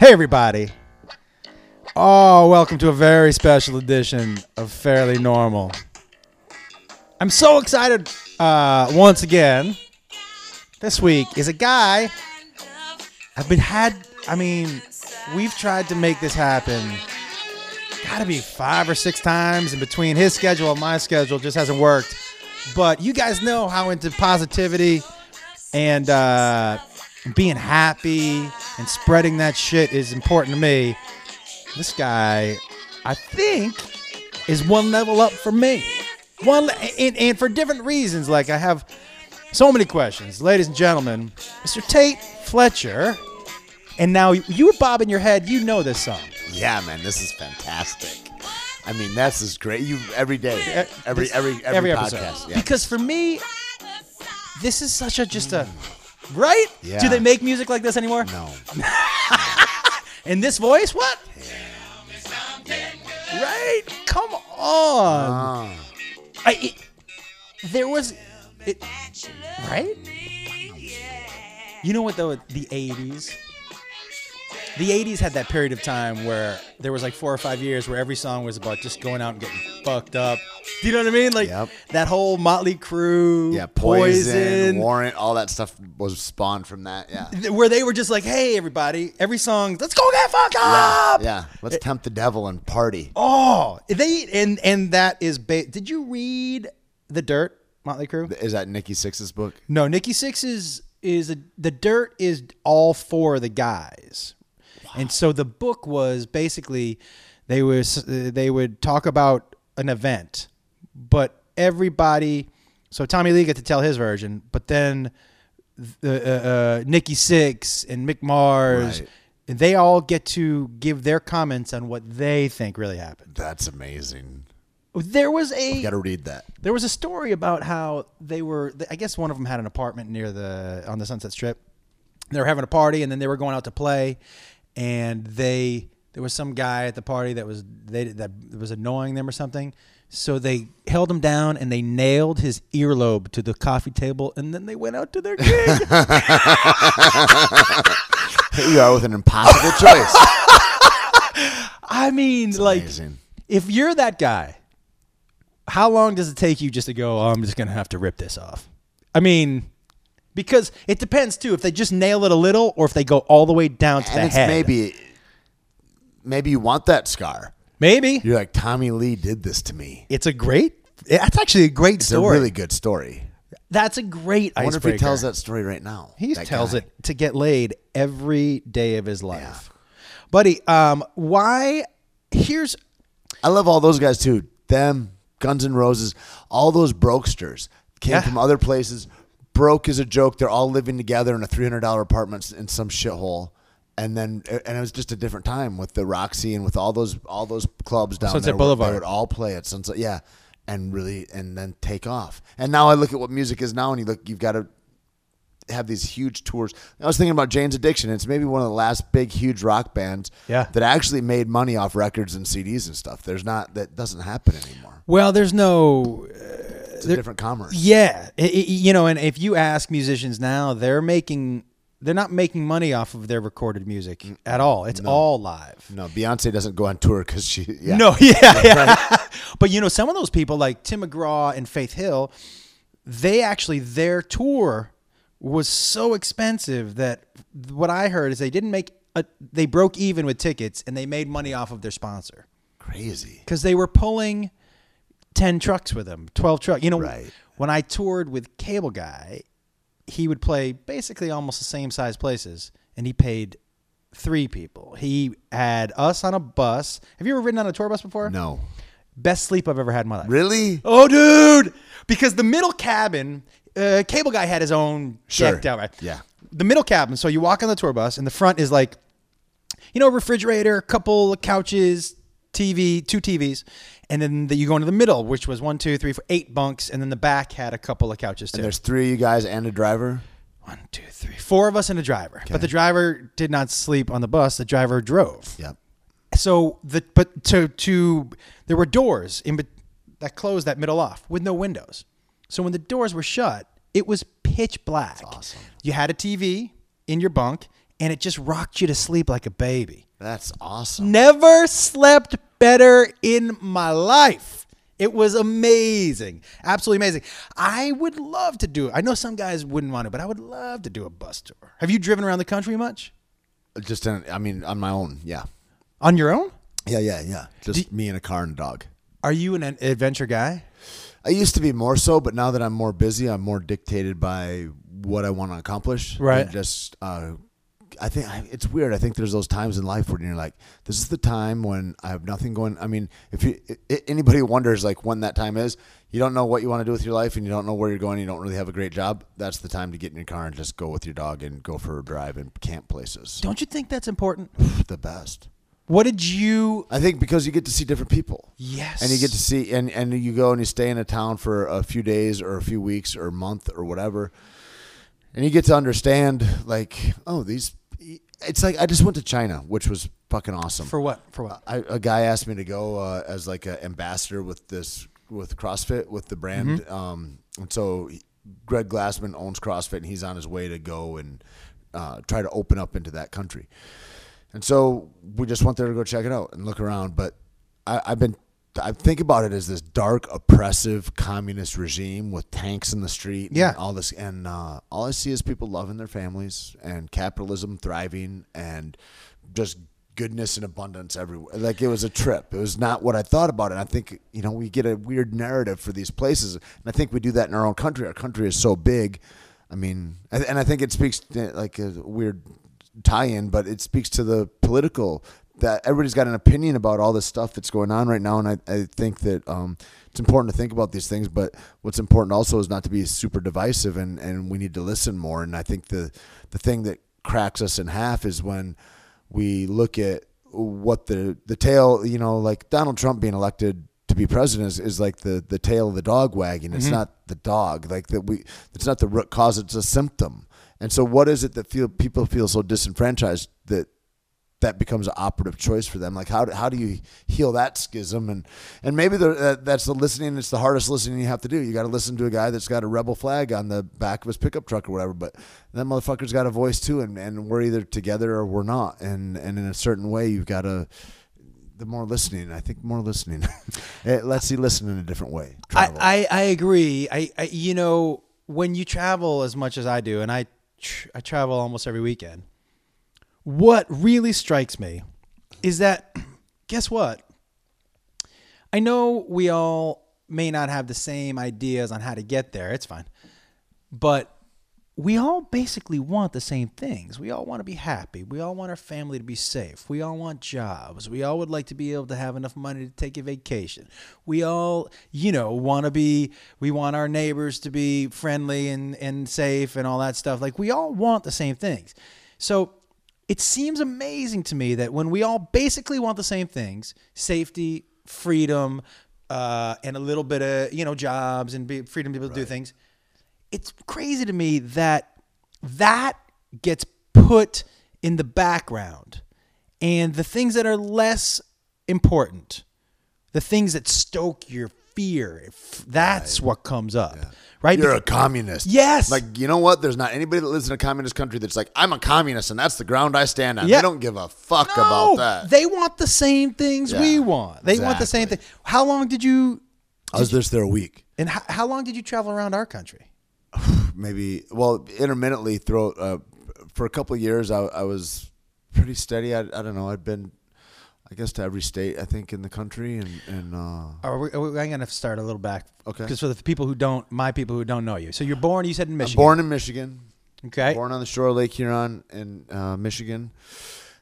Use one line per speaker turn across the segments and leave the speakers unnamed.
Hey, everybody. Oh, welcome to a very special edition of Fairly Normal. I'm so excited uh, once again. This week is a guy I've been had. I mean, we've tried to make this happen. Got to be five or six times in between his schedule and my schedule. Just hasn't worked. But you guys know how into positivity and uh, being happy and spreading that shit is important to me. This guy, I think, is one level up for me. One le- and, and for different reasons. Like I have so many questions, ladies and gentlemen. Mr. Tait Fletcher, and now you were bobbing your head. You know this song.
Yeah, man, this is fantastic. I mean, this is great. You every day,
Uh,
every every every,
episode.
podcast. Yeah.
Because for me, this is such a just a right.
Yeah.
Do they make music like this anymore?
no,
In this voice, what? Right? Come on.
Ah,
I, it, there was, it, right? You know what though? The '80s. The '80s had that period of time where there was like four or five years where every song was about just going out and getting fucked up. Do you know what I mean? Like
Yep.
that whole Motley Crue,
yeah, poison,
Poison,
warrant, all that stuff was spawned from that. Yeah,
where they were just like, "Hey, everybody, every song, let's go get fucked up."
yeah. Let's tempt the devil and party.
Oh, they and and that is. Ba- Did you read the Dirt, Motley Crue?
Is that Nikki Sixx's book?
No, Nikki Sixx is is a, the Dirt is all for the guys, and so the book was basically they was uh, they would talk about an event, but everybody. So Tommy Lee got to tell his version, but then the uh, uh, Nikki Sixx and Mick Mars.
Right.
And they all get to give their comments on what they think really happened.
That's amazing.
There was a
got to read that.
there was a story about how they were. I guess one of them had an apartment near the on the Sunset Strip. They were having a party, and then they were going out to play, and they there was some guy at the party that was they that was annoying them or something. So they held him down and they nailed his earlobe to the coffee table, and then they went out to their gig.
Here you are with an impossible choice.
I mean, like
Amazing.
if you're that guy, how long does it take you just to go, oh, I'm just going to have to rip this off? I mean, because it depends too if they just nail it a little or if they go all the way down to
And
the
it's
head.
maybe, maybe you want that scar.
Maybe.
You're like Tommy Lee did this to me.
It's a great, that's actually a great
It's
story.
a really good story.
that's a great
I wonder if he tells that story right now.
He tells
guy.
it to get laid every day of his life. Buddy, um, why? Here's
I love all those guys too. Them, Guns N' Roses, all those brokesters came
Yeah.
from other places. Broke is a joke. They're all living together in a three hundred dollar apartment in some shithole. And then, and it was just a different time with the Roxy and with all those all those clubs down
Sunset
there. where
Boulevard.
They would all play at Sunset, yeah, and really, and then take off. And now I look at what music is now, and you look, you've got to have these huge tours. I was thinking about Jane's Addiction. It's maybe one of the last big, huge rock bands
Yeah.
that actually made money off records and CDs and stuff. There's not that doesn't happen anymore.
well, there's no
It's a different commerce.
Yeah, I- I- you know, and if you ask musicians now, they're making they're not making money off of their recorded music mm, at all. It's all live.
No, Beyonce doesn't go on tour because she. Yeah.
No, yeah, yeah. but you know, some of those people like Tim McGraw and Faith Hill, they actually their tour was so expensive that what I heard is they didn't make a, they broke even with tickets and they made money off of their sponsor
crazy.
because they were pulling 10 trucks with him, 12 trucks you know
Right.
when i toured with cable guy he would play basically almost the same size places and he paid three people he had us on a bus have you ever ridden on a tour bus before
No,
best sleep i've ever had in my life
really.
oh dude because the middle cabin uh, cable guy had his own
Sure.
decked out right
Yeah.
the middle cabin so you walk on the tour bus and the front is like you know, refrigerator, couple of couches, TV, two TVs, and then the, you go into the middle, which was one, two, three, four, eight bunks, and then the back had a couple of couches too.
And there's three of you guys and a driver.
One, two, three, four of us and a driver. But the driver did not sleep on the bus. The driver drove.
Yep.
So the but to to there were doors in that closed that middle off with no windows. So when the doors were shut, it was pitch black.
awesome.
You had a TV in your bunk, and it just rocked you to sleep like a baby.
That's awesome.
Never slept better in my life. It was amazing. Absolutely amazing. I would love to do it. I know some guys wouldn't want to, but I would love to do a bus tour. Have you driven around the country much?
Just, in, I mean, on my own. Yeah.
On your own?
Yeah, yeah, yeah. Just me and a car and a dog.
Are you an adventure guy?
I used to be more so, but now that I'm more busy, I'm more dictated by what I want to accomplish.
Right.
Just, uh, I think it's weird. I think there's those times in life where you're like, this is the time when I have nothing going. I mean, if you, anybody wonders like when that time is, you don't know what you want to do with your life and you don't know where you're going. You don't really have a great job. That's the time to get in your car and just go with your dog and go for a drive and camp places.
Don't you think that's important?
the best.
What did you?
I think because you get to see different people.
Yes.
And you get to see, and, and you go and you stay in a town for a few days or a few weeks or a month or whatever. And you get to understand, like, oh, these, it's like I just went to China, which was fucking awesome.
For what? For what?
I, a guy asked me to go uh, as like an ambassador with this, with CrossFit, with the brand. Um, and so Greg Glassman owns CrossFit and he's on his way to go and uh, try to open up into that country. And so we just went there to go check it out and look around. But I, I've been, I think about it as this dark, oppressive communist regime with tanks in the street.
Yeah.
And all this. And uh, all I see is people loving their families and capitalism thriving and just goodness and abundance everywhere. Like it was a trip. It was not what I thought about it. I think, you know, we get a weird narrative for these places. And I think we do that in our own country. Our country is so big. I mean, and and I think it speaks to, like a weird tie-in, but it speaks to the political that everybody's got an opinion about all this stuff that's going on right now, and I, I think that um, it's important to think about these things. But what's important also is not to be super divisive, and, and we need to listen more. And I think the the thing that cracks us in half is when we look at what the the tail, you know, like Donald Trump being elected to be president is, is like the the tail of the dog wagging. It's not the dog. Like that we it's not the root cause, it's a symptom. And so what is it that feel people feel so disenfranchised that that becomes an operative choice for them. Like how do, how do you heal that schism? And and maybe the, that's the listening. It's the hardest listening you have to do. You got to listen to a guy that's got a rebel flag on the back of his pickup truck or whatever. But that motherfucker's got a voice too, and, and we're either together or we're not. And and in a certain way, you've got to. The more listening, I think more listening. it eh, lets you listen in a different way. Travel.
I, I, I agree. I, I you know when you travel as much as I do, and I tr- I travel almost every weekend. What really strikes me is that guess what? I know we all may not have the same ideas on how to get there. It's fine. But we all basically want the same things. We all want to be happy. We all want our family to be safe. We all want jobs. We all would like to be able to have enough money to take a vacation. We all, you know, want to be, we want our neighbors to be friendly and, and safe and all that stuff. Like, we all want the same things. So it seems amazing to me that when we all basically want the same things safety, freedom, uh, and a little bit of, you know, jobs and be, freedom to be able to do things it's crazy to me that that gets put in the background. And the things that are less important the things that stoke your fear if that's what comes up right
You're a communist.
Yes.
Like, you know what? There's not anybody that lives in a communist country that's like, I'm a communist and that's the ground I stand on.
Yeah.
They don't give a fuck
No,
about that.
they want the same things we want they want the same thing how long did you
I was just there a week.
and how, how long did you travel around our country
Maybe, well, intermittently throughout, uh, for a couple of years, I, I was pretty steady. I, I don't know. I'd been, I guess, to every state, I think, in the country. And, and uh,
Are we, are we, I'm going to start a little back.
Okay.
Because for the people who don't, my people who don't know you. So you're born, you said in
I'm
Michigan.
born in Michigan.
Okay.
Born on the shore of Lake Huron in uh, Michigan.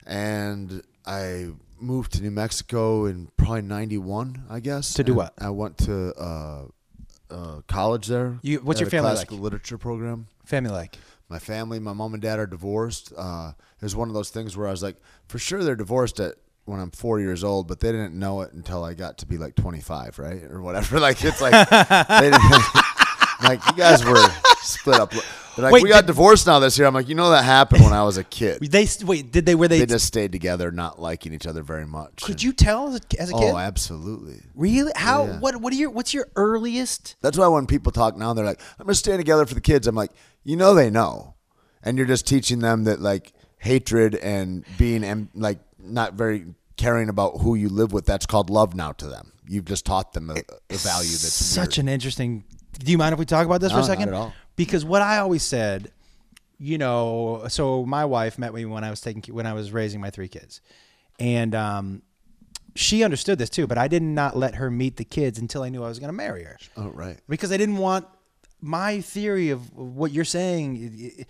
And I moved to New Mexico in probably 91, I guess.
To do what?
I went to uh, uh, college there.
You- what's
at
your family
classical
like?
literature program.
Family like.
my family, my mom and dad are divorced. Uh, it was one of those things where I was like, for sure they're divorced at when I'm four years old, but they didn't know it until I got to be like 25, right, or whatever. Like it's like they didn't, like you guys were split up. They're like,
Wait,
we got
did-
divorced now this year. I'm like, you know that happened when I was a kid.
They wait. Did they? Were they?
They just stayed together, not liking each other very much.
could
And-
you tell as a, as a kid?
Oh, absolutely.
really? How?
Yeah.
What? What are your? What's your earliest?
That's why when people talk now, they're like, "I'm gonna stay together for the kids." I'm like, you know, they know, and you're just teaching them that like hatred and being and like not very caring about who you live with. That's called love now to them. You've just taught them a, a value that's
such
weird.
an interesting. Do you mind if we talk about this for
No,
a
not
second?
at all.
Because what I always said, you know, so my wife met me when I was taking when I was raising my three kids, and um, she understood this too. But I did not let her meet the kids until I knew I was going to marry her.
Oh right.
because I didn't want my theory of what you're saying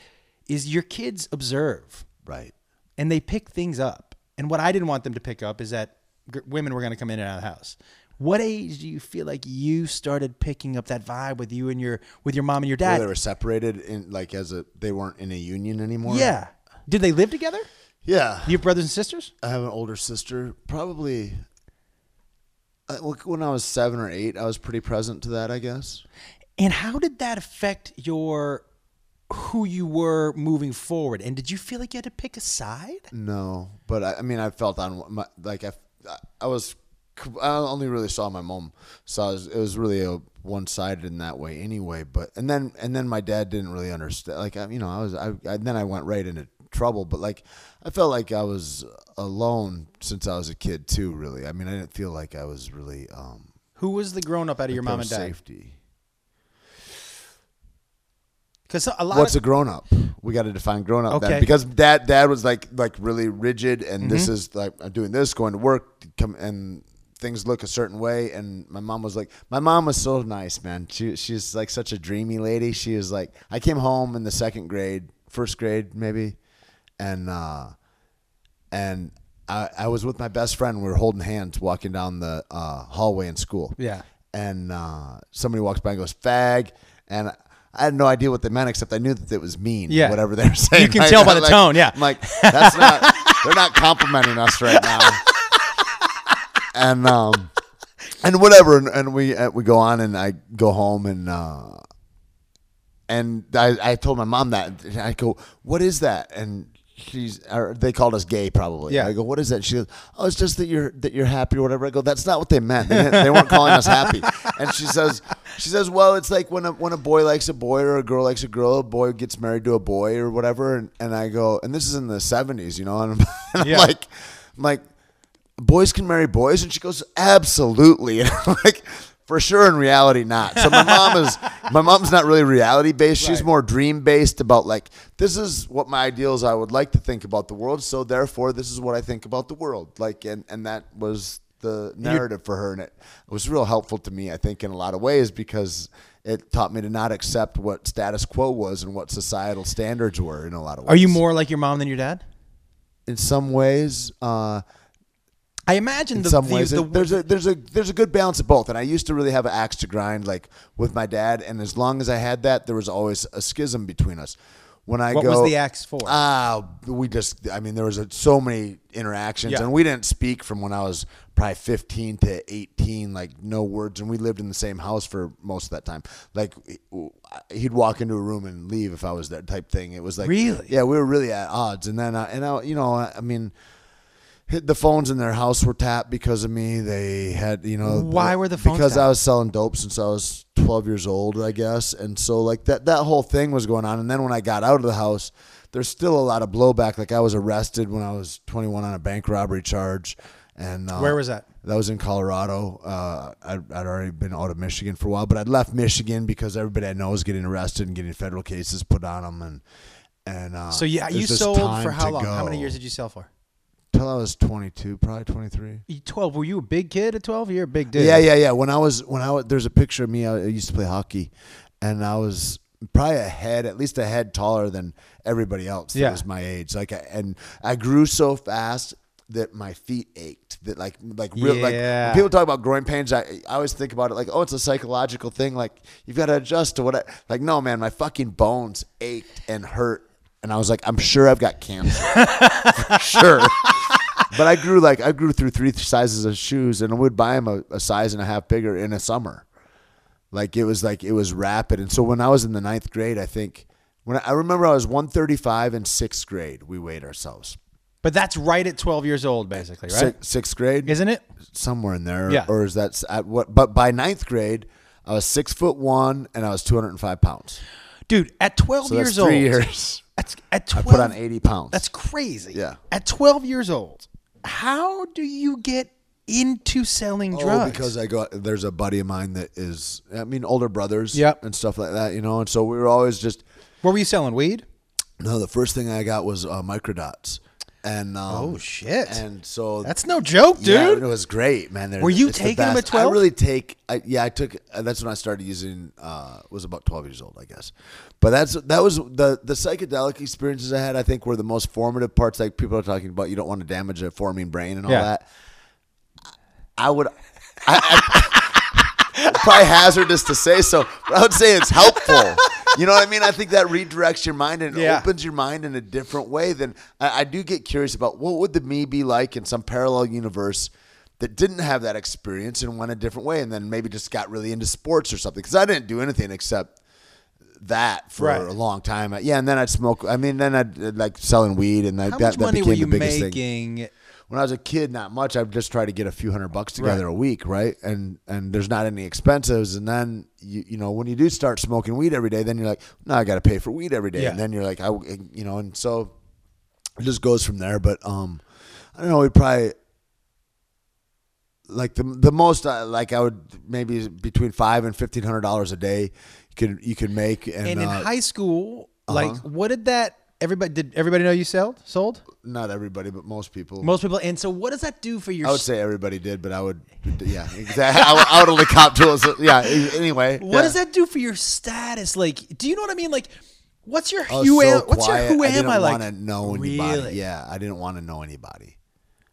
is your kids observe
Right.
and they pick things up. And what I didn't want them to pick up is that g- women were going to come in and out of the house. What age do you feel like you started picking up that vibe with you and your with your mom and your
Where
dad?
they were separated in like as a they weren't in a union anymore.
yeah. Did they live together?
Yeah.
You have brothers and sisters?
I have an older sister. Probably uh, look, when I was seven or eight, I was pretty present to that. I guess.
And how did that affect your who you were moving forward? And did you feel like you had to pick a side?
No, but I, I mean, I felt on my like I, I was. I only really saw my mom, so I was, it was really a one sided in that way anyway. But and then and then my dad didn't really understand. Like I, you know, I was I, I then I went right into trouble. But like I felt like I was alone since I was a kid too. Really, I mean, I didn't feel like I was really um,
Who was the grown up out of your mom and dad?
safety.
Because a lot
What's
of
a grown up? We got to define grown up
Okay.
then, because dad dad was like like really rigid, and this
Mm-hmm.
is like I'm doing this, going to work, come and things look a certain way. And my mom was like, my mom was so nice, man. She she's like such a dreamy lady. She was like, I came home in the second grade, first grade maybe, and uh, and I I was with my best friend. We were holding hands, walking down the uh, hallway in school
Yeah.
and uh, somebody walks by and goes fag and I had no idea what they meant except I knew that it was mean
Yeah.
whatever they're saying
You can tell by the
like-
tone, yeah.
I'm like that's not they're not complimenting us right now. And um and whatever and, and we uh, we go on and I go home and uh and I, I told my mom that and I go what is that? And she's or they called us gay probably.
Yeah.
I go what is that? She goes oh it's just that you're that you're happy or whatever. I go that's not what they meant. They, they weren't calling us happy. And she says she says well it's like when a when a boy likes a boy or a girl likes a girl a boy gets married to a boy or whatever. And, and I go and this is in the 70s you know and I'm, and I'm like I'm like boys can marry boys? And she goes absolutely. And I'm like for sure in reality not. So my mom is my mom's not really reality based she's
Right.
more dream based about like this is what my ideals i would like to think about the world so therefore this is what i think about the world. Like and and that was the narrative for her and it, was real helpful to me i think in a lot of ways because it taught me to not accept what status quo was and what societal standards were in a lot of ways
Are you more like your mom than your dad?
in some ways uh
I imagine
in
the,
some
the-
ways
the-
it- there's a there's a there's a good balance of both and i used to really have an axe to grind like with my dad and as long as i had that there was always a schism between us when i
What
go
was the axe for?
ah we just i mean there was a, so many interactions
Yeah.
and we didn't speak from when i was probably 15 to 18 like no words and we lived in the same house for most of that time like he'd walk into a room and leave if i was there type thing it was like
Really?
yeah we were really at odds and then I, and I, you know i mean hit the phones in their house were tapped because of me. They had, you know,
Why were the phones
Because I was selling dope since I was 12 years old, I guess. And so like that that whole thing was going on. And then when I got out of the house, there's still a lot of blowback. Like I was arrested when I was 21 on a bank robbery charge. And uh,
Where was that?
That was in Colorado. Uh, I'd, I'd already been out of Michigan for a while, but I'd left Michigan because everybody I know was getting arrested and getting federal cases put on them. And and uh,
so yeah, you sold for how long? How many years did you sell for?
Till I was 22, probably 23.
You- Twelve. Were you a big kid at twelve? You're a big dude.
Yeah, yeah, yeah. When I was when I was, there's a picture of me. I, used to play hockey, and I was probably a head, at least a head taller than everybody else that
Yeah.
was my age. Like, I, and I grew so fast that my feet ached. That like like real like
Yeah.
when people talk about growing pains. I, I always think about it like oh it's a psychological thing. Like you've got to adjust to what. I, like no man, my fucking bones ached and hurt. And I was like, I'm sure I've got cancer. For sure. But I grew like I grew through three sizes of shoes, and I would buy them a, a size and a half bigger in a summer. Like it was like it was rapid, and so when I was in the ninth grade, I think when I, I remember I was 135 in sixth grade, we weighed ourselves.
But that's right at twelve years old, basically, right?
Six, sixth grade,
Isn't it?
somewhere in there,
Yeah.
Or is that at what? But by ninth grade, I was six foot one, and I was 205 pounds.
dude. At 12
So
years
that's
old,
three years.
At, at
I put on 80 pounds.
That's crazy.
Yeah.
At 12 years old, how do you get into selling
Oh,
drugs?
because I got there's a buddy of mine that is I mean older brothers
Yep.
and stuff like that, you know, and so we were always just
what were you selling? Weed?
no, the first thing I got was uh, microdots. And um,
Oh, shit.
And so
That's no joke, dude.
Yeah, it was great, man. They're-
Were you
it's the
taking them at 12?
I really take. I, yeah, I took. Uh, that's when I started using. Uh, was about twelve years old, I guess. But that's that was the the psychedelic experiences I had. I think were the most formative parts. Like people are talking about, you don't want to damage a forming brain and all
Yeah.
that. I would. I, I, probably hazardous to say so, but I would say it's helpful. You know what I mean? I think that redirects your mind and
Yeah.
opens your mind in a different way. Then I, I do get curious about what would the me be like in some parallel universe that didn't have that experience and went a different way, and then maybe just got really into sports or something. Because I didn't do anything except that for
Right.
a long time. Yeah, and then I'd smoke. I mean, then I'd uh, like selling weed, and that,
How
that,
much
that
money
became
were you
the biggest thing
making?
When I was a kid, not much. I'd just try to get a few hundred bucks together
Right.
a week, right? And and there's not any expenses. And then you you know when you do start smoking weed every day, then you're like, no, I got to pay for weed every day.
Yeah.
And then you're like, I you know, and so it just goes from there. But um, I don't know. We probably like the the most uh, like I would maybe between five and fifteen hundred dollars a day you could you could make. And,
And in
uh,
high school, like,
uh-huh.
what did that? Everybody did. Everybody know you sold? Sold?
not everybody, but most people.
Most people. And so, what does that do for your?
I would say everybody did, but I would, yeah, exactly. I would, I would only cop to it. Yeah. Anyway,
What
yeah.
does that do for your status? Like, do you know what I mean? Like, what's your who
so
am? What's your who
I
am
didn't
I like?
want to know anybody.
Really?
Yeah, I didn't want to know anybody.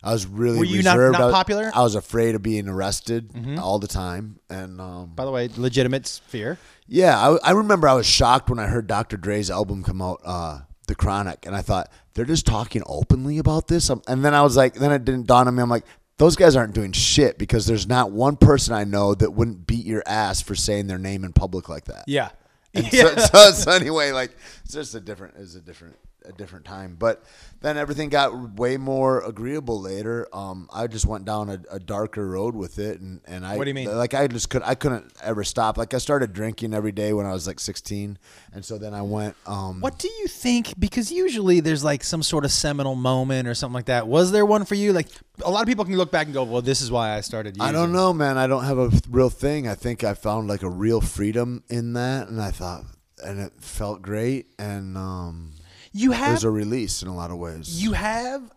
I was really
Were you
reserved.
not
I was-
popular? Mm-hmm.
I was afraid of being arrested all the time, and um,
By the way, legitimate fear.
yeah, I, I remember I was shocked when I heard Dr. Dre's album come out, uh, The Chronic, and I thought they're just talking openly about this. Um, And then I was like, then it didn't dawn on me. I'm like, those guys aren't doing shit because there's not one person I know that wouldn't beat your ass for saying their name in public like that.
Yeah.
And
Yeah.
so, so, so anyway, like it's just a different, it's a different, a different time. But then everything got way more agreeable later. Um, I just went down a, a darker road with it, and and I.
What do you mean?
Like I just could, I couldn't ever stop. Like I started drinking every day when I was like 16, and so then I went. Um,
What do you think? Because usually there's like some sort of seminal moment or something like that. Was there one for you? Like a lot of people can look back and go, "Well, this is why I started." Using.
I don't know, man. I don't have a real thing. I think I found like a real freedom in that, and I thought, and it felt great, and um,
You have
was a release in a lot of ways.
you have,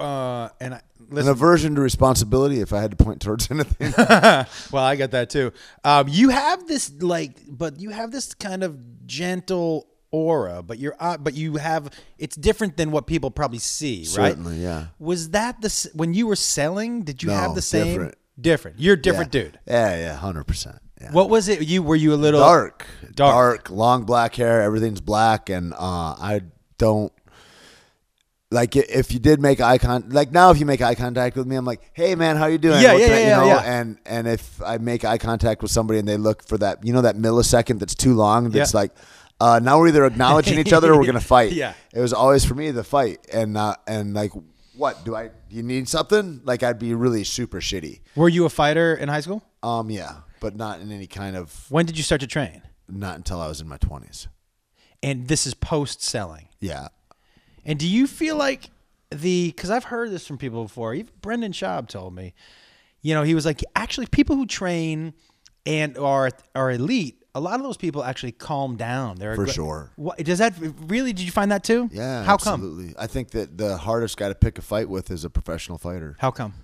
uh, and I,
an aversion to responsibility if I had to point towards anything.
well, I got that too. Um, you have this like, but you have this kind of gentle aura, but you're, uh, but you have. It's different than what people probably see, right?
Certainly, yeah.
Was that the when you were selling? Did you
No,
have the same?
different.
Different. You're a different
yeah.
dude.
Yeah, yeah, hundred percent. Yeah.
What was it? You were you a little
dark,
Dark.
dark, long black hair. Everything's black, and uh, I don't like if you did make eye contact. Like now, if you make eye contact with me, I'm like, "Hey, man, how you doing?"
Yeah, yeah, yeah,
you know?
yeah.
And and if I make eye contact with somebody and they look for that, you know, that millisecond that's too long. That's
Yeah.
like. Uh, now we're either acknowledging each other or we're gonna fight.
Yeah.
it was always for me the fight, and uh, and like, what do I? Do you need something? Like, I'd be really super shitty.
Were you a fighter in high school?
Um, yeah, but not in any kind of
When did you start to train?
not until I was in my twenties.
And this is post selling.
Yeah,
And do you feel like the because I've heard this from people before. Even Brendan Schaub told me, you know, he was like, actually, people who train and are are elite, a lot of those people actually calm down. They're
For
aggr-
sure.
What, does that really? Did you find that too?
yeah.
How come?
absolutely. I think that the hardest guy to pick a fight with is a professional fighter
How come?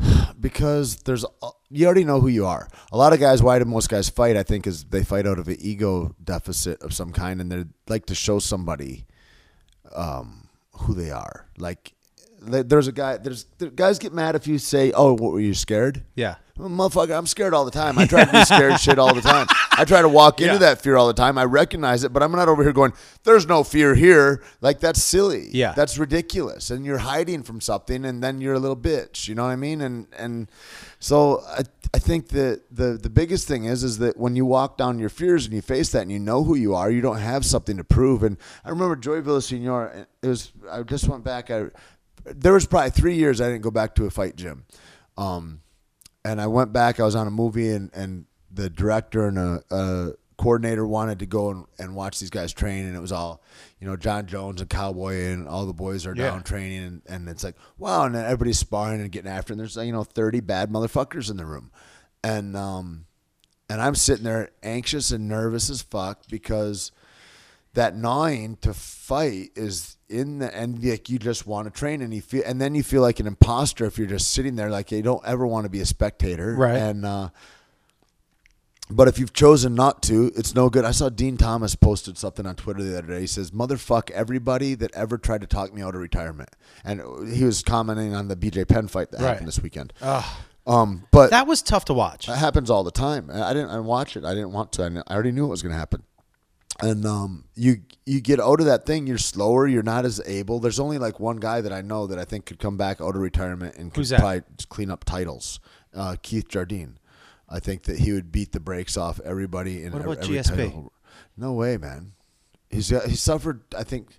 because there's you already know who you are. A lot of guys, why do most guys fight? I think is they fight out of an ego deficit of some kind, and they like to show somebody um, who they are. Like there's a guy. There's guys get mad if you say, "Oh, what were you scared?"
Yeah.
Motherfucker, I'm scared all the time. I try to be scared shit all the time. I try to walk into
Yeah.
that fear all the time. I recognize it, but I'm not over here going, there's no fear here. Like, that's silly.
Yeah.
That's ridiculous. And you're hiding from something, and then you're a little bitch. You know what I mean? And and so I, I think that the, the biggest thing is is that when you walk down your fears and you face that and you know who you are, you don't have something to prove. And I remember Joey Villasenor, it was, I just went back. I, there was probably three years I didn't go back to a fight gym. Um, and I went back. I was on a movie, and, and the director and a, a coordinator wanted to go and, and watch these guys train, and it was all, you know, Jon Jones and Cowboy and all the boys are
Yeah.
down training, and, and it's like, wow, and then everybody's sparring and getting after, it, and there's you know thirty bad motherfuckers in the room, and um, and I'm sitting there anxious and nervous as fuck because that gnawing to fight is in the and like you just want to train and you feel and then you feel like an imposter if you're just sitting there like you don't ever want to be a spectator
Right.
and uh but if you've chosen not to, it's no good. I saw Din Thomas posted something on Twitter the other day. He says, "Motherfuck everybody that ever tried to talk me out of retirement," and he was commenting on the BJ Penn fight that
Right.
happened this weekend.
Ugh.
Um, but
that was tough to watch.
that happens all the time. I didn't I watch it. I didn't want to. I already knew it was going to happen. And um, you you get out of that thing. You're slower. You're not as able. There's only like one guy that I know that I think could come back out of retirement and could probably clean up titles. Uh, Keith Jardine. I think that he would beat the brakes off everybody in
What
every,
about
every
GSP?
title. No way, man. He's he suffered. I think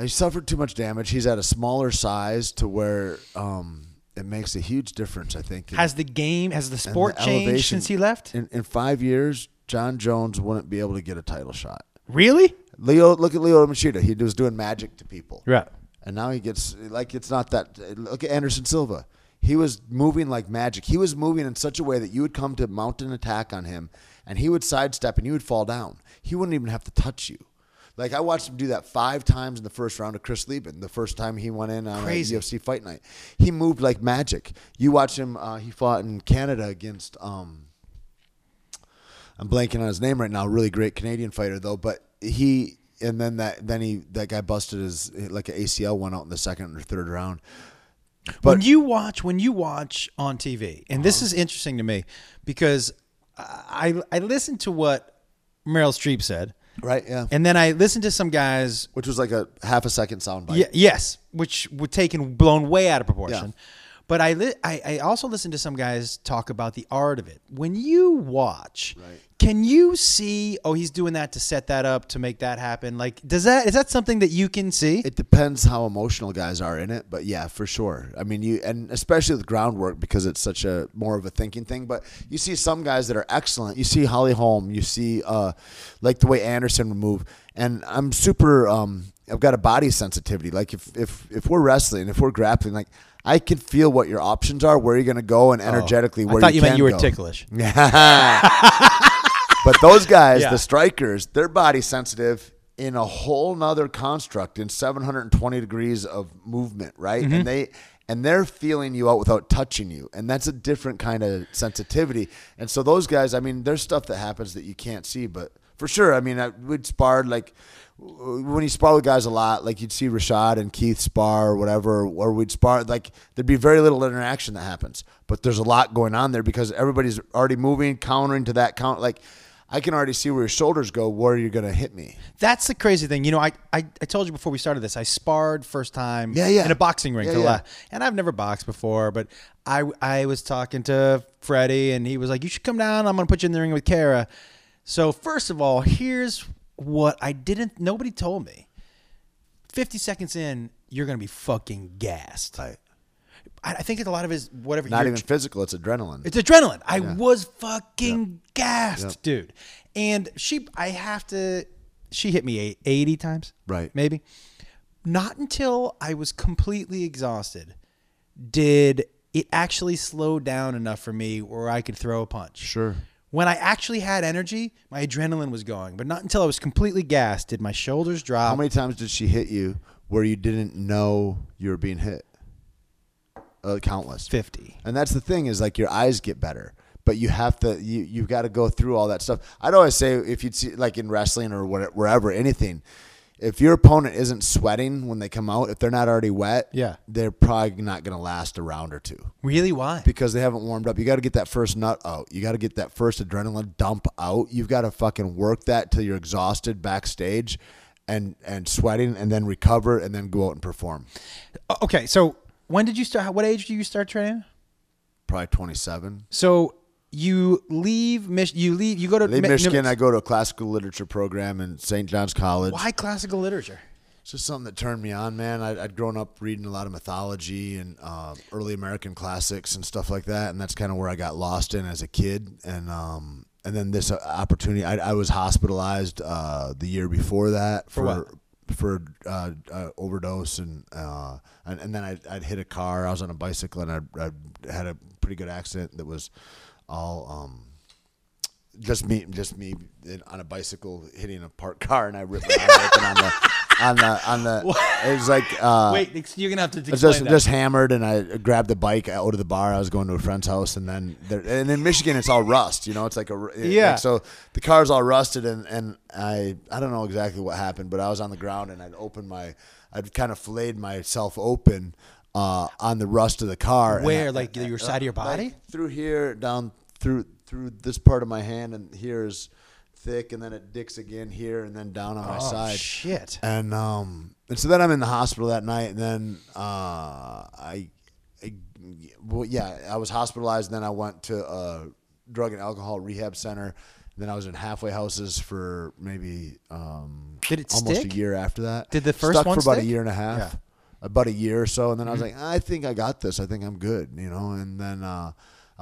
he suffered too much damage. He's at a smaller size to where um, it makes a huge difference. I think
Has the game, has the sport
the
changed since he left?
in, in five years, Jon Jones wouldn't be able to get a title shot.
Really?
Lyoto, look at Lyoto Machida. He was doing magic to people,
Right.
and now he gets like it's not that. Look at Anderson Silva. He was moving like magic. He was moving in such a way that you would come to mount an attack on him, and he would sidestep and you would fall down. He wouldn't even have to touch you. Like I watched him do that five times in the first round of Chris Leben. The first time he went in on a UFC fight night, he moved like magic. You watch him. Uh, he fought in Canada against. Um, I'm blanking on his name right now. Really great Canadian fighter though, but he and then that then he that guy busted his like an ACL went out in the second or third round.
when you watch when you watch on TV, and
Uh-huh.
this is interesting to me because I I listened to what Meryl Streep said,
right, yeah,
and then I listened to some guys.
which was like a half a second soundbite.
Yeah, yes, which were taken blown way out of proportion. But I, li- I I also listened to some guys talk about the art of it. When you watch,
Right.
can you see? Oh, he's doing that to set that up to make that happen. Like, does that is that something that you can see?
It depends how emotional guys are in it, but yeah, for sure. I mean, you and especially with groundwork because it's such a more of a thinking thing. But you see some guys that are excellent. You see Holly Holm. You see uh, like the way Anderson would move, and I'm super. Um, I've got a body sensitivity. Like if if if we're wrestling, if we're grappling, like I can feel what your options are, where you're going to go, and energetically
Oh, I
where
thought you, meant
can
you were
go.
ticklish.
but those guys,
Yeah.
the strikers, they're body sensitive in a whole nother construct in 720 degrees of movement, right?
Mm-hmm.
And they and they're feeling you out without touching you, and that's a different kind of sensitivity. And so those guys, I mean, there's stuff that happens that you can't see, but for sure, I mean, I, we'd sparred like when you spar with guys a lot, like you'd see Rashad and Keith spar or whatever, or we'd spar, like there'd be very little interaction that happens. But there's a lot going on there because everybody's already moving, countering to that count. Like I can already see where your shoulders go, where you're going to hit me.
That's the crazy thing. You know, I, I, I told you before we started this, I sparred first time
Yeah, yeah.
in a boxing ring
Yeah, yeah.
And I've never boxed before, but I, I was talking to Freddie and he was like, You should come down. I'm going to put you in the ring with Kara. So, first of all, here's what I didn't, nobody told me. 50 seconds in, you're going to be fucking gassed.
Right.
I, I think it's a lot of his, whatever.
Not even physical, it's adrenaline.
it's adrenaline. I was fucking gassed, dude. And she, I have to, she hit me eight- 80 times.
Right.
Maybe. Not until I was completely exhausted did it actually slow down enough for me where I could throw a punch.
Sure.
When I actually had energy, my adrenaline was going, but not until I was completely gassed did my shoulders drop.
How many times did she hit you where you didn't know you were being hit? Uh, countless.
50.
And that's the thing is like your eyes get better, but you have to you you've got to go through all that stuff. I'd always say if you'd see like in wrestling or whatever, wherever anything, if your opponent isn't sweating when they come out, if they're not already wet,
Yeah.
they're probably not going to last a round or two
Really? Why?
because they haven't warmed up. You got to get that first nut out. You got to get that first adrenaline dump out. You've got to fucking work that till you're exhausted backstage and and sweating and then recover and then go out and perform.
Okay, so when did you start? What age do you start training?
Probably 27.
So you leave Mich- you leave you go to
Leave
Mi-
Michigan.
Mi-
I go to a classical literature program in St. John's College.
Why classical literature?
It's just something that turned me on, man. I'd, I'd grown up reading a lot of mythology and uh, early American classics and stuff like that, and that's kind of where I got lost in as a kid. And um, and then this uh, opportunity. I, I was hospitalized uh, the year before that
For what?
for uh, uh, overdose and, uh, and and then I'd, I'd hit a car. I was on a bicycle and I I had a pretty good accident that was all um, just me just me in, on a bicycle hitting a parked car and I ripped my eye open on the on the on the. It was like uh,
Wait, you're gonna have to explain
just
that.
just hammered, and I grabbed the bike out of the bar. I was going to a friend's house, and then there, and in Michigan, it's all rust. You know, it's like a like,
Yeah.
so the car's all rusted, and and I I don't know exactly what happened, but I was on the ground, and I'd opened my I'd kind of filleted myself open uh, on the rust of the car. and
Where,
I-
like, your side of your
like,
body?
through here, down through through this part of my hand, and here is thick, and then it dicks again here, and then down on my
oh
side.
shit.
And um, and so then I'm in the hospital that night, and then uh, I, I, well, yeah, I was hospitalized. And then I went to a drug and alcohol rehab center. Then I was in halfway houses for maybe um,
Did it
almost
stick?
a year after that.
Did the first
Stuck
one
for about a year and a half,
Yeah. Mm-hmm.
about a year or so, and then I was like, I think I got this. I think I'm good, you know. And then uh,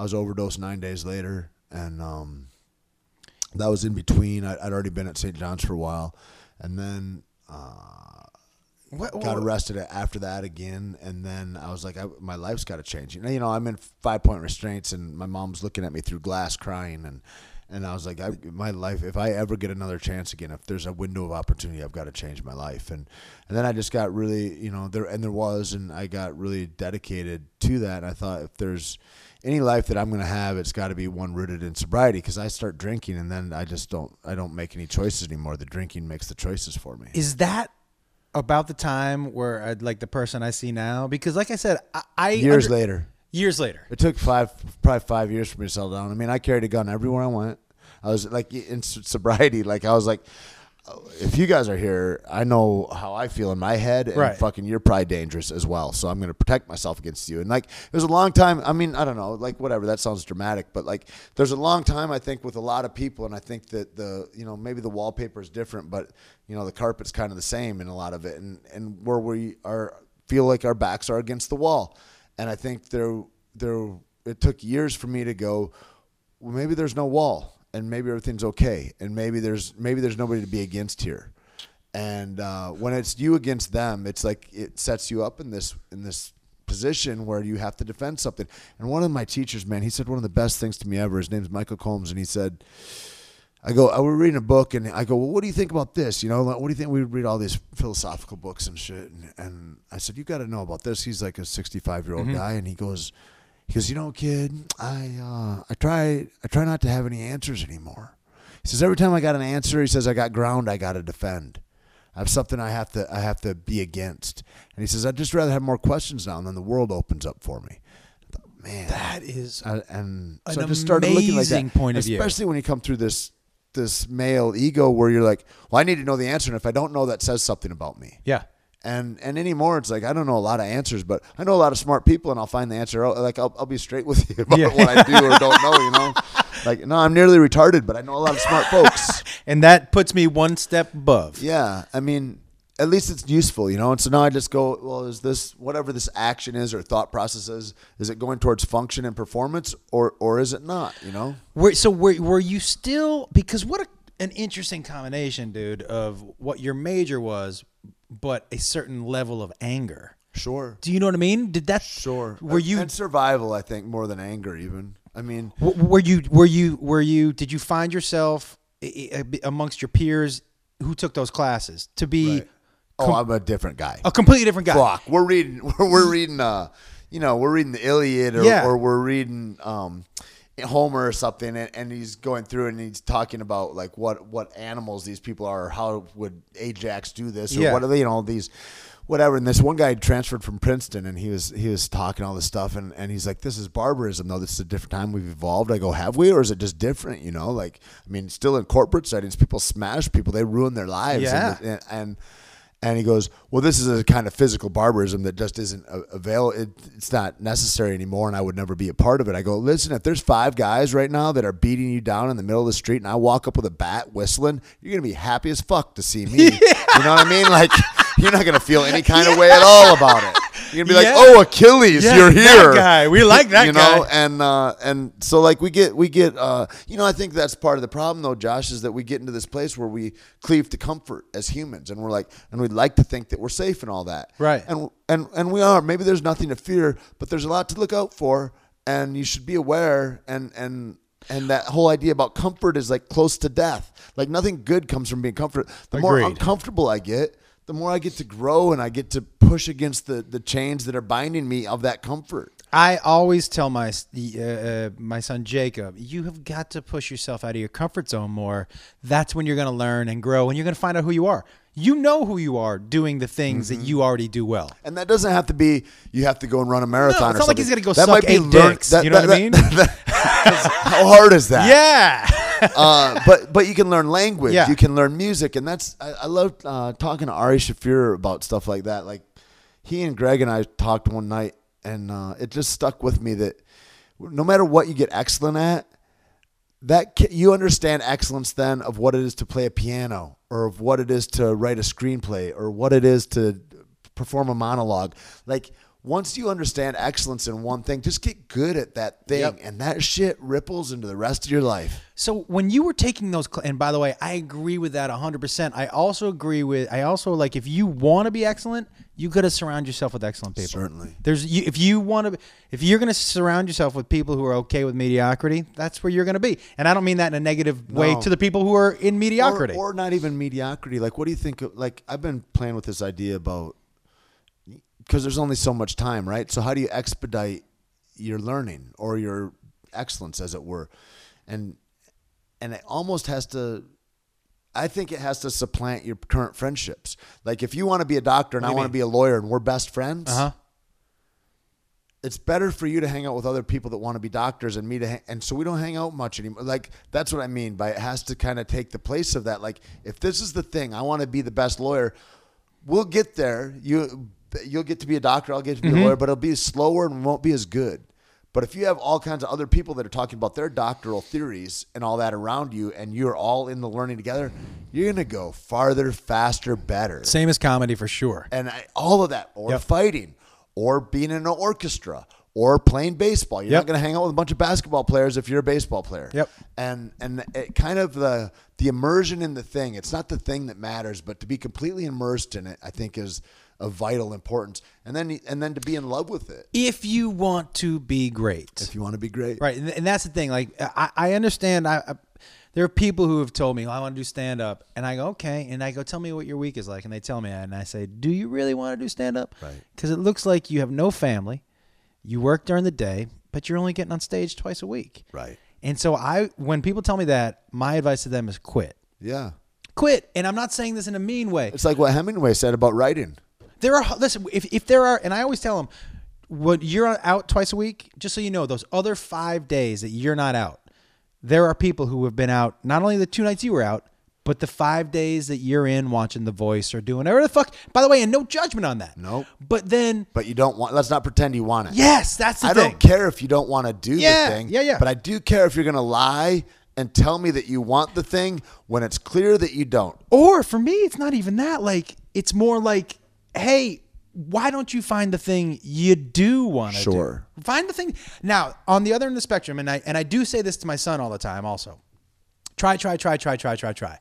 I was overdosed nine days later, and um, that was in between. I, I'd already been at St. John's for a while, and then uh,
What,
got arrested after that again. And then I was like, I, my life's got to change. You know, you know, I'm in five point restraints, and my mom's looking at me through glass, crying, and and I was like, I, my life. If I ever get another chance again, if there's a window of opportunity, I've got to change my life. And and then I just got really, you know, there and there was, and I got really dedicated to that. And I thought, if there's any life that I'm going to have, it's got to be one rooted in sobriety. Because I start drinking, and then I just don't, I don't make any choices anymore. The drinking makes the choices for me.
is that about the time where I'd like the person I see now? Because, like I said, I, I
Years
under-
later.
Years later.
It took five, probably five years for me to settle down. I mean, I carried a gun everywhere I went. I was like in sobriety, like I was like, if you guys are here, I know how I feel in my head, and
Right.
fucking, you're probably dangerous as well. So I'm going to protect myself against you. And like, was a long time. I mean, I don't know, like whatever. That sounds dramatic, but like, there's a long time I think with a lot of people, and I think that the, you know, maybe the wallpaper is different, but you know, the carpet's kind of the same in a lot of it, and and where we are feel like our backs are against the wall. And I think there, there, it took years for me to go. Well, maybe there's no wall, and maybe everything's okay, and maybe there's maybe there's nobody to be against here. And uh, when it's you against them, it's like it sets you up in this in this position where you have to defend something. And one of my teachers, man, he said one of the best things to me ever. His name's Michael Combs, and he said. I go, I was reading a book and I go, well, what do you think about this? You know, like, what do you think? We would read all these philosophical books and shit. And, and I said, you got to know about this. He's like a 65 year old guy. And he goes, he goes, you know, kid, I, uh, I try, I try not to have any answers anymore. He says, every time I got an answer, he says, I got ground I got to defend. I have something I have to, I have to be against. And he says, I'd just rather have more questions now and then the world opens up for me. Thought, Man,
That is
uh, and
An
so I just started looking like that.
point of view.
especially when you come through this this male ego where you're like, well, I need to know the answer, and if I don't know, that says something about me.
yeah.
And and anymore, it's like I don't know a lot of answers, but I know a lot of smart people, and I'll find the answer. out. Like I'll, I'll be straight with you about
Yeah.
what I do or don't know. You know, like no, I'm nearly retarded, but I know a lot of smart folks.
And that puts me one step above.
Yeah, I mean, at least it's useful, you know. And so now I just go, well, is this whatever this action is or thought process is? Is it going towards function and performance, or or is it not? You know.
Were, so were, were you still because what a, an interesting combination, dude, of what your major was, but a certain level of anger.
Sure.
Do you know what I mean? Did that
Sure.
Were you
and survival? I think more than anger, even. I mean,
w- were you were you were you did you find yourself i- i- amongst your peers who took those classes to be
right. oh, I'm a different guy.
a completely different guy?
Fuck, we're reading. We're, we're reading. Uh, you know, we're reading the Iliad, or,
Yeah.
or we're reading um, Homer or something, and, and he's going through and he's talking about like what what animals these people are, or how would Ajax do this, or
Yeah.
what are they, you know, these. Whatever, and this one guy transferred from Princeton, and he was he was talking all this stuff, and, and he's like, "This is barbarism, though. This is a different time we've evolved." I go, "Have we, or is it just different?" You know, like I mean, still in corporate settings, people smash people, they ruin their lives,
Yeah.
and, and, and and he goes, "Well, this is a kind of physical barbarism that just isn't available. It, it's not necessary anymore, and I would never be a part of it." I go, "Listen, if there's five guys right now that are beating you down in the middle of the street, and I walk up with a bat whistling, you're gonna be happy as fuck to see me. You know what I mean? Like, you're not gonna feel any kind of way at all about it. You're gonna be
Yeah.
like, "Oh, Achilles,
Yeah,
you're
that
here."
guy. We like that
you know,
guy.
and uh, and so like we get we get uh, you know I think that's part of the problem though, Josh, is that we get into this place where we cleave to comfort as humans, and we're like, and we'd like to think that we're safe and all that,
Right.
And and and we are. Maybe there's nothing to fear, but there's a lot to look out for, and you should be aware. And and and that whole idea about comfort is like close to death. Like nothing good comes from being comfortable. The more uncomfortable I get, the more I get to grow and I get to push against the the chains that are binding me of that comfort.
I always tell my uh, uh, my son Jacob, you have got to push yourself out of your comfort zone more. That's when you're going to learn and grow, and you're going to find out who you are. You know who you are doing the things that you already do well.
And that doesn't have to be you have to go and run a marathon.
it's
or
not like he's gonna go
that
suck
might be
eight
learn-
dicks,
that-
you know
that-
what I mean?
that- how hard is that?
Yeah,
uh, but but you can learn language.
Yeah.
You can learn music, and that's I, I love uh, talking to Ari Shaffir about stuff like that. Like he and Greg and I talked one night, and uh, it just stuck with me that no matter what you get excellent at, that you understand excellence then of what it is to play a piano, or of what it is to write a screenplay, or what it is to perform a monologue. Like once you understand excellence in one thing, just get good at that thing,
Yep.
and that shit ripples into the rest of your life.
So when you were taking those, and by the way, I agree with that 100%. I also agree with, I also like if you want to be excellent, you got to surround yourself with excellent people.
Certainly.
There's, you, if you want to, if you're going to surround yourself with people who are okay with mediocrity, that's where you're going to be. And I don't mean that in a negative way to the people who are in mediocrity.
Or, or not even mediocrity. Like, what do you think? Of, like, I've been playing with this idea about because there's only so much time, right? So, how do you expedite your learning or your excellence, as it were? And and it almost has to. I think it has to supplant your current friendships. Like, if you want to be a doctor and I want to be a lawyer and we're best friends,
uh huh.
it's better for you to hang out with other people that want to be doctors and me to hang, and so we don't hang out much anymore like that's what i mean by it has to kind of take the place of that like if this is the thing i want to be the best lawyer we'll get there you you'll get to be a doctor i'll get to be a mm-hmm. lawyer but it'll be slower and won't be as good but if you have all kinds of other people that are talking about their doctoral theories and all that around you and you're all in the learning together you're going to go farther faster better
Same as comedy for sure.
and I, all of that, or
Yep.
fighting, or being in an orchestra, or playing baseball. You're
Yep.
not going to hang out with a bunch of basketball players if you're a baseball player.
Yep.
And and it kind of the the immersion in the thing. It's not the thing that matters, but to be completely immersed in it, I think is of vital importance. And then and then to be in love with it
If you want to be great,
if you want to be great.
Right, and, and that's the thing. Like, I, I understand. I, I there are people who have told me, well, "I want to do stand up," and I go, "Okay," and I go, "Tell me what your week is like," and they tell me, and I say, "Do you really want to do stand up?"
Right.
Because it looks like you have no family, you work during the day, but you're only getting on stage twice a week.
Right.
And so I, when people tell me that, my advice to them is quit.
Yeah.
Quit. And I'm not saying this in a mean way.
It's like what Hemingway said about writing.
There are listen if if there are, and I always tell them, when you're out twice a week, just so you know, those other five days that you're not out, there are people who have been out not only the two nights you were out, but the five days that you're in watching The Voice or doing whatever the fuck. By the way, and no judgment on that.
Nope.
But then,
But you don't want. Let's not pretend you want it.
yes, that's the
I
thing.
don't care if you don't want to do
Yeah,
the thing.
yeah, yeah.
But I do care if you're going to lie and tell me that you want the thing when it's clear that you don't.
Or for me, it's not even that. Like, it's more like, hey, why don't you find the thing you do want to
sure.
do? Find the thing. Now, on the other end of the spectrum, and I and I do say this to my son all the time also. Try, try, try, try, try, try, try.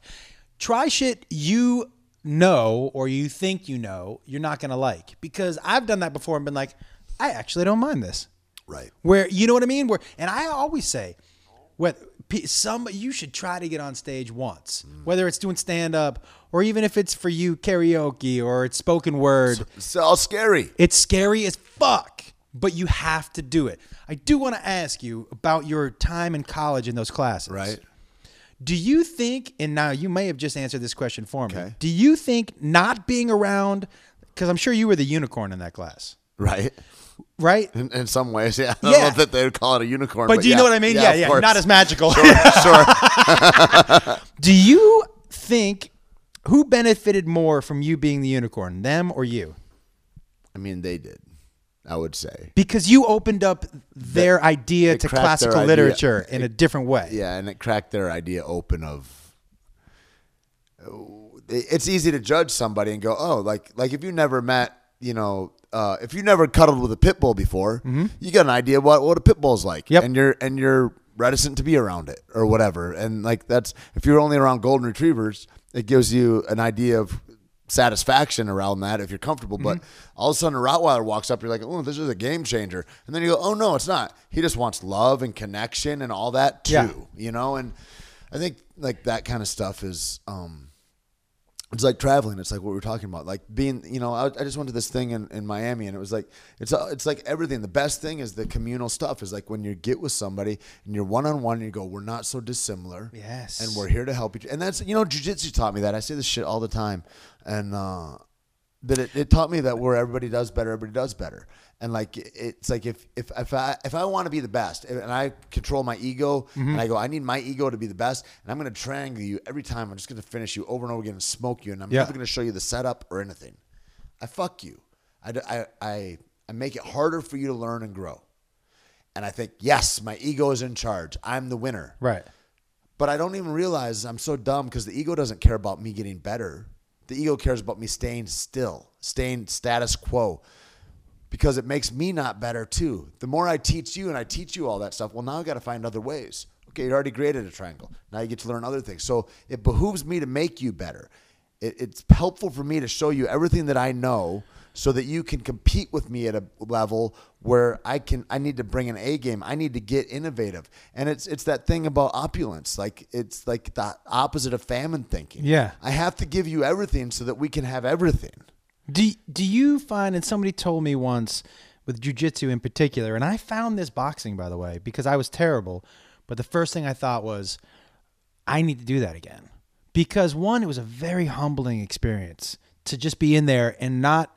Try shit you know or you think you know you're not gonna like. Because I've done that before and been like, I actually don't mind this.
Right.
Where you know what I mean? Where and I always say, what some you should try to get on stage once, whether it's doing stand up or even if it's for you karaoke or it's spoken word.
It's all scary.
It's scary as fuck, but you have to do it. I do want to ask you about your time in college in those classes.
Right.
Do you think, and now you may have just answered this question for me,
Okay.
do you think not being around, because I'm sure you were the unicorn in that class,
Right.
Right?
In, in some ways, yeah. I
Yeah.
that they would call it a unicorn.
But, do you
yeah.
know what I mean? Yeah,
of
yeah. Not as magical.
sure.
Do you think who benefited more from you being the unicorn, them or you?
I mean, they did. I would say.
Because you opened up their idea to classical
idea.
literature in a different way.
Yeah, and it cracked their idea open of. It's easy to judge somebody and go, oh, like like if you never met you know, uh, if you never cuddled with a pit bull before,
Mm-hmm.
you got an idea what what a pit bull's like,
Yep.
and you're and you're reticent to be around it or whatever. And like that's if you're only around golden retrievers, it gives you an idea of satisfaction around that if you're comfortable. But
Mm-hmm.
all of a sudden, a Rottweiler walks up, you're like, oh, this is a game changer, and then you go, oh no, it's not. He just wants love and connection and all that too,
Yeah.
you know. And I think like that kind of stuff is. um it's like traveling. It's like what we were talking about. Like being, you know, I, I just went to this thing in, in Miami, and it was like it's uh, it's like everything. The best thing is the communal stuff. Is like when you get with somebody and you're one on one, and you go, "We're not so dissimilar."
Yes.
and we're here to help each. And that's you know, jujitsu taught me that. I say this shit all the time, and uh, that it, it taught me that where everybody does better, everybody does better. And like it's like if if if I if I want to be the best, and I control my ego,
Mm-hmm.
and I go, I need my ego to be the best, and I'm going to triangle you every time. I'm just going to finish you over and over again and smoke you, and I'm
Yeah.
never going to show you the setup or anything. I fuck you. I I I make it harder for you to learn and grow. And I think, yes, my ego is in charge. I'm the winner.
Right.
But I don't even realize I'm so dumb because the ego doesn't care about me getting better. The ego cares about me staying still, staying status quo, because it makes me not better too. The more I teach you and I teach you all that stuff, well, now I got to find other ways. Okay, you already created a triangle. Now you get to learn other things. So it behooves me to make you better. It, it's helpful for me to show you everything that I know so that you can compete with me at a level where I can I need to bring an A game. I need to get innovative. And it's it's that thing about opulence. Like it's like the opposite of famine thinking.
Yeah.
I have to give you everything so that we can have everything.
Do do you find and somebody told me once with jujitsu in particular, and I found this boxing by the way because I was terrible, but the first thing I thought was, I need to do that again because one, it was a very humbling experience to just be in there and not,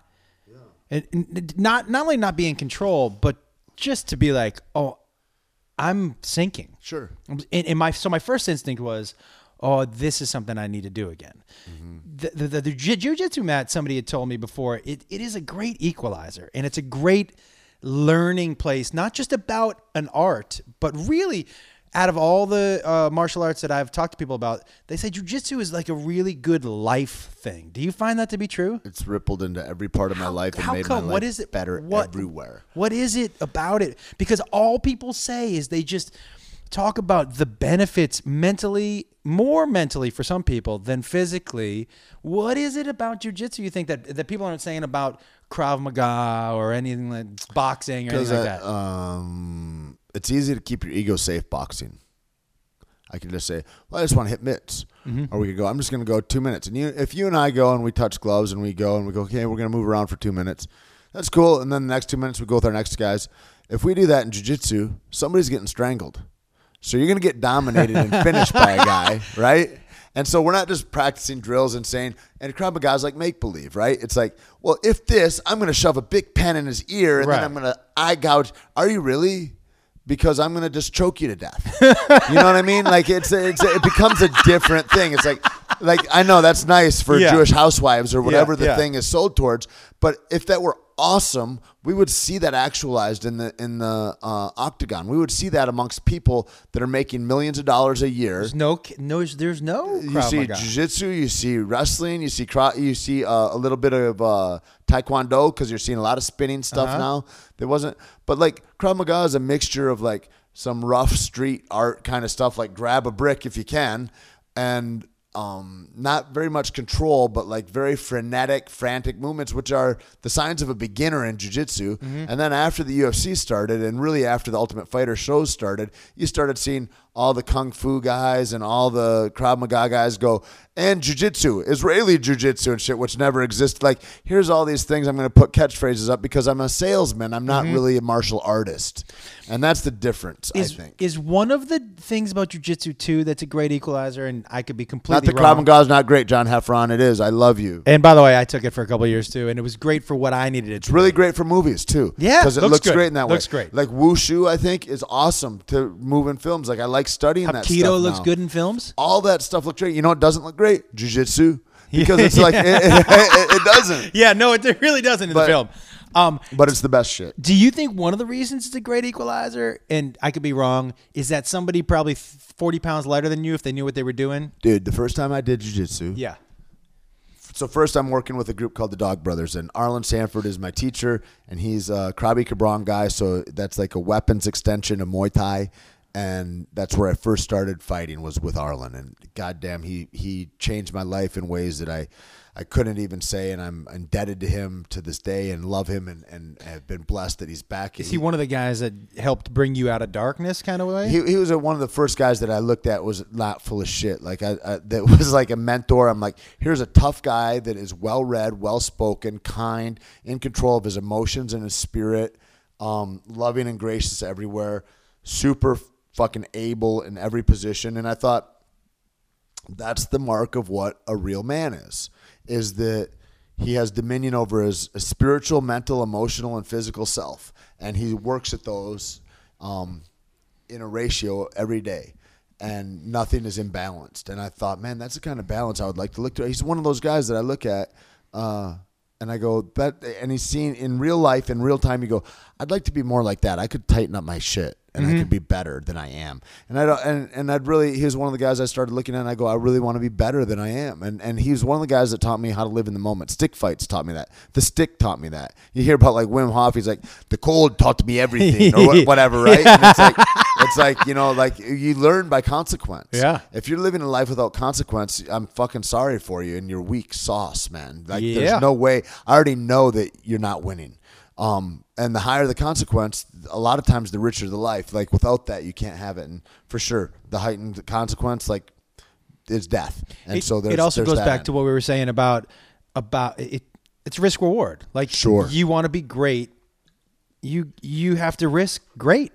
and, and not not only not be in control, but just to be like, oh, I'm sinking.
Sure.
And, and my so my first instinct was, oh, this is something I need to do again. The, the, the, the jiu- jujitsu mat, somebody had told me before, it, it is a great equalizer and it's a great learning place, not just about an art, but really out of all the uh, martial arts that I've talked to people about, they say jujitsu is like a really good life thing. Do you find that to be true?
It's rippled into every part of my life and
How
made
come?
my life
What is it?
better
what,
everywhere.
What is it about it? Because all people say is they just talk about the benefits mentally, more mentally for some people than physically. What is it about jujitsu you think that that people aren't saying about Krav Maga or anything like boxing or anything like that?
um, it's easy to keep your ego safe boxing. I can just say, well, I just want to hit mitts.
Mm-hmm.
Or we could go, I'm just going to go two minutes. And you, if you and I go and we touch gloves and we go and we go, okay, we're going to move around for two minutes. That's cool. And then the next two minutes we go with our next guys. If we do that in jiu-jitsu, somebody's getting strangled. So you're going to get dominated and finished by a guy, right? And so we're not just practicing drills and saying, and a Krav Maga's like make believe, right? It's like, well, if this, I'm going to shove a big pen in his ear and
Right.
then I'm going to eye gouge. Are you really? Because I'm going to just choke you to death. you know what I mean? Like it's, it's it becomes a different thing. It's like, like I know that's nice for
Yeah.
Jewish housewives or whatever the
yeah.
thing is sold towards, but if that were awesome, we would see that actualized in the in the uh, octagon. We would see that amongst people that are making millions of dollars a year.
There's no, no, there's no
You see jiu-jitsu, you see wrestling, you see cro- you see uh, a little bit of uh, taekwondo because you're seeing a lot of spinning stuff
Uh-huh.
now. There wasn't, but like Krav Maga is a mixture of like some rough street art kind of stuff, like grab a brick if you can, and um, not very much control, but like very frenetic, frantic movements, which are the signs of a beginner in jiu-jitsu.
Mm-hmm.
And then after the UFC started, and really after the Ultimate Fighter shows started, you started seeing all the kung fu guys and all the Krav Maga guys go and jiu-jitsu, Israeli jiu-jitsu and shit, which never existed. Like, here's all these things. I'm going to put catchphrases up because I'm a salesman. I'm not mm-hmm. really a martial artist, and that's the difference.
is,
I think.
is one of the things about jujitsu too that's a great equalizer, and I could be completely
not the
wrong.
Krav Maga is not great, John Heffron. It is. I love you.
And by the way, I took it for a couple years too, and it was great for what I needed it to.
It's really great for movies too.
Yeah,
because it
looks
looks great in that
Looks
way.
Looks great.
Like wushu, I think is awesome to move in films. Like I like studying that stuff.
Hapkido looks
now.
good in films.
All that stuff looks great. You know what doesn't look great? Jiu-jitsu. Because it's like it, it, it doesn't.
Yeah, no, it really doesn't in
But-
the film. Um,
But it's the best shit.
do you think one of the reasons it's a great equalizer, and I could be wrong, is that somebody probably forty pounds lighter than you if they knew what they were doing?
Dude, the first time I did jiu-jitsu,
Yeah.
So first, I'm working with a group called the Dog Brothers, and Arlen Sanford is my teacher, and he's a Krabi Krabong guy. So that's like a weapons extension of Muay Thai, and that's where I first started fighting was with Arlen. And goddamn, he he changed my life in ways that I I couldn't even say, and I'm indebted to him to this day, and love him, and and have been blessed that he's back.
Is he one of the guys that helped bring you out of darkness, kind of way?
He, he was a, one of the first guys that I looked at was not full of shit. Like I, I that was like a mentor. I'm like, here's a tough guy that is well read, well spoken, kind, in control of his emotions and his spirit, um, loving and gracious everywhere, super fucking able in every position. And I thought that's the mark of what a real man is. Is that he has dominion over his spiritual, mental, emotional, and physical self, and he works at those um, in a ratio every day, and nothing is imbalanced. And I thought, man, that's the kind of balance I would like to look to. He's one of those guys that I look at. Uh, and I go that, and he's seen in real life, in real time. You go, I'd like to be more like that. I could tighten up my shit, and I could mm-hmm. be better than I am. And I don't, and, and I'd really, he was one of the guys I started looking at. and I go, I really want to be better than I am. And and he was one of the guys that taught me how to live in the moment. Stick fights taught me that. The stick taught me that. You hear about like Wim Hof. He's like, the cold taught me everything, or whatever, right? And it's like, it's like you know, like you learn by consequence.
Yeah.
If you're living a life without consequence, I'm fucking sorry for you, and you're weak sauce, man. Like,
Yeah.
there's no way. I already know that you're not winning. Um, and the higher the consequence, a lot of times the richer the life. Like without that, you can't have it. And for sure, the heightened consequence, like, is death. And
it,
so there's,
it also goes back
end.
to what we were saying about about it. It's risk reward. Like
Sure.
you want to be great, you you have to risk great.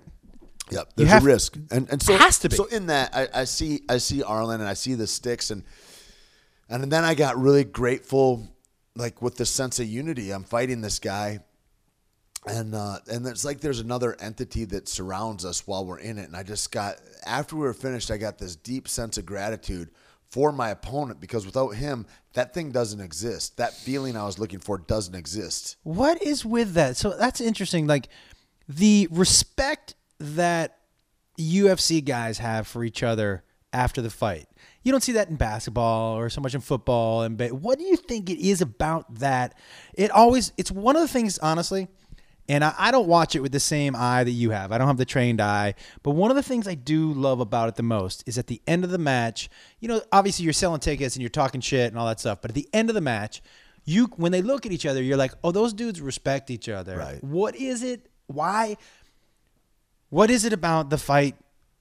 Yep, there's
have-
a risk, and and so
Has to be.
So in that, I, I see I see Arlen and I see the sticks, and and then I got really grateful, like with the sense of unity. I'm fighting this guy, and uh, and it's like there's another entity that surrounds us while we're in it. And I just got after we were finished, I got this deep sense of gratitude for my opponent because without him, that thing doesn't exist. That feeling I was looking for doesn't exist.
What is with that? So that's interesting. Like the respect that UFC guys have for each other after the fight. You don't see that in basketball or so much in football and ba- what do you think it is about that? It always it's one of the things honestly and I, I don't watch it with the same eye that you have. I don't have the trained eye. But one of the things I do love about it the most is at the end of the match, you know, obviously you're selling tickets and you're talking shit and all that stuff. But at the end of the match, you when they look at each other, you're like, oh, those dudes respect each other.
Right.
What is it? Why? What is it about the fight?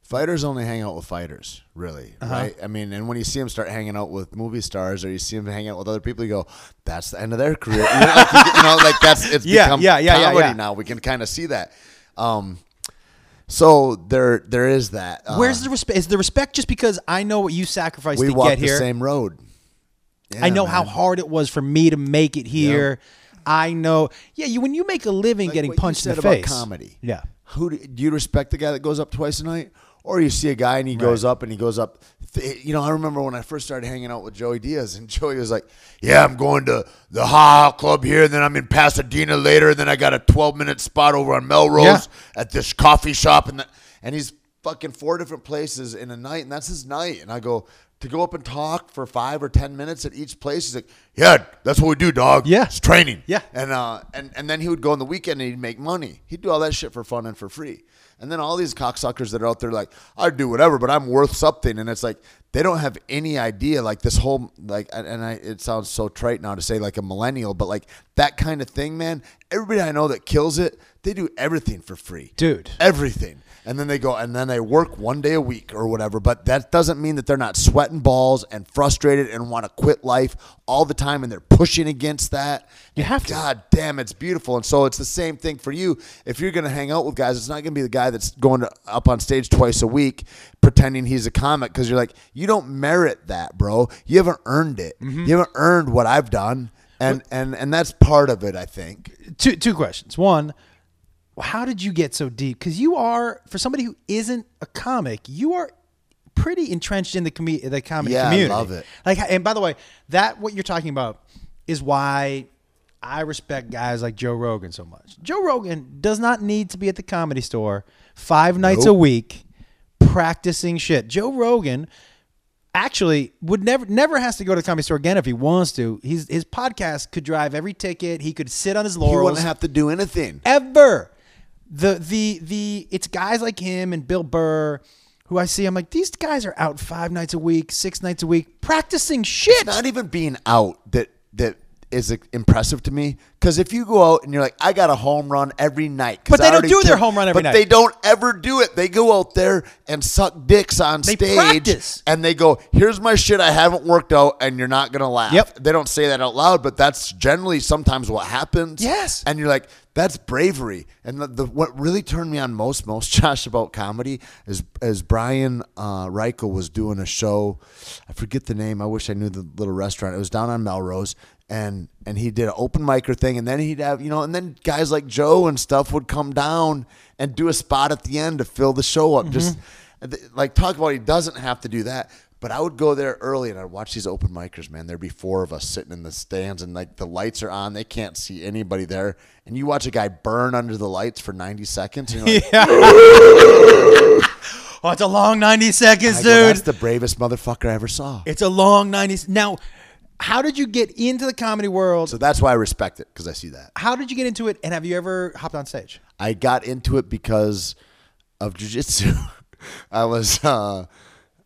Fighters only hang out with fighters, really,
Uh-huh.
right? I mean, and when you see them start hanging out with movie stars, or you see them hang out with other people, you go, "That's the end of their career." You know, like, you know, like that's it's
Yeah,
become
yeah, yeah, yeah,
comedy
yeah.
now. We can kind of see that. Um, so there, there is that. Uh,
Where's the respect? Is the respect just because I know what you sacrificed
we
to
walk
get
the
here?
same road? Yeah,
I know how hard it was for me to make it here. I know. Yeah, you when you make a living
Like
getting punched in the face.
comedy.
Yeah.
Who do, do you respect the guy that goes up twice a night, or you see a guy and he goes up and he goes up? th- You know, I remember when I first started hanging out with Joey Diaz, and Joey was like, "Yeah, I'm going to the Ha Ha Club here, and then I'm in Pasadena later, and then I got a 12 minute spot over on Melrose
Yeah.
at this coffee shop, and the, and he's fucking four different places in a night, and that's his night. And I go to go up and talk for five or ten minutes at each place. He's like, "Yeah, that's what we do, dog.
Yeah.
it's training.
Yeah.
And uh and, and then he would go on the weekend and he'd make money. He'd do all that shit for fun and for free. And then all these cocksuckers that are out there like, I'd do whatever, but I'm worth something. And it's like they don't have any idea. Like this whole like and and I it sounds so trite now to say like a millennial, but like that kind of thing, man. Everybody I know that kills it, they do everything for free.
Dude.
Everything. And then they go and then they work one day a week or whatever. But that doesn't mean that they're not sweating balls and frustrated and want to quit life all the time and they're pushing against that.
You have to.
God damn, it's beautiful. And so it's the same thing for you. If you're going to hang out with guys, it's not going to be the guy that's going to, up on stage twice a week pretending he's a comic because you're like, you don't merit that, bro. You haven't earned it.
Mm-hmm.
You haven't earned what I've done. And, and, and that's part of it, I think.
two two questions. One, how did you get so deep? Because you are for somebody who isn't a comic, you are pretty entrenched in the com- the comedy
Yeah, I love it.
Like, and by the way, that what you're talking about is why I respect guys like Joe Rogan so much. Joe Rogan does not need to be at the comedy store five nights a week practicing shit. Joe Rogan actually would never never has to go to the comedy store again if he wants to. He's his podcast could drive every ticket. He could sit on his laurels.
He wouldn't have to do anything.
ever. The the the it's guys like him and Bill Burr who I see. I'm like these guys are out five nights a week, six nights a week, practicing shit.
Not even being out that that is impressive to me. Because if you go out and you're like, I got a home run every night,
But they
I
don't do their home run every
but
night.
they don't ever do it. They go out there and suck dicks on
They
stage,
practice.
and they go, "Here's my shit I haven't worked out," and you're not gonna laugh.
Yep.
They don't say that out loud, but that's generally sometimes what happens.
Yes.
and you're like. That's bravery, and the, the what really turned me on most, most Josh about comedy is as Brian uh, Reichel was doing a show. I forget the name. I wish I knew the little restaurant. It was down on Melrose, and and he did an open micer thing, and then he'd have you know, and then guys like Joe and stuff would come down and do a spot at the end to fill the show up. Just like talk about he doesn't have to do that. But I would go there early and I'd watch these open micers, man. There'd be four of us sitting in the stands and like the lights are on. They can't see anybody there. And you watch a guy burn under the lights for 90 seconds. And like,
Oh, it's a long 90 seconds, dude.
go, that's the bravest motherfucker I ever saw.
it's a long 90. Now, how did you get into the comedy world?
So that's why I respect it because I see that.
How did you get into it? And have you ever hopped on stage?
I got into it because of jujitsu. I was uh,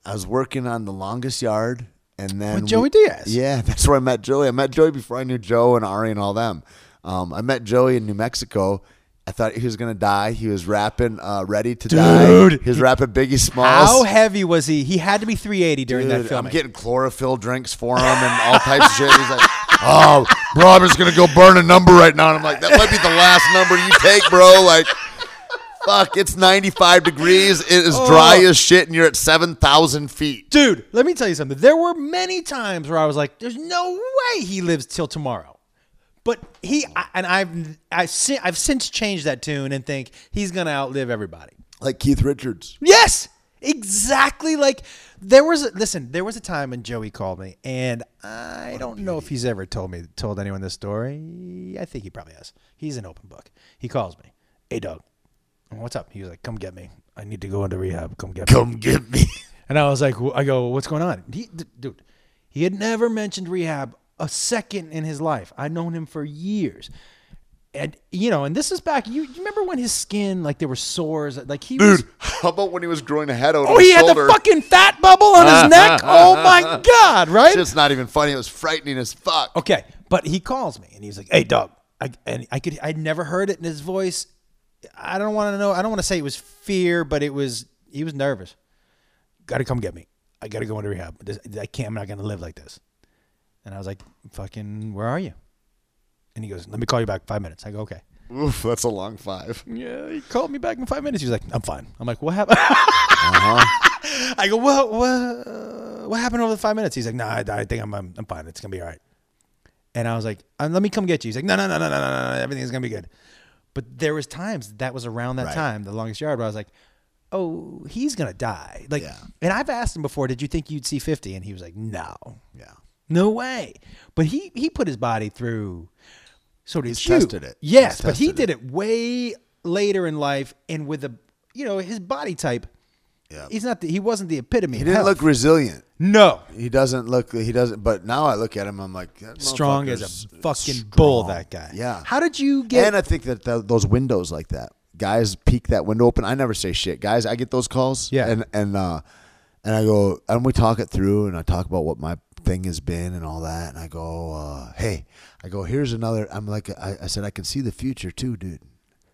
I was working on the longest yard, and then
With Joey Diaz.
Yeah, that's where I met Joey. I met Joey before I knew Joe and Ari and all them. Um, I met Joey in New Mexico. I thought he was gonna die. He was rapping uh, "Ready to Die."
Dude.
He was rapping Biggie Smalls.
How heavy was he? He had to be 380 during that film.
I'm getting chlorophyll drinks for him and all types of shit. He's like, "Oh, bro, I'm just gonna go burn a number right now." And I'm like, "That might be the last number you take, bro." Like, fuck, it's 95 degrees. It is dry
Oh.
as shit, and you're at 7,000 feet.
Dude, let me tell you something. There were many times where I was like, "There's no way he lives till tomorrow," but he I, and I've I've, si- I've since changed that tune and think he's gonna outlive everybody.
Like Keith Richards.
Yes, exactly. Like there was. A, listen, there was a time when Joey called me, and I don't know if he's ever told me told anyone this story. I think he probably has. He's an open book. He calls me, "Hey, Doug, what's up?" He was like, "Come get me. I need to go into rehab. Come get me."
Come get me.
And I was like, I go, what's going on? He, d- dude, he had never mentioned rehab a second in his life. I'd known him for years. And, you know, and this is back, you, you remember when his skin, like there were sores, like he was.
Dude, how about when he was growing a head out
Oh, he had
shoulder?
the fucking fat bubble on his neck. Oh my God, right?
It's not even funny. It was frightening as fuck.
Okay, but he calls me and he's like, "Hey, Doug," I, and I could I'd never heard it in his voice. I don't want to know. I don't want to say it was fear, but it was he was nervous. Got to come get me. I got to go into rehab. This, I can't. I'm not gonna live like this. And I was like, "Fucking, where are you?" And he goes, "Let me call you back five minutes." I go, "Okay."
Oof, that's a long five.
Yeah, he called me back in five minutes. He's like, "I'm fine." I'm like, "What happened?"
Uh-huh.
I go, "What? What? What happened over the five minutes?" He's like, "Nah, I, I think I'm, I'm I'm fine. It's gonna be all right." And I was like, uh, "Let me come get you." He's like, "No, no, no, no, no, no, no. Everything's gonna be good." But there was times that was around that
Right.
time, the longest yard, where I was like, "Oh, he's gonna die." Like,
Yeah.
and I've asked him before, "Did you think you'd see 50? And he was like, "No,
Yeah.
no way." But he he put his body through. So did
He's
you.
tested it.
Yes, but he did it way later in life, and with a you know his body type.
Yeah.
He's not. The, he wasn't the epitome.
He didn't
health.
look resilient.
No,
He doesn't look. He doesn't. But now I look at him. I'm like
strong as a fucking bull. That guy.
Yeah.
How did you get?
and I think that th- those windows like that, guys peek that window open. I never say shit, guys. I get those calls.
Yeah.
And and uh, and I go and we talk it through, and I talk about what my thing has been and all that, and I go, uh, hey, I go, here's another. I'm like, I, I said, I can see the future too, dude.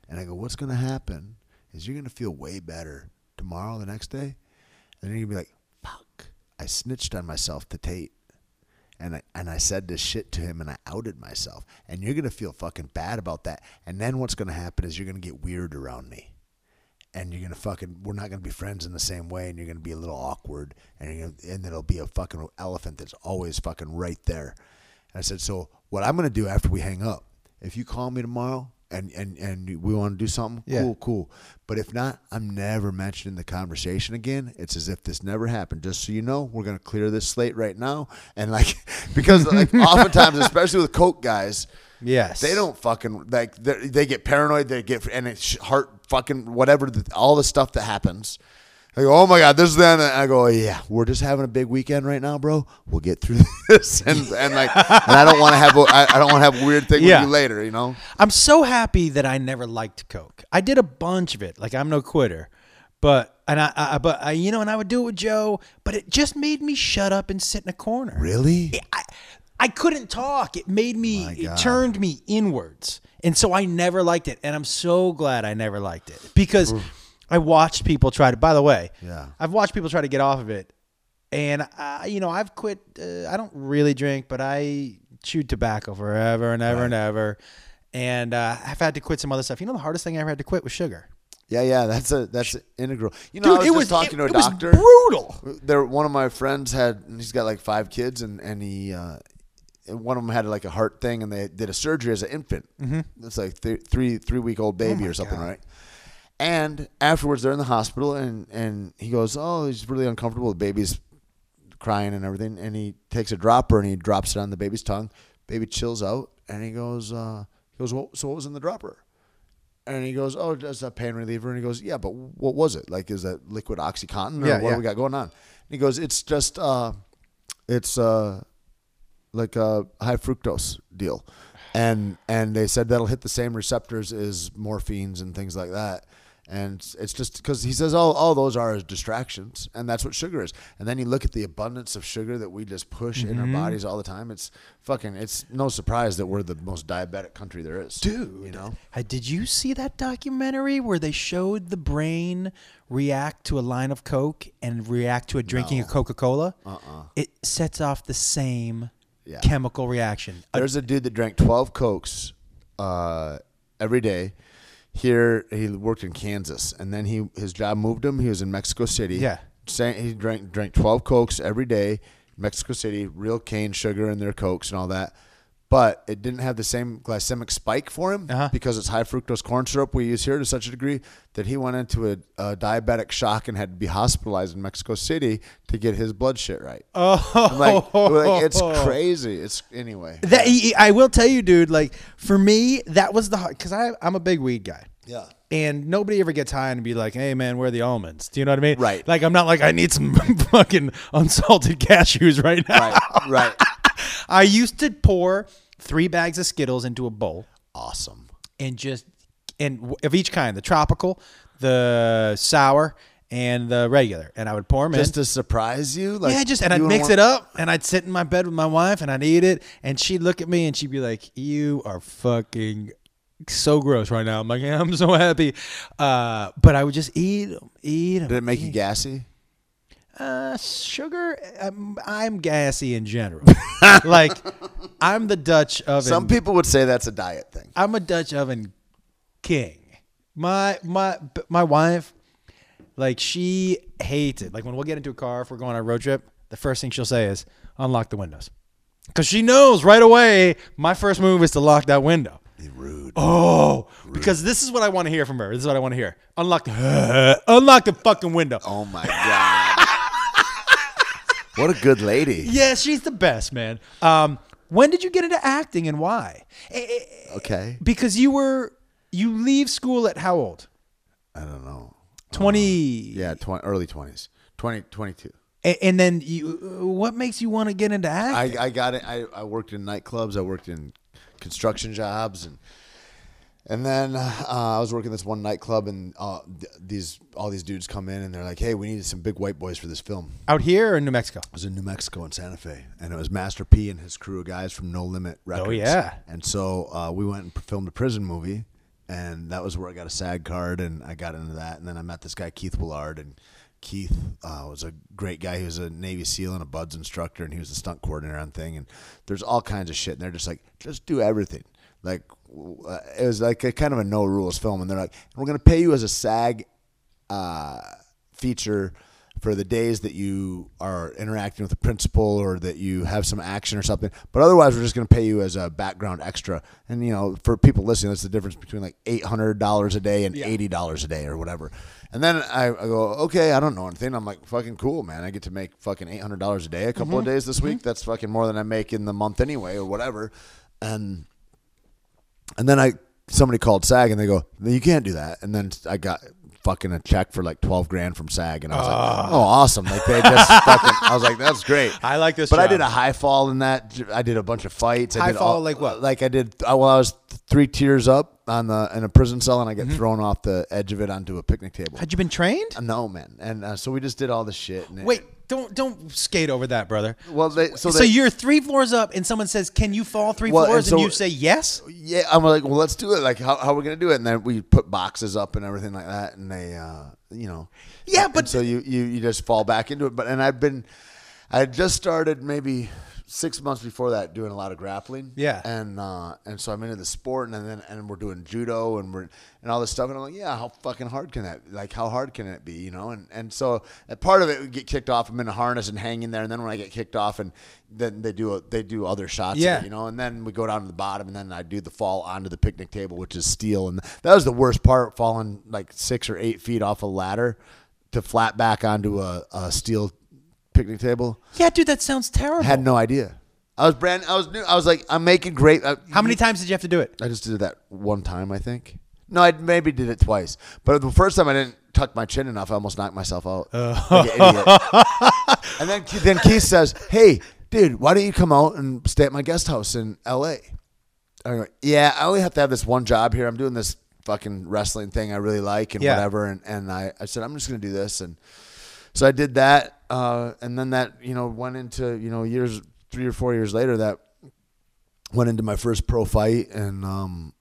And I go, what's gonna happen is you're gonna feel way better tomorrow, the next day, and then you're gonna be like, fuck, I snitched on myself to Tait and I and I said this shit to him and I outed myself. And you're gonna feel fucking bad about that. And then what's gonna happen is you're gonna get weird around me. And you're gonna fucking we're not gonna be friends in the same way and you're gonna be a little awkward and gonna, and it'll be a fucking elephant that's always fucking right there. And I said, So what I'm gonna do after we hang up, if you call me tomorrow and, and, and we want to do something,
Yeah.
cool, cool. But if not, I'm never mentioning the conversation again. It's as if this never happened. Just so you know, we're gonna clear this slate right now. And like, because like oftentimes, especially with coke guys,
yes,
they don't fucking like they they get paranoid. They get and it's heart fucking whatever the, all the stuff that happens. I go, oh my god, this is then. And I go, yeah, we're just having a big weekend right now, bro. We'll get through this, and and like, and I don't want to have, a, I, I don't want to have a weird thing
Yeah.
with you later, you know.
I'm so happy that I never liked Coke. I did a bunch of it. Like I'm no quitter, but and I, I but I, you know, and I would do it with Joe. But it just made me shut up and sit in a corner.
Really?
I, I couldn't talk. It made me, it turned me inwards. And so I never liked it. And I'm so glad I never liked it because I watched people try to, by the way,
Yeah.
I've watched people try to get off of it. And, I, you know, I've quit, uh, I don't really drink, but I chewed tobacco forever and ever and ever. And uh, I've had to quit some other stuff. You know, the hardest thing I ever had to quit was sugar.
Yeah, yeah. That's a that's integral. You know, I was
it
just
was
talking
it,
to a
it was
doctor.
brutal.
there one of my friends had he's got like five kids and and he uh one of them had like a heart thing and they did a surgery as an infant mm-hmm. it's like th- three three week old baby or something right and afterwards they're in the hospital and and he goes oh he's really uncomfortable the baby's crying and everything and he takes a dropper and he drops it on the baby's tongue baby chills out and he goes uh he goes well, so what was in the dropper and he goes, "Oh, that's a pain reliever." And he goes, "Yeah, but what was it? Like, is that liquid OxyContin or
Yeah,
what
yeah.
we got going on?" And he goes, "It's just, uh, it's uh, like a high fructose deal," and and they said that'll hit the same receptors as morphines and things like that. And it's just because he says all, all those are distractions, and that's what sugar is. And then you look at the abundance of sugar that we just push in
Mm-hmm.
our bodies all the time. It's fucking. It's no surprise that we're the most diabetic country there is,
Dude,
You know,
did you see that documentary where they showed the brain react to a line of Coke and react to a drinking of Coca Cola? Uh-uh. It sets off the same
Yeah.
chemical reaction.
There's a dude that drank 12 Cokes uh, every day. Here, he worked in Kansas, and then he his job moved him. He was in Mexico City.
Yeah.
He drank drank 12 Cokes every day. Mexico City, real cane sugar in their Cokes and all that. But it didn't have the same glycemic spike for him
Uh-huh.
because it's high fructose corn syrup we use here to such a degree that he went into a, a diabetic shock and had to be hospitalized in Mexico City to get his blood shit right.
oh,
like, like, it's crazy. It's anyway.
That I will tell you, dude. Like for me, that was the because I I'm a big weed guy.
Yeah.
And nobody ever gets high and be like, "Hey, man, where are the almonds?" Do you know what I mean?
Right.
Like I'm not like I need some fucking unsalted cashews right now.
Right, right.
I used to pour three bags of Skittles into a bowl
Awesome.
and just and of each kind, the tropical, the sour, and the regular, and I would pour them in.
Just to surprise you, like
yeah, just and I'd mix it up, and I'd sit in my bed with my wife, and I'd eat it, and she'd look at me, and she'd be like, "You are fucking so gross right now." I'm like, "Yeah, I'm so happy," uh, but I would just eat 'em, eat 'em,
Did it make you gassy?
Uh, sugar. I'm, I'm gassy in general. like, I'm the Dutch oven.
Some people would say that's a diet thing.
I'm a Dutch oven king. My my my wife, like she hates it. Like when we'll get into a car if we're going on a road trip, the first thing she'll say is unlock the windows, because she knows right away my first move is to lock that window.
Rude.
Oh, because this is what I want to hear from her. This is what I want to hear. Unlock the unlock the fucking window.
Oh my god. What a good lady.
Yeah, she's the best, man. Um, when did you get into acting and why? Eh, eh, eh,
Okay.
Because you were you leave school at how old?
I don't know.
Twenty.
Yeah, 20, early 20s. 20, 22.
A- And then you, what makes you want to get into acting?
I, I got it. I, I worked in nightclubs. I worked in construction jobs, and and then uh, I was working this one nightclub, and uh, th- these all these dudes come in, and they're like, "Hey, we needed some big white boys for this film."
Out here or in New Mexico?
I was in New Mexico in Santa Fe, and it was Master P and his crew of guys from No Limit Records.
Oh, yeah.
And so uh, we went and filmed a prison movie, and that was where I got a SAG card, and I got into that. And then I met this guy Keith Willard, and Keith uh, was a great guy. He was a Navy SEAL and a BUD/S instructor, and he was a stunt coordinator on thing. And there's all kinds of shit, and they're just like, just do everything. Like Uh, it was like a kind of a no rules film, and they're like, we're gonna pay you as a SAG uh, feature for the days that you are interacting with the principal or that you have some action or something. But otherwise, we're just going to pay you as a background extra. And you know, for people listening, that's the difference between like eight hundred dollars a day and eighty dollars a day or whatever. And then I, I go, okay, I don't know anything. I'm like, fucking cool, man. I get to make fucking eight hundred dollars a day a couple of mm-hmm. days this mm-hmm. week. That's fucking more than I make in the month anyway, or whatever. And and then I somebody called SAG and they go, you can't do that. And then I got fucking a check for like twelve grand from SAG, and I was like, oh, awesome! Like they just fucking. I was like, that's great.
I like this
But I
job.
did a high fall in that. I did a bunch of fights. I
High
did
fall,
all,
like what?
Like I did. I, well, I was three tiers up on the in a prison cell, and I
Mm-hmm.
get thrown off the edge of it onto a picnic table.
Had you been trained?
Uh, no, man. And uh, so we just did all this shit. And it-
Wait, don't don't skate over that, brother.
Well, they, so,
So,
they,
you're three floors up, and someone says, "Can you fall three
Well,
floors?"
and
And, you say yes.
yeah, I'm like, well, let's do it. Like, how, how are we gonna do it? And then we put boxes up and everything like that, and they, uh, you know,
Yeah, but-
so you, you you just fall back into it. But and I've been, I just started maybe six months before that doing a lot of grappling.
Yeah.
and uh, and so I'm into the sport, and then and we're doing judo and we're and all this stuff, and I'm like, yeah, how fucking hard can that? Like, how hard can it be? You know, and and so a part of it would get kicked off. I'm in a harness and hanging there, and then when I get kicked off, and then they do a, they do other shots.
Yeah.
it, you know, and then we go down to the bottom, and then I do the fall onto the picnic table, which is steel, and that was the worst part, falling like six or eight feet off a ladder to flat back onto a, a steel picnic table.
Yeah, dude, that sounds terrible.
I Had no idea. I was brand. I was new. I was like, I'm making great. uh,
How many times did you have to do it?
I just did that one time, I think. No, I maybe did it twice. But the first time I didn't tuck my chin enough, I almost knocked myself out. Like an idiot. and then then Keith says, "Hey, dude, why don't you come out and stay at my guest house in L.A.?" I go, "Yeah, I only have to have this one job here. I'm doing this fucking wrestling thing I really like and
Yeah.
whatever." And and I, I said, "I'm just gonna do this." And so I did that, uh, and then that you know went into you know years three or four years later that went into my first pro fight and um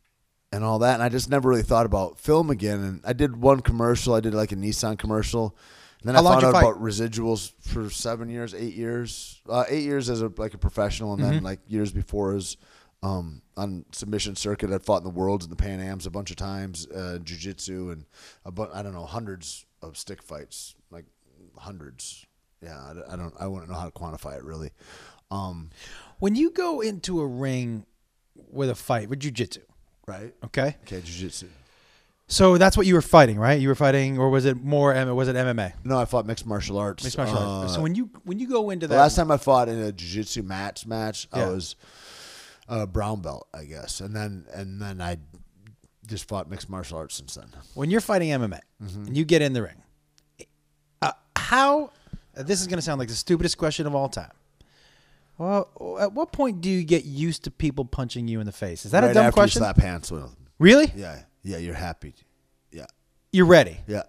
and all that. And I just never really thought about film again. And I did one commercial. I did like a Nissan commercial. And then
How
I found out
fight?
about residuals for seven years eight years uh, eight years as a like a professional. And
Mm-hmm.
then like years before as um on submission circuit I'd fought in the worlds and the Pan Ams a bunch of times uh, jiu-jitsu and a bu- I don't know hundreds of stick fights like hundreds yeah I, I don't I wouldn't know how to quantify it really um
When you go into a ring with a fight with jujitsu,
right
okay?
okay jiu-jitsu
So that's what you were fighting, right? You were fighting, or was it more? Was it MMA?
No, I fought mixed martial arts.
Mixed martial arts.
Uh,
So when you when you go into
the
that,
last time I fought in a jiu-jitsu match match, I was a brown belt, I guess, and then and then I just fought mixed martial arts since then.
when you're fighting MMA
Mm-hmm.
and you get in the ring, uh, how? Uh, this is going to sound like the stupidest question of all time. Well, at what point do you get used to people punching you in the face? Is that
right
a dumb
after
question?
you slap hands with them.
Really?
Yeah, yeah, you're happy. Yeah,
You're ready.
yeah.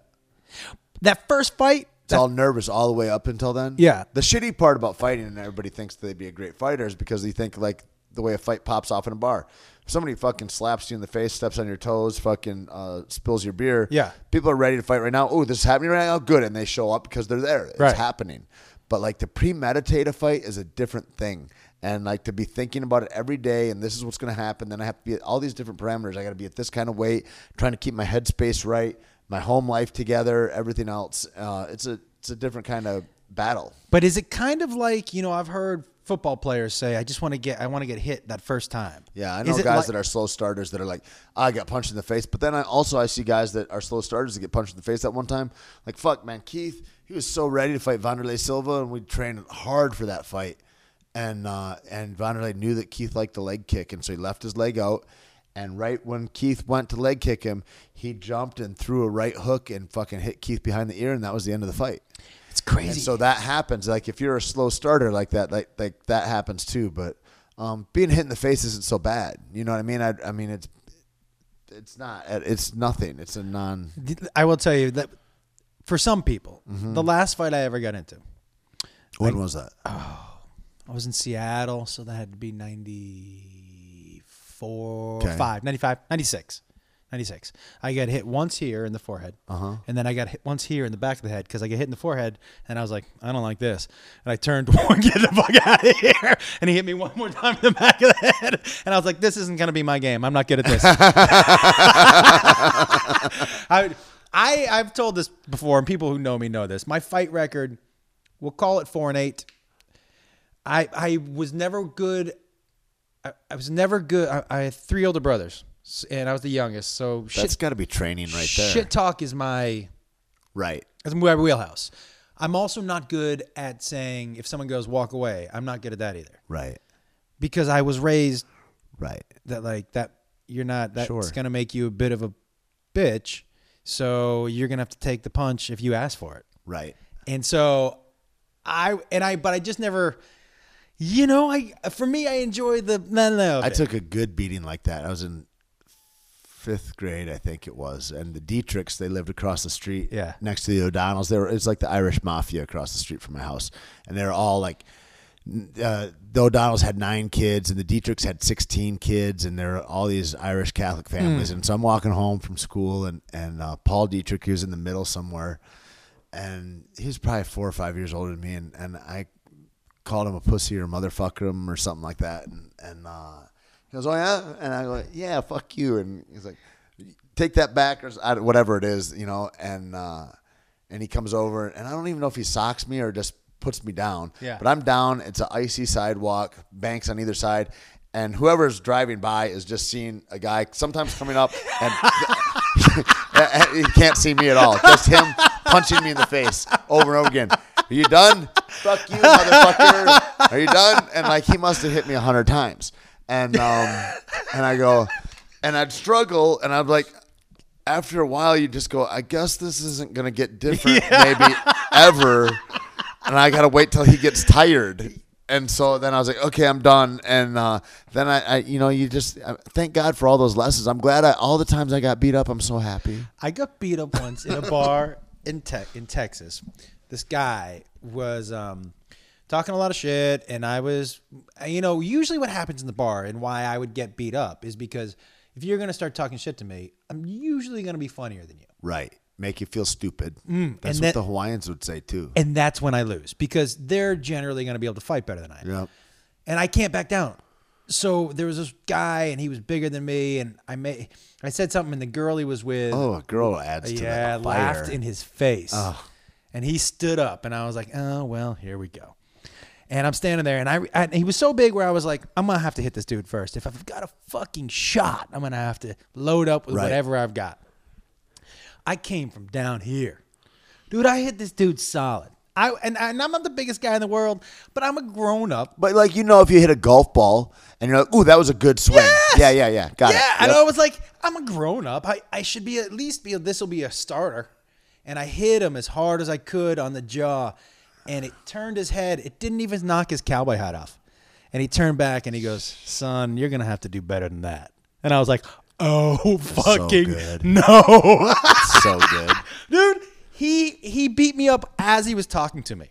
That first fight,
It's all nervous all the way up until then.
Yeah.
The shitty part about fighting, and everybody thinks they'd be a great fighter, is because they think like the way a fight pops off in a bar. If somebody fucking slaps you in the face, steps on your toes, fucking uh, spills your beer.
Yeah.
People are ready to fight right now. Oh, this is happening right now. Good, and they show up because they're there. It's
Right.
happening. But like to premeditate a fight is a different thing. And like to be thinking about it every day, and this is what's going to happen. Then I have to be at all these different parameters. I got to be at this kind of weight, trying to keep my headspace right, my home life together, everything else. Uh, it's a it's a different kind of battle.
but is it kind of like you know? I've heard football players say, "I just want to get, I want to get hit that first time."
Yeah, I know guys
like-
that are slow starters that are like, I got punched in the face. But then I also I see guys that are slow starters that get punched in the face that one time. Like fuck, man, Keith, he was so ready to fight Wanderlei Silva, and we trained hard for that fight. And uh, and Wanderlei knew that Keith liked the leg kick, and so he left his leg out. And right when Keith went to leg kick him, he jumped and threw a right hook and fucking hit Keith behind the ear, and that was the end of the fight.
Crazy.
And so that happens. Like if you're a slow starter like that, like like that happens too. But um, being hit in the face isn't so bad. You know what I mean? I, I mean it's it's not. It's nothing. It's a non.
I will tell you that for some people,
Mm-hmm.
the last fight I ever got into,
When was that?
Oh, I was in Seattle, so that had to be 94,
Okay.
5, 95, 96. 96. I got hit once here in the forehead.
Uh-huh.
And then I got hit once here in the back of the head because I get hit in the forehead. And I was like, I don't like this. And I turned get the fuck out of here. And he hit me one more time in the back of the head. And I was like, this isn't going to be my game. I'm not good at this. I, I, I've told this before, and people who know me know this. My fight record, we'll call it four and eight. I I was never good. I, I was never good. I, I had three older brothers, and I was the youngest. So
That's
shit,
got to be training right there.
shit talk is my
Right.
is my wheelhouse. I'm also not good at saying if someone goes walk away. I'm not good at that either
Right.
because I was raised
Right.
that like that you're not that's
Sure.
gonna make you a bit of a bitch. So you're gonna have to take the punch if you ask for it.
Right.
And so I and I but I just never you know, I for me I enjoy the no no.
I took a good beating like that. I was in fifth grade, I think it was, and the Dietrichs they lived across the street,
Yeah.
next to the O'Donnells. They were it's like the Irish mafia across the street from my house, and they were all like. Uh, the O'Donnells had nine kids, and the Dietrichs had sixteen kids, and there were all these Irish Catholic families. And so I'm walking home from school, and and uh, Paul Dietrich, he was in the middle somewhere, and he was probably four or five years older than me, and, and I called him a pussy or motherfucker him or something like that, and and uh, he goes, "Oh yeah," and I go, "Yeah, fuck you," and he's like, "Take that back," or whatever it is, you know, and uh, and he comes over, and I don't even know if he socks me or just puts me down,
Yeah.
but I'm down. It's an icy sidewalk, banks on either side. And whoever's driving by is just seeing a guy sometimes coming up and he can't see me at all. Just him punching me in the face over and over again. Are you done? Fuck you, motherfucker. Are you done? And like he must have hit me a hundred times. And um, and I go, and I'd struggle, and I'm like, after a while, you just go, I guess this isn't gonna get different, maybe ever. And I gotta wait till he gets tired. And so then I was like, okay, I'm done. And uh, then I, I, you know, you just uh, thank God for all those lessons. I'm glad I, all the times I got beat up, I'm so happy.
I got beat up once in a bar in te- in Texas. This guy was um, talking a lot of shit, and I was, you know, usually what happens in the bar and why I would get beat up is because if you're gonna start talking shit to me, I'm usually gonna be funnier than you,
Right. Make you feel stupid. That's
Mm, and
what
that-
the Hawaiians would say too.
and that's when I lose because they're generally gonna be able to fight better than I am.
Yep.
and I can't back down. So there was this guy, and he was bigger than me, and I may I said something, and the girl he was with,
Oh, a girl adds to
yeah,
that
laughed in his face, and he stood up, and I was like, oh well, here we go. And I'm standing there, and I, and he was so big where I was like, I'm gonna have to hit this dude first. If I've got a fucking shot, I'm gonna have to load up with
Right.
whatever I've got. I came from down here, dude. I hit this dude solid. I and, and I'm not the biggest guy in the world, but I'm a grown up.
But like you know, if you hit a golf ball and you're like, "Ooh, that was a good swing."
Yes!
Yeah, yeah, yeah. Got
yeah,
it.
and
Yep.
I was like, I'm a grown up. I, I should be at least be. This will be a starter. And I hit him as hard as I could on the jaw, and it turned his head. It didn't even knock his cowboy hat off. And he turned back and he goes, "Son, you're gonna have to do better than that." And I was like, "Oh, fucking
good.
no,
so good.
dude!" He he beat me up as he was talking to me.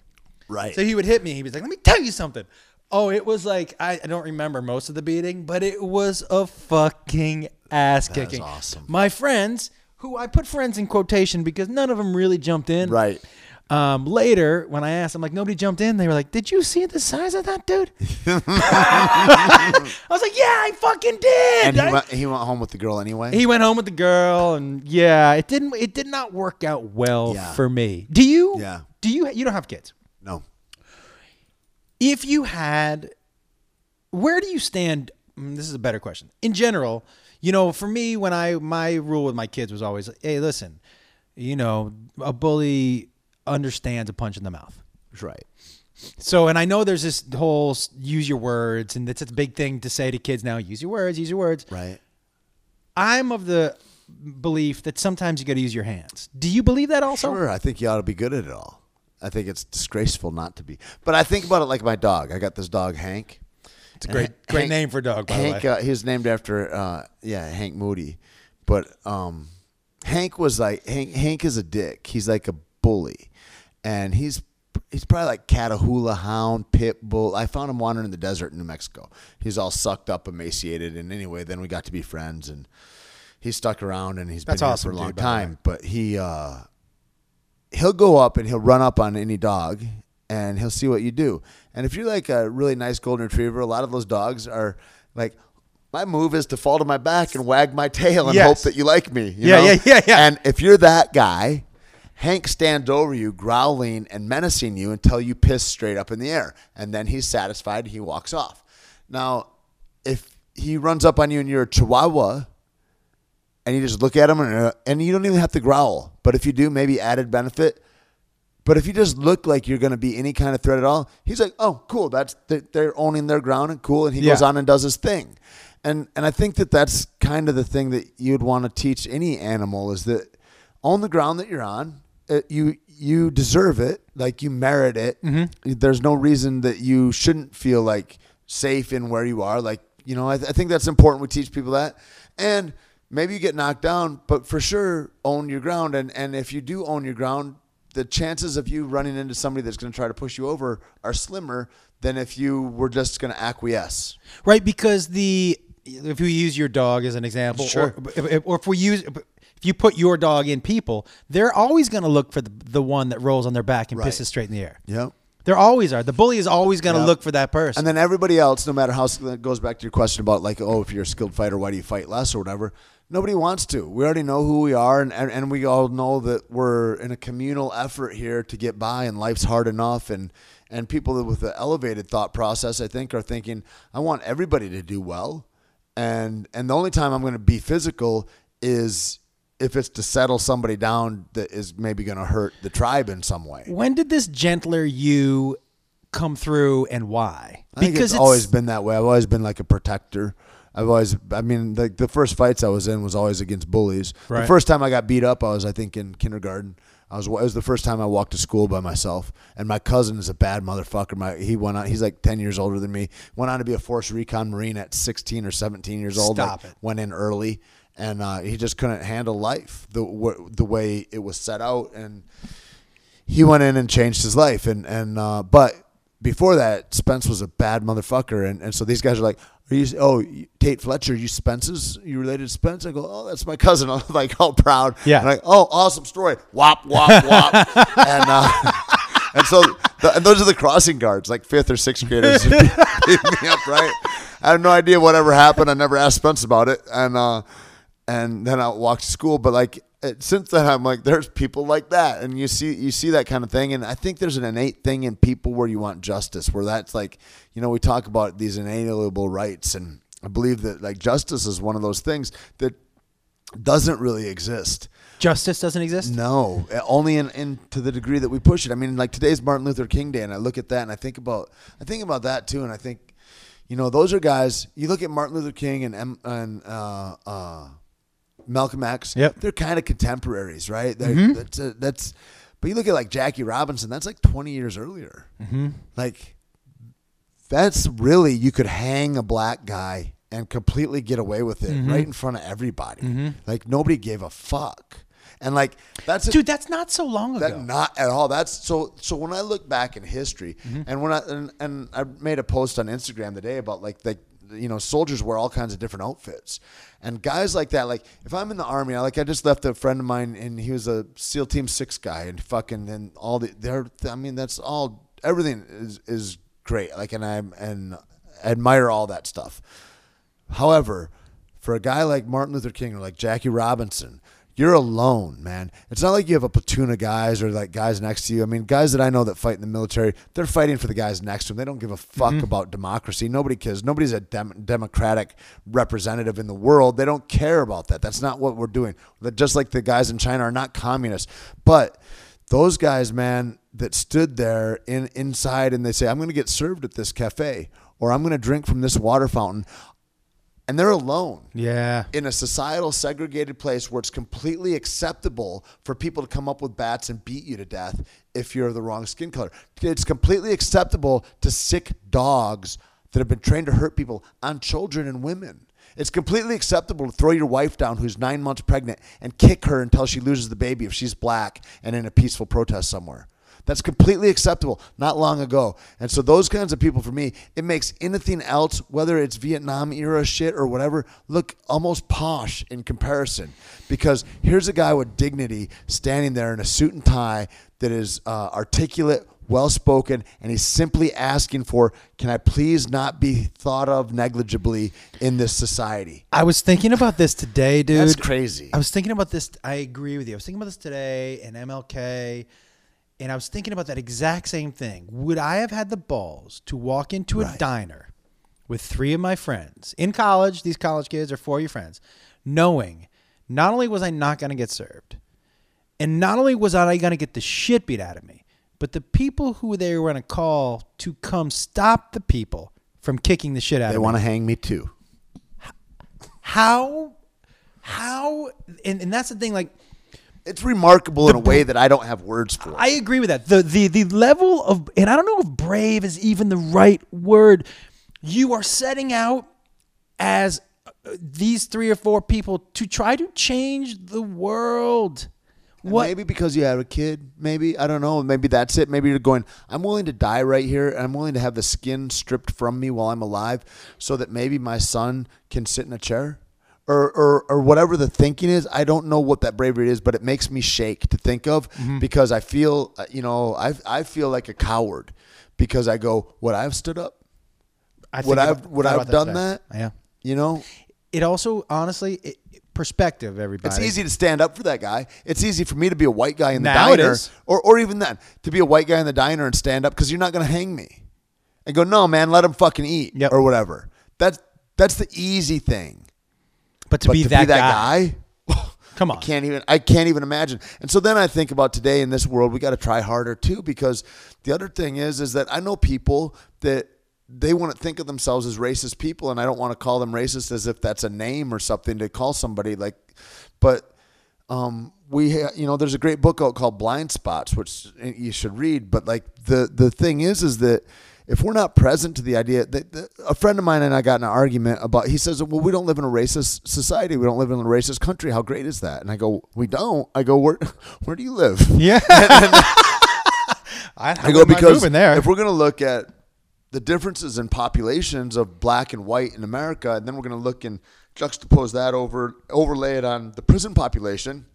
Right.
So he would hit me. He was like, "Let me tell you something." Oh, it was like I, I don't remember most of the beating, but it was a fucking ass kicking.
awesome.
My friends, who I put friends in quotation because none of them really jumped in.
Right.
Um, later, when I asked them, like nobody jumped in, they were like, "Did you see the size of that dude?" I was like, "Yeah, I fucking did."
and he
I-
went, he went home with the girl anyway.
he went home with the girl, and yeah, it didn't. It did not work out well
Yeah.
for me. Do you?
Yeah.
Do you? You don't have kids
no.
if you had where do you stand mm, this is a better question in general you know for me when i my rule with my kids was always hey listen you know a bully understands a punch in the mouth
Right.
so and i know there's this whole use your words and it's a big thing to say to kids now use your words use your words
Right.
i'm of the belief that sometimes you got to use your hands do you believe that also
Sure. I think you ought to be good at it all. I think it's disgraceful not to be. But I think about it like my dog. I got this dog, Hank.
it's a great great name for a dog by
Hank,
the way
uh, he was named after, uh, yeah, Hank Moody. But um, Hank was like Hank. Hank is a dick. He's like a bully, and he's he's probably like Catahoula Hound, Pit Bull. I found him wandering in the desert in New Mexico. He's all sucked up, emaciated, and anyway, then we got to be friends, and he stuck around, and he's
That's
been
awesome,
here for a long
dude, by the way.
time. But he uh, he'll go up and he'll run up on any dog and he'll see what you do. And if you're like a really nice golden retriever, a lot of those dogs are like, my move is to fall to my back and wag my tail and
Yes.
hope that you like me. you
Yeah,
know?
yeah, yeah, yeah.
And if you're that guy, Hank stands over you, growling and menacing you until you piss straight up in the air. And then he's satisfied. He walks off. Now, if he runs up on you and you're a chihuahua, and you just look at him and, uh, and you don't even have to growl. But if you do, maybe added benefit. But if you just look like you're going to be any kind of threat at all, he's like, "Oh, cool. That's they're, they're owning their ground and cool." And he goes on and does his thing. And and I think that that's kind of the thing that you'd want to teach any animal is that own the ground that you're on. Uh, you you deserve it. Like you merit it.
Mm-hmm.
There's no reason that you shouldn't feel like safe in where you are. Like you know, I, th- I think that's important. We teach people that, and maybe you get knocked down, but for sure own your ground. And and if you do own your ground, the chances of you running into somebody that's going to try to push you over are slimmer than if you were just going to acquiesce.
Right, because the if we use your dog as an example,
Sure.
or, if, or if we use if you put your dog in people, they're always going to look for the, the one that rolls on their back and
Right.
pisses straight in the air.
Yep.
There always are. The bully is always going to
Yep.
look for that person.
And then everybody else, no matter how that goes back to your question about like, oh, if you're a skilled fighter, why do you fight less or whatever? Nobody wants to. We already know who we are, and, and, and we all know that we're in a communal effort here to get by, and life's hard enough. And and people with the elevated thought process, I think, are thinking, I want everybody to do well, and and the only time I'm going to be physical is if it's to settle somebody down that is maybe going to hurt the tribe in some way.
when did this gentler you come through, and why?
I think it's, always been that way. I've always been like a protector. I've always, I mean, the, the first fights I was in was always against bullies.
Right.
The first time I got beat up, I was, I think, in kindergarten. I was, it was the first time I walked to school by myself. And my cousin is a bad motherfucker. My, he went on, he's like 10 years older than me. Went on to be a Force Recon Marine at 16 or 17 years old.
Stop
like,
it.
Went in early. And uh, he just couldn't handle life the, w- the way it was set out. And he went in and changed his life and and uh, but before that Spence was a bad motherfucker and, and so these guys are like are you oh Tait Fletcher you Spence's? You related to Spence? I go oh that's my cousin. I'm like all proud.
Yeah.
and like oh awesome story. Wop wop wop. And uh, and so the, and those are the crossing guards like fifth or sixth graders. Beat me up right? I have no idea whatever happened. I never asked Spence about it. And uh and then I walked to school. But like it- since then, I'm like, there's people like that, and you see you see that kind of thing. And I think there's an innate thing in people where you want justice, where that's like, you know, we talk about these inalienable rights, and I believe that like justice is one of those things that doesn't really exist.
Justice doesn't exist.
No, uh, only in, in to the degree that we push it. I mean, like today's Martin Luther King Day, and I look at that and I think about I think about that too, and I think, you know, those are guys. You look at Martin Luther King and M- and uh, uh, Malcolm X.
Yep.
they're kind of contemporaries, right? They're, That's a, that's. But you look at like Jackie Robinson. That's like twenty years earlier. Mm-hmm. Like that's really you could hang a black guy and completely get away with it right in front of everybody. Like nobody gave a fuck. And like that's a,
Dude, that's not so long ago.
that not at all. That's so. So when I look back in history,
Mm-hmm.
and when I and, and I made a post on Instagram today about like like you know soldiers wear all kinds of different outfits, and guys like that. Like if I'm in the army, I like I just left a friend of mine, and he was a SEAL Team Six guy, and fucking and all the they're. I mean that's all. Everything is is great. Like and I'm and admire all that stuff. However, for a guy like Martin Luther King or like Jackie Robinson, you're alone, man. It's not like you have a platoon of guys or like guys next to you. I mean, guys that I know that fight in the military, they're fighting for the guys next to them. They don't give a fuck mm-hmm. about democracy. Nobody cares. Nobody's a dem- democratic representative in the world. They don't care about that. That's not what we're doing. Just like the guys in China are not communists, but those guys, man, that stood there in inside and they say, "I'm going to get served at this cafe," or "I'm going to drink from this water fountain," and they're alone
yeah.
in a societal segregated place where it's completely acceptable for people to come up with bats and beat you to death if you're the wrong skin color. It's completely acceptable to sick dogs that have been trained to hurt people on children and women. It's completely acceptable to throw your wife down who's nine months pregnant and kick her until she loses the baby if she's black and in a peaceful protest somewhere. That's completely acceptable not long ago. And so those kinds of people for me, it makes anything else, whether it's Vietnam era shit or whatever, look almost posh in comparison. Because here's a guy with dignity standing there in a suit and tie that is uh, articulate, well spoken, and he's simply asking for, can I please not be thought of negligibly in this society?
I was thinking about this today, dude.
That's crazy.
I was thinking about this. I agree with you. I was thinking about this today and MLK, and I was thinking about that exact same thing. Would I have had the balls to walk into a
Right.
diner with three of my friends in college? These college kids are four of your friends, knowing not only was I not going to get served, and not only was I going to get the shit beat out of me, but the people who they were going to call to come stop the people from kicking the shit out
They
of me They
want to hang me too.
how how and, and that's the thing like
it's remarkable in a way that I don't have words for.
I agree with that. The the the level of and I don't know if brave is even the right word. You are setting out as uh, these three or four people to try to change the world. What
Maybe because you have a kid. Maybe I don't know. Maybe that's it. Maybe you're going. I'm willing to die right here. and I'm willing to have the skin stripped from me while I'm alive, so that maybe my son can sit in a chair, or or or whatever the thinking is. I don't know what that bravery is, but it makes me shake to think of
Mm-hmm.
because I feel, uh, you know, I I feel like a coward because I go, would I have stood up?
I
Would I've would
thought
I've done
today.
that?
Yeah.
You know,
It also honestly it, perspective. Everybody.
It's easy to stand up for that guy. It's easy for me to be a white guy in the
Now
diner, or or even then to be a white guy in the diner and stand up because you're not going to hang me, and go, no man, let him fucking eat
Yep.
or whatever. That's that's the easy thing.
But to
But
be
to
that,
be that
guy,
guy,
come
I can't even I can't even imagine. And so then I think about today in this world, we got to try harder too because the other thing is is that I know people that they want to think of themselves as racist people and I don't want to call them racist as if that's a name or something to call somebody like but um, we ha- you know there's a great book out called Blind Spots which you should read but like the the thing is is that if we're not present to the idea that, that a friend of mine and I got in an argument about he says well we don't live in a racist society we don't live in a racist country how great is that and I go we don't I go where where do you live
Yeah. I,
I go because if we're going to look at the differences in populations of black and white in America, and then we're going to look and juxtapose that over, overlay it on the prison population,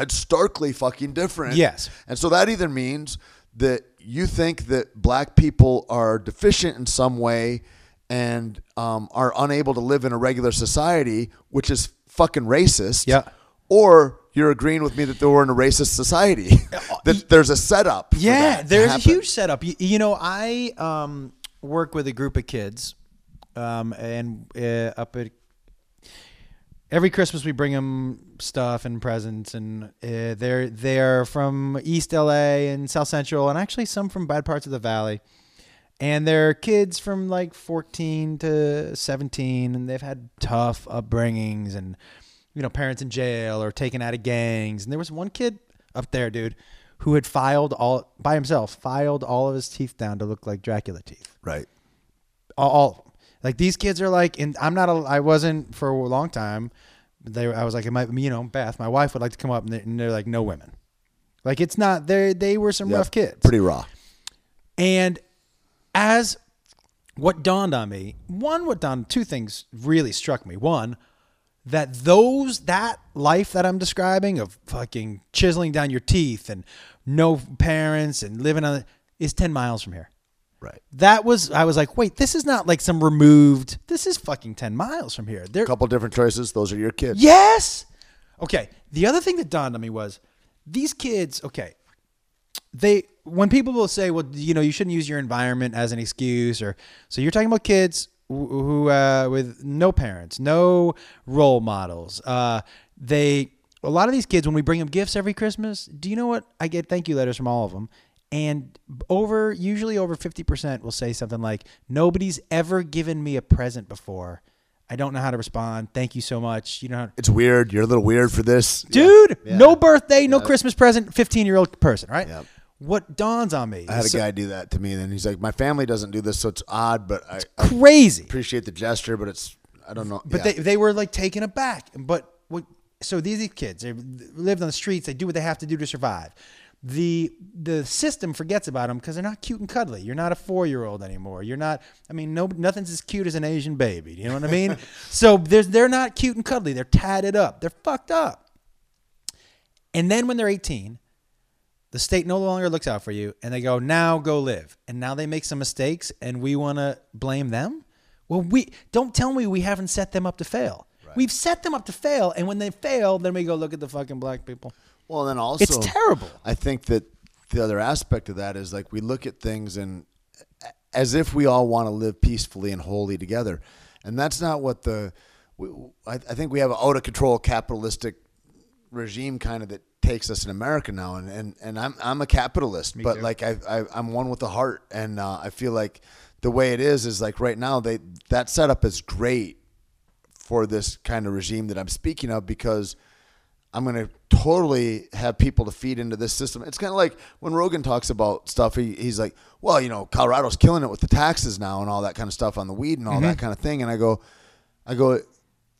it's starkly fucking different.
Yes.
And so that either means that you think that black people are deficient in some way and um, are unable to live in a regular society, which is fucking racist.
Yeah.
Or you're agreeing with me that we're in a racist society, that there's a setup. for
Yeah, there's a huge setup. You, you know, I um, work with a group of kids, um, and uh, up at every Christmas we bring them stuff and presents, and uh, they're they're from East LA and South Central, and actually some from bad parts of the Valley. And they're kids from like 14 to 17, and they've had tough upbringings, and you know, parents in jail or taken out of gangs. And there was one kid up there, dude, who had filed all by himself, filed all of his teeth down to look like Dracula teeth.
Right.
All, all. Like these kids are like, and I'm not, a, I wasn't for a long time. They, I was like, it might, you know, Beth, my wife would like to come up, and they're, and they're like, no women. Like it's not. They they were some rough kids.
Pretty raw.
And as what dawned on me, one, what dawned, two things really struck me. One, that those, that life that I'm describing of fucking chiseling down your teeth and no parents and living on, is 10 miles from here.
Right.
That was, I was like, wait, this is not like some removed, this is fucking 10 miles from here. There,
A couple different choices. Those are your kids.
Yes. Okay. The other thing that dawned on me was these kids. Okay, they when people will say, "Well, you know, you shouldn't use your environment as an excuse," or so you're talking about kids who, who uh, with no parents, no role models. Uh, they a lot of these kids when we bring them gifts every Christmas. Do you know what I get? Thank you letters from all of them. And over, usually over 50% will say something like, Nobody's ever given me a present before. I don't know how to respond. Thank you so much. You know, how-
It's weird. You're a little weird for this.
dude,
Yeah.
no birthday, no Christmas present, 15 year old person, right?
Yep.
What dawns on me
I had a
so
guy do that to me, and then he's like, "My family doesn't do this, so it's odd, but I, I
crazy.
appreciate the gesture, but it's I don't know."
But
Yeah.
they, they were like taken aback. But what? So these these kids, they lived on the streets. They do what they have to do to survive. The the system forgets about them because they're not cute and cuddly. You're not a four year old anymore. You're not. I mean, no, nothing's as cute as an Asian baby. You know what I mean? so there's they're not cute and cuddly. They're tatted up. They're fucked up. And then when they're 18, the state no longer looks out for you and they go, now go live. And now they make some mistakes and we want to blame them? Well, we don't tell me we haven't set them up to fail. We've set them up to fail. And when they fail, then we go look at the fucking black people.
Well, then also
It's terrible.
I think that the other aspect of that is like we look at things and as if we all want to live peacefully and wholly together, and that's not what the. We, I, I think we have an out of control capitalistic regime kind of that takes us in America now, and and, and I'm I'm a capitalist, but
too.
like I, I I'm one with the heart, and uh, I feel like the way it is is like right now they that setup is great for this kind of regime that I'm speaking of because I'm going to totally have people to feed into this system. It's kind of like when Rogan talks about stuff. He, he's like, well, you know, Colorado's killing it with the taxes now and all that kind of stuff on the weed and all that kind of thing. And I go, I go,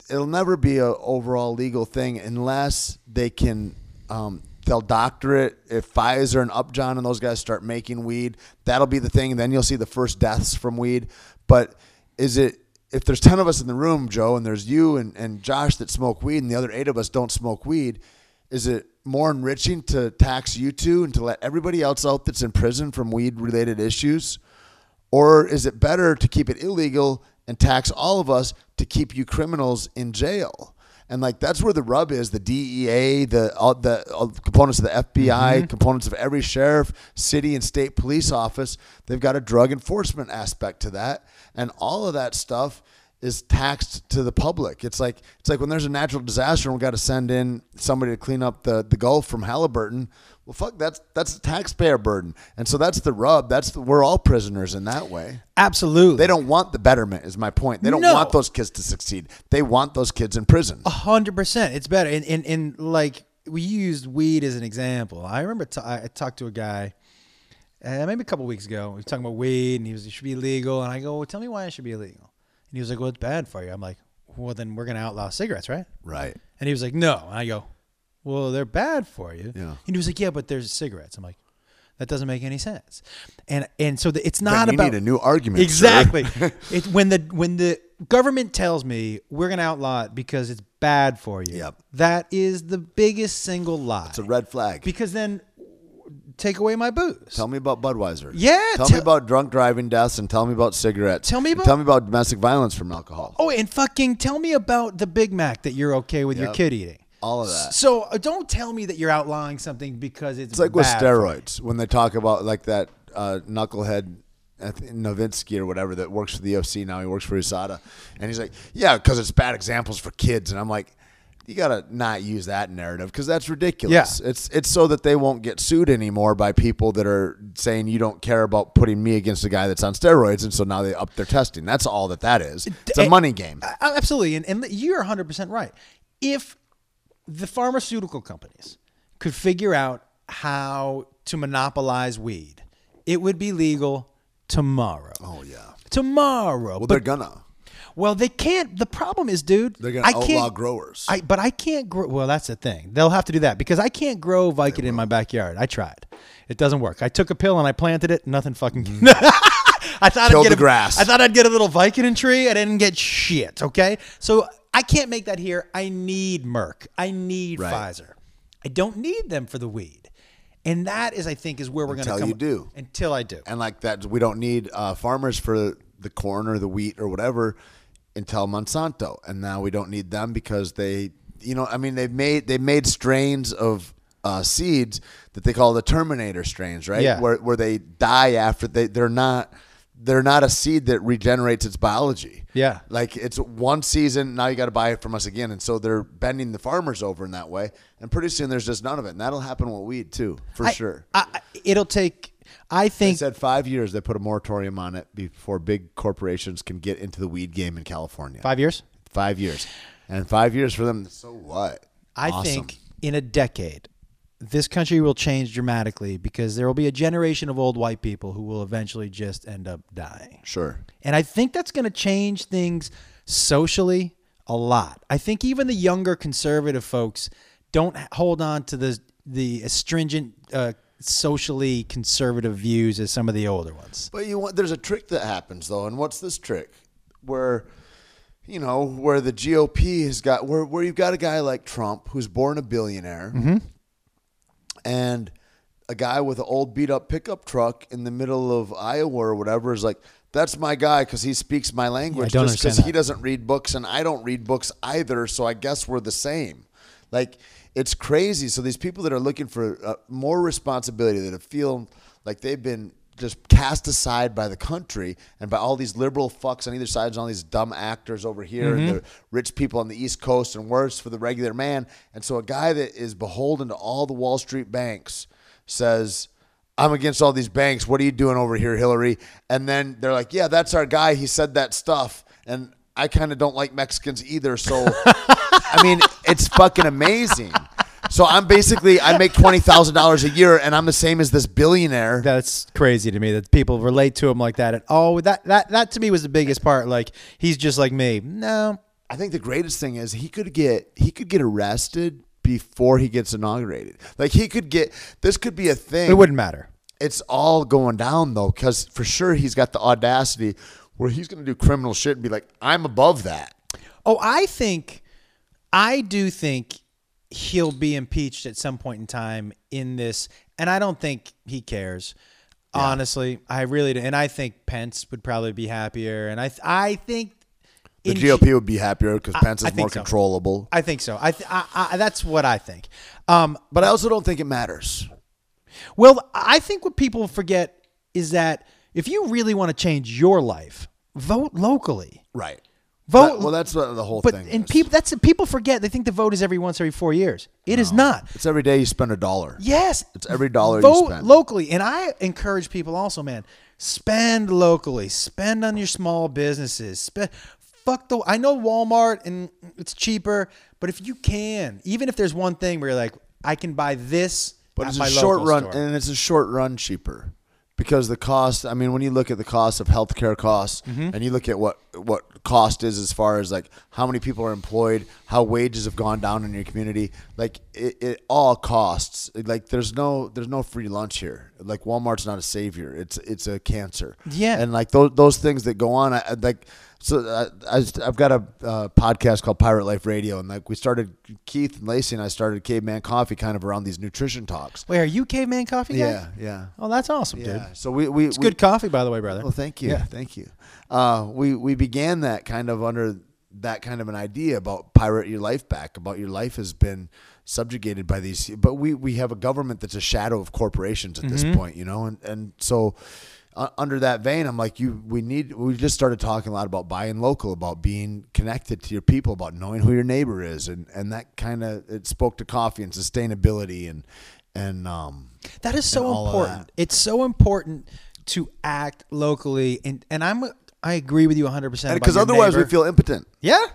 it'll never be an overall legal thing unless they can. Um, they'll doctor it. If Pfizer and Upjohn and those guys start making weed, that'll be the thing. And then you'll see the first deaths from weed. But is it if there's 10 of us in the room, Joe, and there's you and, and Josh that smoke weed and the other eight of us don't smoke weed, is it more enriching to tax you two and to let everybody else out that's in prison from weed related issues? Or is it better to keep it illegal and tax all of us to keep you criminals in jail? And like that's where the rub is. The DEA, the all the all the components of the FBI, mm-hmm. components of every sheriff, city, and state police office, they've got a drug enforcement aspect to that, and all of that stuff is taxed to the public. It's like it's like when there's a natural disaster and we got to send in somebody to clean up the the Gulf from Halliburton. Well, fuck, that's that's the taxpayer burden, and so that's the rub. That's the, we're all prisoners in that way.
Absolutely.
They don't want the betterment. Is my point. They don't
No.
want those kids to succeed. They want those kids in prison.
A hundred percent. It's better. And, and, and like we used weed as an example. I remember t- I I talked to a guy, uh, maybe a couple weeks ago. We were talking about weed, and he was it should be illegal. And I go, well, tell me why it should be illegal. And he was like, well, it's bad for you. I'm like, well, then we're gonna outlaw cigarettes, right?
Right.
And he was like, no. And I go, well, they're bad for you.
Yeah.
And he was like, yeah, but there's cigarettes. I'm like, that doesn't make any sense. And and so the, it's not
you
about
need a new argument.
Exactly. it, when the when the government tells me we're going to outlaw it because it's bad for you,
Yep.
that is the biggest single lie.
It's a red flag.
because then take away my booze.
Tell me about Budweiser.
Yeah,
Tell me about drunk driving deaths and tell me about cigarettes.
Tell me about-
tell me about domestic violence from alcohol.
oh, and fucking tell me about the Big Mac that you're okay with your kid eating.
All of that.
So uh, don't tell me that you're outlawing something because it's
It's like with steroids when they talk about like that uh, knucklehead Novitzky or whatever that works for the UFC now. He works for USADA, and he's like, "Yeah, because it's bad examples for kids." And I'm like, "You gotta not use that narrative because that's ridiculous.
Yeah.
It's it's so that they won't get sued anymore by people that are saying you don't care about putting me against a guy that's on steroids, and so now they up their testing. That's all that that is. It's a money game.
Absolutely. And, and you're 100% right. If the pharmaceutical companies could figure out how to monopolize weed, it would be legal tomorrow.
Oh yeah.
Tomorrow.
Well,
but,
they're gonna.
Well, they can't. The problem is, dude,
They're gonna
I
outlaw
can't,
growers.
I, but I can't grow. Well, that's the thing. They'll have to do that because I can't grow Vicodin in my backyard. I tried. It doesn't work. I took a pill and I planted it. Nothing fucking. I thought
Mm-hmm. Killed
I'd get
the
a,
grass.
I thought I'd get a little Vicodin tree. I didn't get shit. Okay, so I can't make that here. I need Merck. I need
Right.
Pfizer. I don't need them for the weed, and that is, I think, is where we're going to
Until
come.
you do.
Until I do.
and like that we don't need uh, farmers for the corn or the wheat or whatever until Monsanto, and now we don't need them because they, you know, I mean they've made they've made strains of uh, seeds that they call the Terminator strains, right?
Yeah.
Where where they die after they they're not they're not a seed that regenerates its biology.
Yeah.
Like it's one season, now you got to buy it from us again, and so they're bending the farmers over in that way, and pretty soon there's just none of it, and that'll happen with weed too, for
I-
sure.
I- it'll take. I think They
said five years. They put a moratorium on it before big corporations can get into the weed game in California.
five years.
Five years, and five years for them. So what?
I
Awesome.
think in a decade, this country will change dramatically because there will be a generation of old white people who will eventually just end up dying.
sure.
And I think that's going to change things socially a lot. I think even the younger conservative folks don't hold on to the the stringent uh, socially conservative views as some of the older ones.
But you want there's a trick that happens though, and what's this trick? Where you know where the GOP has got where where you've got a guy like Trump who's born a billionaire,
Mm-hmm.
and a guy with an old beat up pickup truck in the middle of Iowa or whatever is like. That's my guy because he speaks my language.
don't
just because he doesn't read books and I don't read books either. So I guess we're the same. Like it's crazy. So these people that are looking for uh, more responsibility, that feel like they've been just cast aside by the country and by all these liberal fucks on either side, and all these dumb actors over here, and the rich people on the East Coast, and worse for the regular man. And so a guy that is beholden to all the Wall Street banks says. I'm against all these banks. What are you doing over here, Hillary? And then they're like, "Yeah, that's our guy. He said that stuff." And I kind of don't like Mexicans either. So, I mean, it's fucking amazing. So I'm basically I make twenty thousand dollars a year, and I'm the same as this billionaire.
That's crazy to me that people relate to him like that. And oh, that that that to me was the biggest part. Like he's just like me. No,
I think the greatest thing is he could get he could get arrested before he gets inaugurated. Like he could get this could be a thing.
it wouldn't matter.
It's all going down though, because for sure he's got the audacity where he's going to do criminal shit and be like, "I'm above that."
Oh, I think, I do think he'll be impeached at some point in time in this, and I don't think he cares. Honestly, I really do, and I think Pence would probably be happier, and I th- I think
The GOP would be happier because Pence is more
so.
controllable.
I think so. I, th- I, I that's what I think. Um,
But I also don't think it matters.
Well, I think what people forget is that if you really want to change your life, vote locally.
Right.
Vote.
well, that's what the whole
but
thing.
and people that's people forget. They think the vote is every once every four years. It is not.
it's every day you spend a dollar.
Yes,
It's every dollar you
vote
spend.
locally, and I encourage people also, man, spend locally. Spend on your small businesses. Spend. Fuck the. I know Walmart and it's cheaper, but if you can, even if there's one thing where you're like, I can buy this,
But it's
my
a short run,
store.
and it's a short run cheaper because the cost. I mean, when you look at the cost of healthcare costs,
Mm-hmm.
and you look at what what cost is as far as like how many people are employed, how wages have gone down in your community, like it, it all costs. Like there's no there's no free lunch here. Like Walmart's not a savior. It's it's a cancer.
Yeah.
and like those those things that go on, I, I- like. So I, I, I've got a uh, podcast called Pirate Life Radio, and like we started, Keith and Lacey and I started Caveman Coffee kind of around these nutrition talks.
Wait, are you caveman coffee guy?
Yeah, yeah,
Oh, that's awesome, dude.
So we we
It's good coffee, by the way, brother.
Well, thank you,
Yeah.
thank you. Uh, we we began that kind of under that kind of an idea about pirate your life back. About your life has been subjugated by these, but we we have a government that's a shadow of corporations at
Mm-hmm.
this point, you know, and and so. Uh, under that vein, I'm like, you. We need. We just started talking a lot about buying local, about being connected to your people, about knowing who your neighbor is, and and that kind of it spoke to coffee and sustainability and and um
That is so important. It's so important to act locally, and and I'm I agree with you 100 percent
because otherwise we feel impotent.
yeah.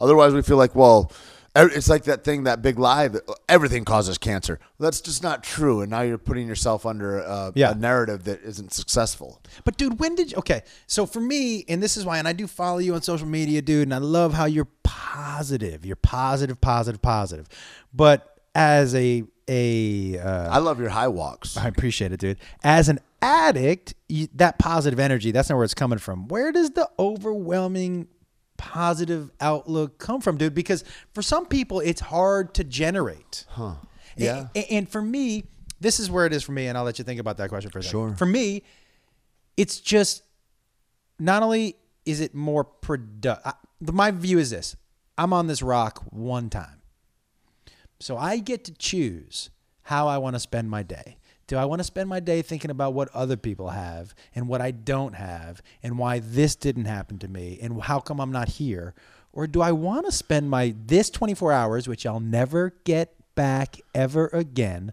Otherwise, we feel like, well, it's like that thing, that big lie that uh, everything causes cancer. That's just not true. And now you're putting yourself under a,
Yeah.
a narrative that isn't successful.
But dude, when did you, okay? So for me, and this is why, and I do follow you on social media, dude, and I love how you're positive. You're positive, positive, positive. But as a a uh,
I love your high walks.
I appreciate it, dude. As an addict, you, that positive energy, that's not where it's coming from. Where does the overwhelming positive outlook come from, dude? Because for some people, it's hard to generate. Huh.
Yeah.
And, and for me, this is where it is for me, and I'll let you think about that question for a second.
Sure.
For me, it's just not only is it more productive. My view is this: I'm on this rock one time. So I get to choose how I want to spend my day. Do I want to spend my day thinking about what other people have and what I don't have and why this didn't happen to me and how come I'm not here? Or do I want to spend my this 24 hours, which I'll never get back ever again,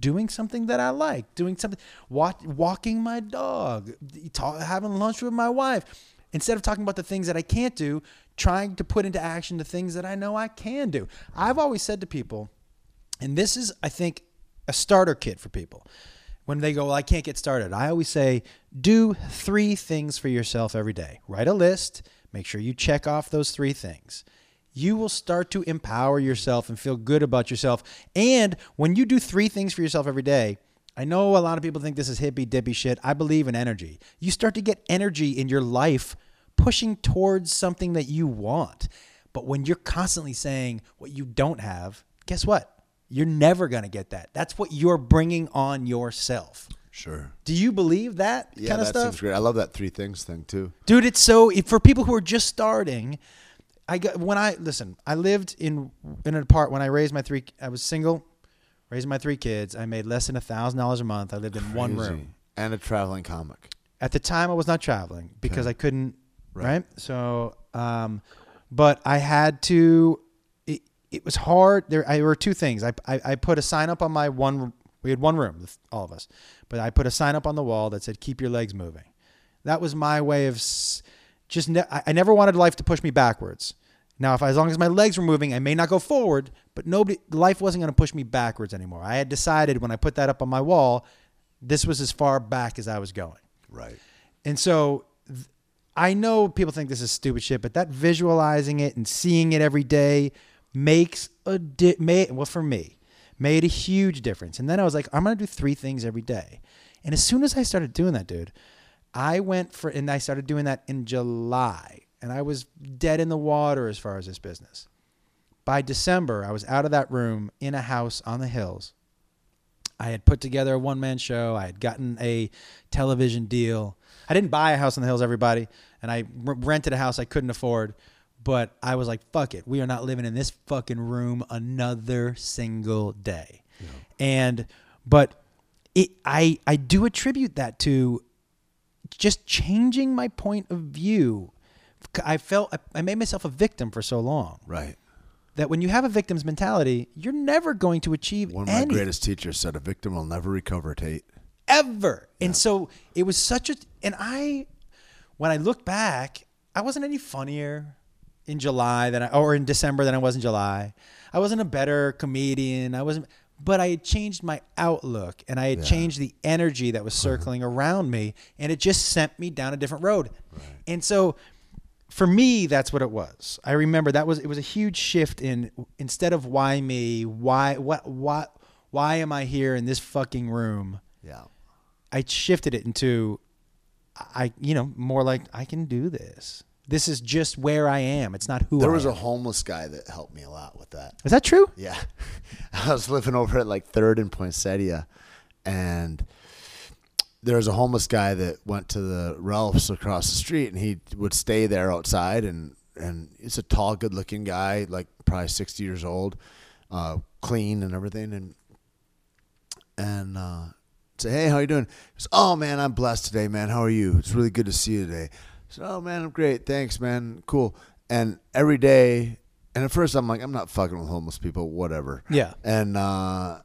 doing something that I like, doing something, walk, walking my dog, talk, having lunch with my wife, instead of talking about the things that I can't do, trying to put into action the things that I know I can do. I've always said to people, and this is, I think, a starter kit for people. When they go, well, I can't get started, I always say, do three things for yourself every day. Write a list, make sure you check off those three things you will start to empower yourself and feel good about yourself. And when you do three things for yourself every day, I know a lot of people think this is hippy dippy shit. I believe in energy. You start to get energy in your life pushing towards something that you want. But when you're constantly saying what you don't have, guess what? You're never going to get that. That's what you're bringing on yourself.
Sure.
Do you believe that
Yeah,
kind of
that
stuff?
seems great. I love that three things thing too.
dude it's so if- for people who are just starting i got when i listen i lived in in an apart when i raised my three i was single raised my three kids i made less than a thousand dollars a month i lived in one room
And a traveling comic.
at the time i was not traveling because i couldn't right, so um but i had to it, it was hard there I, there were two things I, I i put a sign up on my one we had one room all of us but i put a sign up on the wall that said keep your legs moving that was my way of just ne- I, I never wanted life to push me backwards Now, if as long as my legs were moving, I may not go forward, but nobody life wasn't going to push me backwards anymore. I had decided when I put that up on my wall, this was as far back as I was going.
Right.
And so I know people think this is stupid shit, but that visualizing it and seeing it every day makes a di- may, well for me made a huge difference. And then I was like, I'm gonna do three things every day. And as soon as I started doing that, dude, I went for and I started doing that in July, and I was dead in the water as far as this business. By December, I was out of that room in a house on the hills. I had put together a one man show. I had gotten a television deal. I didn't buy a house in the hills, everybody, and I r- rented a house I couldn't afford. But I was like, fuck it. We are not living in this fucking room another single day. And, but it, I, I do attribute that to just changing my point of view. I felt, I made myself a victim for so long
Right.
that when you have a victim's mentality, you're never going to achieve
One of my
anything
greatest teachers said, "A victim will never recover." Tait.
Ever. And so it was such a and I when I look back, I wasn't any funnier in July than I or in December than I was in July. I wasn't a better comedian. I wasn't but I had changed my outlook and I had changed the energy that was circling around me and it just sent me down a different road. And so for me that's what it was. I remember that was it was a huge shift in instead of why me, why what what why am I here in this fucking room?
Yeah.
I shifted it into I you know more like I can do this. This is just where I am. It's not who
There
I
was
am.
a homeless guy that helped me a lot with that.
Is that true?
Yeah. I was living over at like Third and Poinsettia, and there was a homeless guy that went to the Ralphs across the street, and he would stay there outside. and And he's a tall, good-looking guy, like probably sixty years old, uh, clean and everything, and and uh, say, "Hey, how you doing?" Goes, "Oh man, I'm blessed today, man. How are you? It's really good to see you today." I said, "Oh man, I'm great. Thanks, man. Cool." And every day, and at first I'm like, "I'm not fucking with homeless people, whatever."
Yeah.
And uh,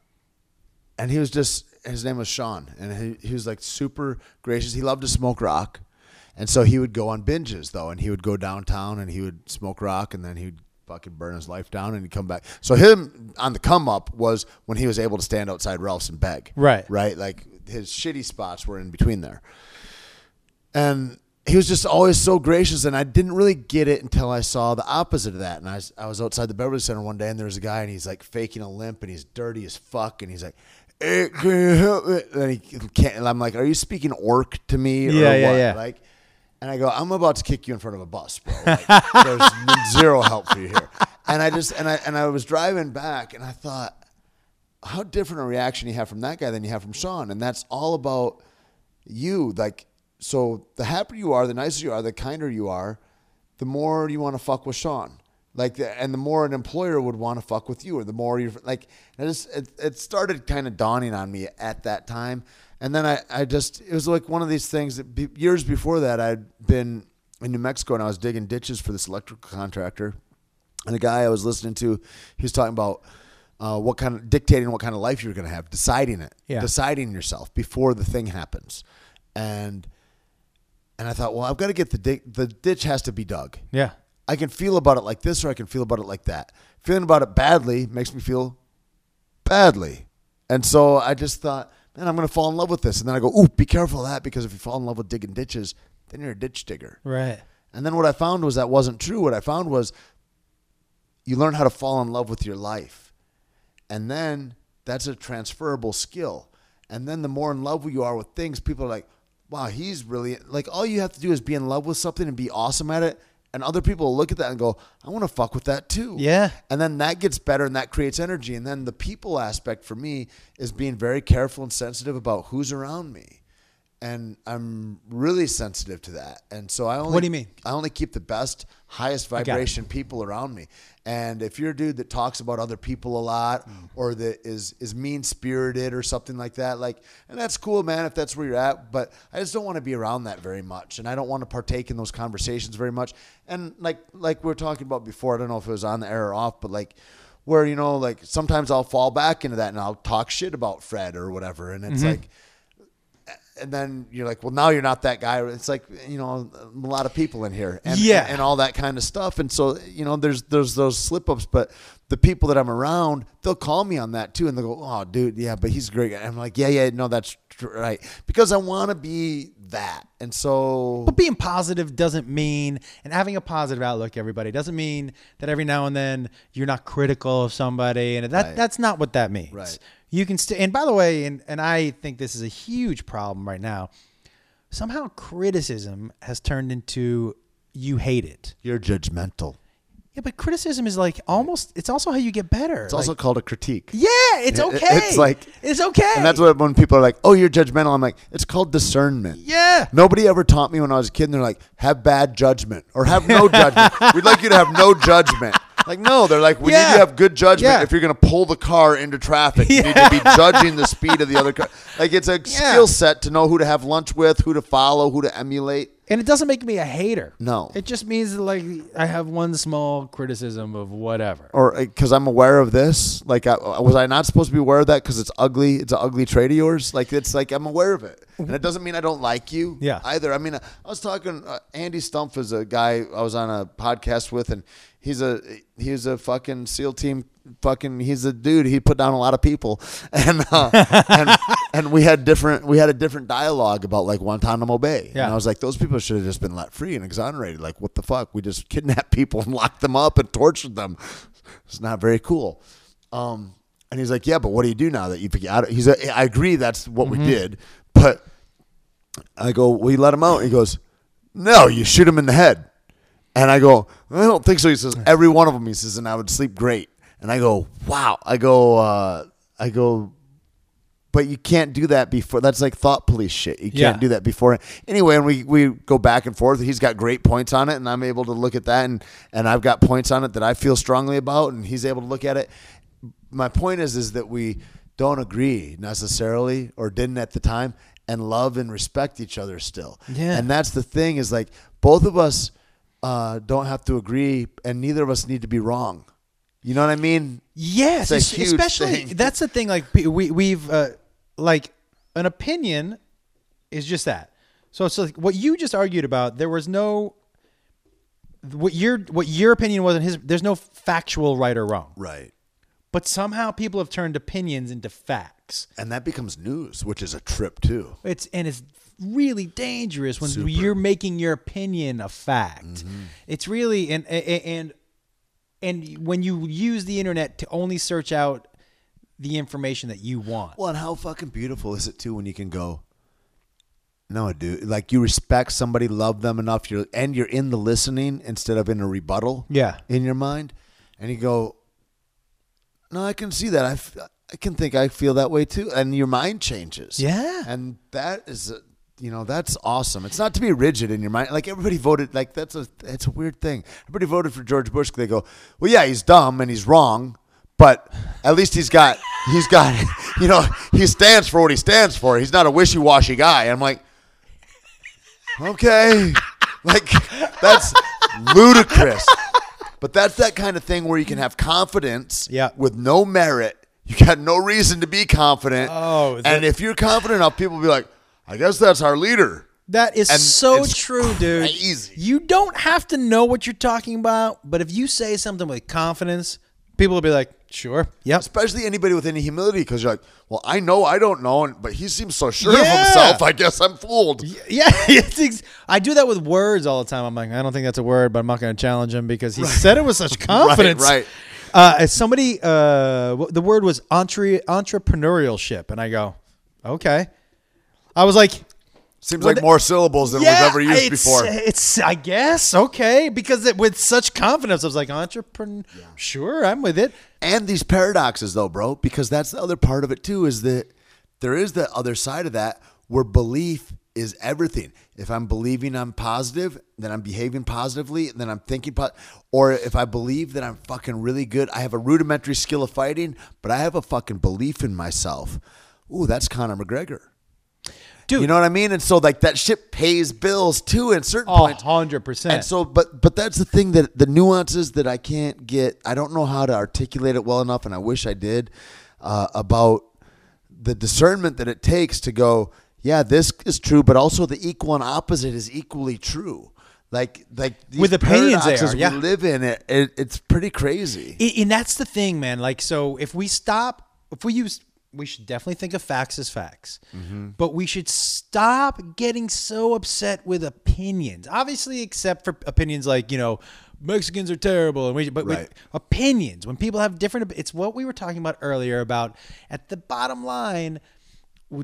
and he was just his name was Sean, and he, he was like super gracious. He loved to smoke rock, and so he would go on binges though, and he would go downtown and he would smoke rock, and then he would fucking burn his life down, and he'd come back. So him on the come up was when he was able to stand outside Ralph's and beg,
Right.
right, like his shitty spots were in between there, and. He was just always so gracious, and I didn't really get it until I saw the opposite of that. And I was, I was outside the Beverly Center one day, and there was a guy, and he's like faking a limp, and he's dirty as fuck, and he's like, hey, "Can you help me?" And he can't. And I'm like, "Are you speaking orc to me?" Or
Yeah, yeah,
what?
yeah.
Like, and I go, "I'm about to kick you in front of a bus, bro. Like, there's zero help for you here." And I just and I and I was driving back, and I thought, how different a reaction you have from that guy than you have from Sean, and that's all about you. Like, so the happier you are, the nicer you are, the kinder you are, the more you want to fuck with Sean. Like, the, and the more an employer would want to fuck with you, or the more you're like. It just it, it started kind of dawning on me at that time, and then I I just it was like one of these things that be, years before that I'd been in New Mexico and I was digging ditches for this electrical contractor, and a guy I was listening to, he was talking about uh, what kind of dictating what kind of life you're going to have, deciding it,
Yeah.
deciding yourself before the thing happens, and and I thought, well, I've got to get the di- the ditch has to be dug.
Yeah.
I can feel about it like this, or I can feel about it like that. Feeling about it badly makes me feel badly, and so I just thought, man, I'm going to fall in love with this, and then I go, ooh, be careful of that because if you fall in love with digging ditches, then you're a ditch digger.
Right.
And then what I found was that wasn't true. What I found was you learn how to fall in love with your life. And then that's a transferable skill. And then the more in love you are with things, people are like, wow, he's really like all you have to do is be in love with something and be awesome at it. And other people look at that and go, I want to fuck with that too.
Yeah.
And then that gets better and that creates energy. And then the people aspect for me is being very careful and sensitive about who's around me. And I'm really sensitive to that. And so I only
What do you mean?
I only keep the best, highest vibration people around me. And if you're a dude that talks about other people a lot
Mm.
or that is is mean spirited or something like that, like and that's cool, man, if that's where you're at. But I just don't want to be around that very much. And I don't want to partake in those conversations very much. And like like we were talking about before, I don't know if it was on the air or off, but like where, you know, like sometimes I'll fall back into that and I'll talk shit about Fred or whatever. And
Mm-hmm.
it's like and then you're like, well, now you're not that guy. It's like you know a lot of people in here, and
Yeah.
and, all that kind of stuff. And so you know, there's there's those slip ups, but the people that I'm around, they'll call me on that too, and they'll go, oh, dude, yeah, but he's a great. guy. I'm like, yeah, yeah, no, that's right, because I want to be that, and so
But being positive doesn't mean, and having a positive outlook, everybody doesn't mean that every now and then you're not critical of somebody, and that
Right.
that's not what that means.
Right.
You can st- and by the way, and and I think this is a huge problem right now. Somehow criticism has turned into you hate it.
you're judgmental.
Yeah, but criticism is like almost. It's also how you get better.
It's also called a critique.
yeah, it's okay.
it's like-
it's okay.
And that's what when people are like, "Oh, you're judgmental," I'm like, "It's called discernment."
Yeah.
Nobody ever taught me when I was a kid. And they're like, "Have bad judgment or have no judgment." We'd like you to have no judgment. Like, no, they're like, "We need
Yeah.
you to have good judgment
Yeah.
if you're going to pull the car into traffic. You need to be judging the speed of the other car. Like, it's a
Yeah.
skill set to know who to have lunch with, who to follow, who to emulate."
And it doesn't make me a hater.
No.
It just means that like I have one small criticism of whatever.
Or uh, because I'm aware of this, like, I, uh, was I not supposed to be aware of that because it's ugly? It's an ugly trait of yours. Like, it's like I'm aware of it, and it doesn't mean I don't like you.
Yeah.
Either. I mean, uh, I was talking. Uh, Andy Stumpf is a guy I was on a podcast with, and he's a he's a fucking SEAL team. Fucking, he's a dude. He put down a lot of people, and uh, and and we had different we had a different dialogue about like Guantanamo Bay. And I was like, those people should have just been let free and exonerated. Like, what the fuck? We just kidnapped people and locked them up and tortured them. It's not very cool. Um, and he's like, yeah, but what do you do now that you forget? He's like, I agree, that's what we did, but I go, well, you let him out. He goes, no, you shoot him in the head. And I go, I don't think so. He says, every one of them. He says, and I would sleep great. And I go, wow. I go, uh, I go, but you can't do that before. That's like thought police shit. You can't
Yeah.
do that before. Anyway, and we, we go back and forth. He's got great points on it, and I'm able to look at that, and, and I've got points on it that I feel strongly about, and he's able to look at it. My point is, is that we don't agree necessarily, or didn't at the time, and love and respect each other still.
Yeah.
And that's the thing is like both of us uh, don't have to agree, and neither of us need to be wrong. You know what I mean?
Yes,
It's a
especially
thing.
that's the thing. Like we we've uh, like an opinion is just that. So it's like what you just argued about. There was no what your what your opinion was and his. There's no factual right or wrong.
Right.
But somehow people have turned opinions into facts.
And that becomes news, which is a trip too.
It's and it's really dangerous when
Super. Mm-hmm.
you're making your opinion a fact. It's really and and and when you use the internet to only search out the information that you want.
Well, and how fucking beautiful is it too when you can go, no, dude, like you respect somebody, love them enough, you're and you're in the listening instead of in a rebuttal.
Yeah.
in your mind, and you go, no, I can see that. I, f- I can think I feel that way too, and your mind changes.
Yeah.
and that is. A, you know that's awesome. It's not to be rigid in your mind. Like everybody voted. Like that's a it's a weird thing. Everybody voted for George Bush. They go, well, yeah, he's dumb and he's wrong, but at least he's got he's got you know he stands for what he stands for. He's not a wishy washy guy. I'm like, okay, like that's ludicrous. But that's that kind of thing where you can have confidence
Yeah.
with no merit. You got no reason to be confident.
Oh,
and
that-
if you're confident enough, people will be like, I guess that's our leader.
That is
And
so true, dude.
crazy.
You don't have to know what you're talking about, but if you say something with confidence, people will be like, "Sure, yeah."
Especially anybody with any humility, because you're like, well, I know I don't know, and, but he seems so sure of himself. I guess I'm fooled.
Yeah, ex- I do that with words all the time. I'm like, I don't think that's a word, but I'm not going to challenge him because he said it with such confidence.
right.
Uh, as somebody, uh, the word was entre- entrepreneurship, and I go, okay. I was like,
Seems
Well,
like more syllables than
yeah,
we've ever used
it's,
before.
It's, I guess, okay, because it, with such confidence, I was like, entrepreneur. Sure, I'm with it.
and these paradoxes though bro because that's the other part of it too is that there is the other side of that where belief is everything if i'm believing i'm positive then i'm behaving positively then i'm thinking po- or if i believe that i'm fucking really good i have a rudimentary skill of fighting but i have a fucking belief in myself ooh that's conor mcgregor
Dude.
you know what i mean and so like that shit pays bills too at certain
A
points
hundred percent.
and so, but but that's the thing that the nuances that I can't get. I don't know how to articulate it well enough, and I wish I did uh, about the discernment that it takes to go. yeah, this is true, but also the equal and opposite is equally true. Like, like these
With opinions they are, yeah.
we live in, it, it, it's pretty crazy.
And that's the thing, man. Like, so if we stop, if we use, we should definitely think of facts as facts,
Mm-hmm.
but we should stop getting so upset with opinions. Obviously, except for opinions like you know Mexicans are terrible, and we, but
Right.
with opinions when people have different. It's what we were talking about earlier about at the bottom line.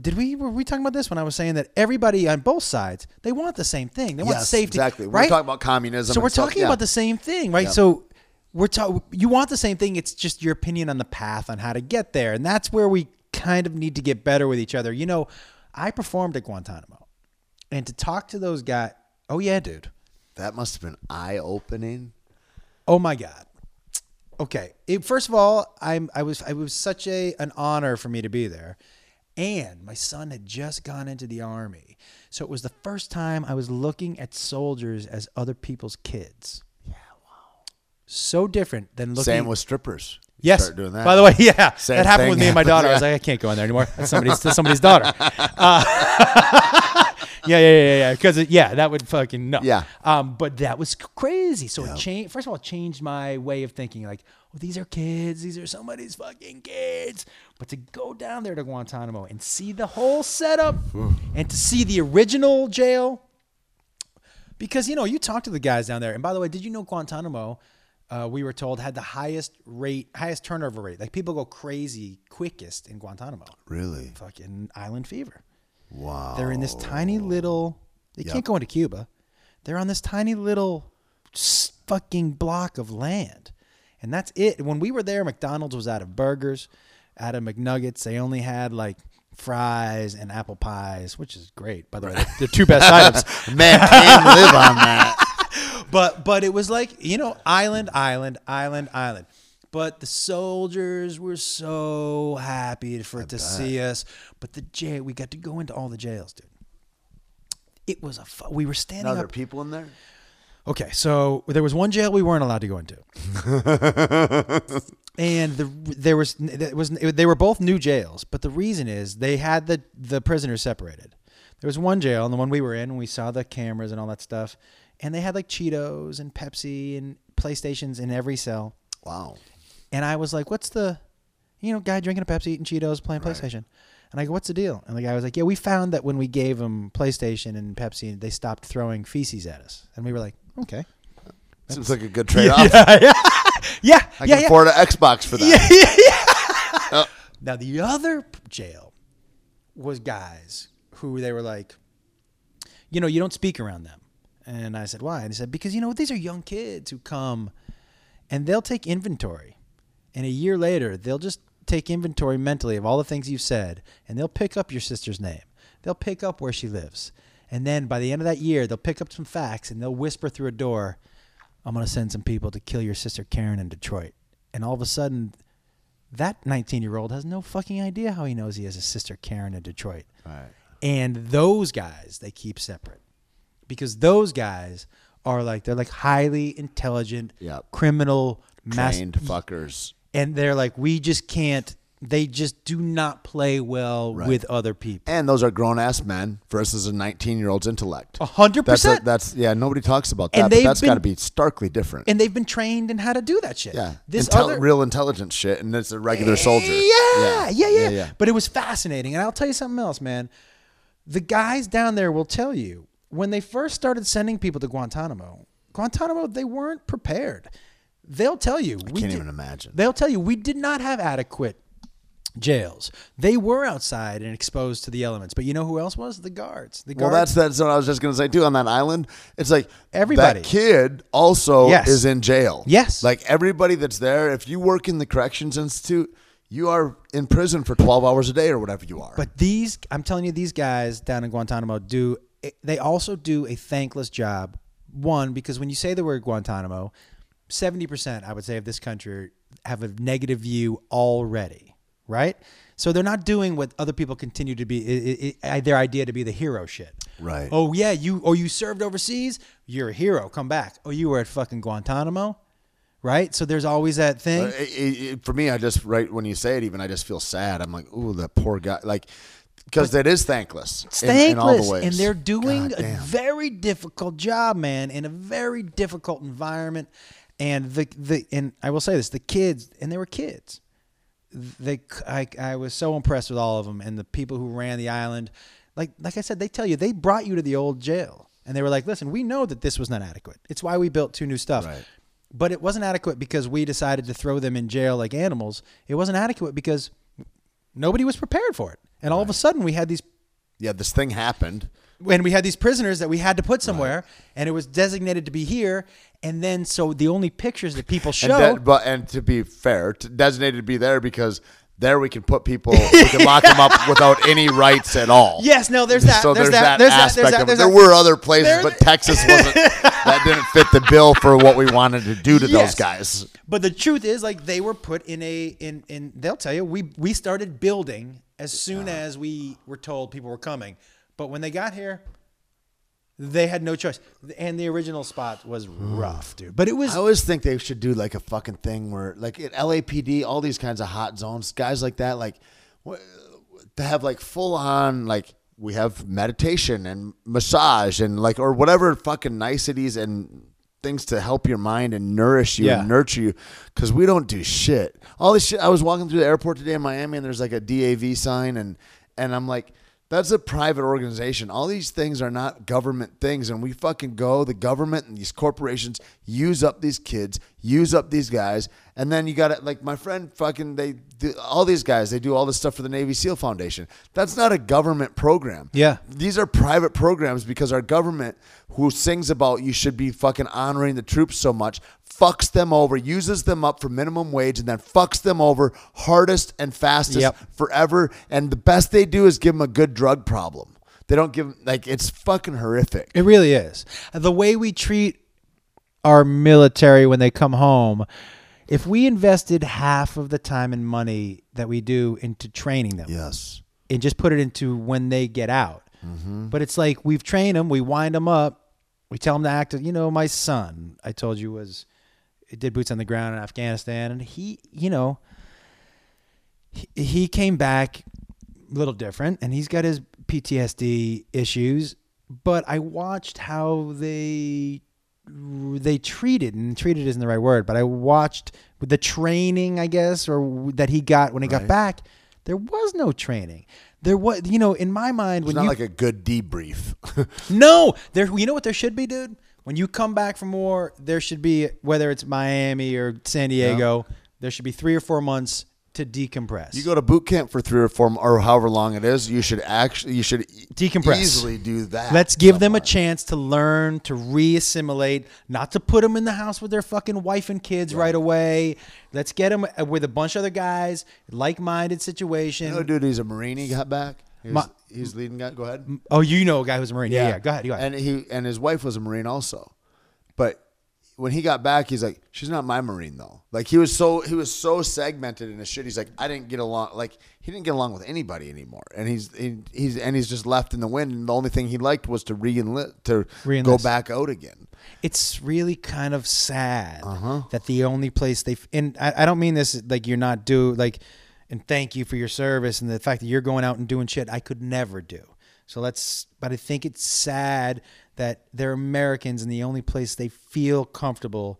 Did we were we talking about this when I was saying that everybody on both sides they want the same thing. They want
Yes,
safety.
exactly. We're talking about communism
So we're
stuff,
talking
yeah.
about the same thing, right? So we're talking. You want the same thing. It's just your opinion on the path on how to get there, and that's where we kind of need to get better with each other. You know, I performed at Guantanamo, and to talk to those guys. Oh yeah, dude.
That must have been eye opening.
Oh my god. Okay. It, first of all, I'm I was it was such a an honor for me to be there. And my son had just gone into the army. So it was the first time I was looking at soldiers as other people's kids. Yeah, wow. So different than looking
Same with strippers. You
Yes.
Start doing that.
By the way, yeah,
Same
that happened with me and my daughter. I was like, I can't go in there anymore. That's somebody's that's somebody's daughter. Uh, yeah, yeah, yeah, yeah. Because yeah, that would fucking no.
Yeah.
Um, but that was crazy. So it changed. First of all, it changed my way of thinking. Like, oh, these are kids. These are somebody's fucking kids. But to go down there to Guantanamo and see the whole setup, and to see the original jail, because you know you talk to the guys down there. And by the way, did you know Guantanamo? Uh, we were told had the highest rate, highest turnover rate. Like people go crazy quickest in Guantanamo.
Really?
Fucking island fever.
Wow.
They're in this tiny little. They can't go into Cuba. They're on this tiny little fucking block of land, and that's it. When we were there, McDonald's was out of burgers, out of McNuggets. They only had like fries and apple pies, which is great. By the way, they're the two best items.
Man, can't live on that.
But but it was like you know island, island, island, island. But the soldiers were so happy for to see us. But the jail, we got to go into all the jails, dude. It was a fu- we were standing
Now there are
up.
people in there.
Okay, so there was one jail we weren't allowed to go into, and the there was it was they were both new jails, but the reason is they had the the prisoners separated. There was one jail, and the one we were in, and we saw the cameras and all that stuff, and they had like Cheetos and Pepsi and PlayStations in every cell.
Wow.
And I was like, "What's the, you know, guy drinking a Pepsi, eating Cheetos, playing PlayStation?" And I go, "What's the deal?" And the guy was like, "Yeah, we found that when we gave them PlayStation and Pepsi, they stopped throwing feces at us." And we were like, "Okay."
Seems like a good trade off.
yeah, yeah, yeah,
I
yeah,
can
yeah.
afford an Xbox for that. Yeah, yeah. Oh.
Now the other jail was guys who they were like, you know, you don't speak around them. And I said, why? And he said, because you know these are young kids who come, and they'll take inventory, and a year later they'll just take inventory mentally of all the things you've said, and they'll pick up your sister's name, they'll pick up where she lives, and then by the end of that year they'll pick up some facts and they'll whisper through a door, I'm gonna send some people to kill your sister Karen in Detroit, and all of a sudden that 19 year old has no fucking idea how he knows he has a sister Karen in Detroit.
Right.
And those guys they keep separate because those guys are like they're like highly intelligent
Yep.
criminal
Trained fuckers.
and they're like we just can't they just do not play well
Right.
with other people.
And those are grown ass men versus a 19 year old's intellect.
A hundred
That's a,
percent.
that's yeah. Nobody talks about that, but that's got to be starkly different.
And they've been trained in how to do that shit.
yeah,
This
Intel-
other
real intelligent shit, and it's a regular soldier.
Yeah, yeah, yeah,
yeah.
But it was fascinating. And I'll tell you something else, man. The guys down there will tell you when they first started sending people to Guantanamo, Guantanamo, they weren't prepared. They'll tell you.
I
we
can't
did-
even imagine.
They'll tell you we did not have adequate jails. They were outside and exposed to the elements. But you know who else was? The guards. The guards.
Well, that's that's what I was just gonna say too. On that island, it's like
Everybody.
That kid also
Yes.
is in jail.
Yes.
like everybody that's there. If you work in the corrections institute, you are in prison for twelve hours a day or whatever you are.
But these, I'm telling you, these guys down in Guantanamo do. They also do a thankless job. One, because when you say the word Guantanamo, seventy percent, I would say, of this country have a negative view already, right? So they're not doing what other people continue to be i i their idea to be the hero shit.
Right.
Oh yeah, you oh you served overseas, you're a hero. Come back. Oh, you were at fucking Guantanamo, right? So there's always that thing.
Uh, it- it- it- for me, I just right when you say it, even I just feel sad. I'm like, ooh, that poor guy. Like, because it is thankless.
It's
in- in all the ways.
and they're doing
God
a very difficult job, man, in a very difficult environment. And the the and I will say this: the kids, and they were kids. They, I, I was so impressed with all of them, and the people who ran the island. Like, like I said, they tell you they brought you to the old jail, and they were like, "Listen, we know that this was not adequate. It's why we built two new stuff."
Right.
But it wasn't adequate because we decided to throw them in jail like animals. It wasn't adequate because nobody was prepared for it, and all of a sudden we had these
yeah, this thing happened.
when we had these prisoners that we had to put somewhere, and it was designated to be here, and then so the only pictures that people show.
And de- but and to be fair, to designated to be there because there we can put people, we can lock them up without any rights at all.
yes, no, there's that.
So
there's,
there's,
that.
that,
There's that.
aspect
There's
of it. There were other places, but Texas wasn't. that didn't fit the bill for what we wanted to do to
Yes.
those guys.
But the truth is, like, they were put in a in in. They'll tell you, we we started building as soon uh-huh. as we were told people were coming. But when they got here, they had no choice. And the original spot was hmm. rough, dude. But it was
I always think they should do like a fucking thing where, like at LAPD, all these kinds of hot zones, guys like that, like wh- to have like full on like we have meditation and massage and like or whatever fucking niceties and things to help your mind and nourish you
Yeah.
and nurture you because we don't do shit. All this shit. I was walking through the airport today in Miami and there's like a DAV sign and and I'm like. That's a private organization. All these things are not government things. And we fucking go, the government and these corporations use up these kids, use up these guys. And then you got to, like my friend fucking, they do, all these guys, they do all this stuff for the Navy SEAL Foundation. That's not a government program.
Yeah.
These are private programs because our government, who sings about you should be fucking honoring the troops so much, fucks them over, uses them up for minimum wage, and then fucks them over hardest and fastest
Yep.
forever. And the best they do is give them a good drug problem. They don't give like it's fucking horrific.
It really is. The way we treat our military when they come home, if we invested half of the time and money that we do into training them
Yes.
and just put it into when they get out. Mm-hmm. But it's like we've trained them, we wind them up, we tell them to act. You know, my son, I told you, was did boots on the ground in Afghanistan, and he, you know, he, he came back a little different, and he's got his PTSD issues. But I watched how they they treated and treated isn't the right word, but I watched with the training, I guess, or that he got when he got back. There was no training. There was, you know, in my mind,
It's
when
not
you
like a good debrief.
no, there. You know what there should be, dude. When you come back from war, there should be whether it's Miami or San Diego, there should be three or four months to decompress.
you go to boot camp for three or four or however long it is, you should actually you should
Decompress.
easily do that.
Let's give them a chance to learn, to re-assimilate, not to put them in the house with their fucking wife and kids right, away. Let's get them uh, with a bunch of other guys, like-minded situation.
You know, dude, he's a Marine. He got back. He was,
My-
he's leading guy. Go ahead.
oh, you know a guy who's a Marine. Yeah, yeah. Go ahead. Go ahead.
And he and his wife was a Marine also, but when he got back, he's like, "She's not my Marine though." Like he was so he was so segmented in his shit. He's like, "I didn't get along." Like he didn't get along with anybody anymore, and he's he, he's and he's just left in the wind. And the only thing he liked was to re-enlist to go
Re-enlist.
back out again.
it's really kind of sad
Uh-huh.
that the only place they and I, I don't mean this like you're not do like and thank you for your service and the fact that you're going out and doing shit I could never do. So let's but I think it's sad that they're Americans and the only place they feel comfortable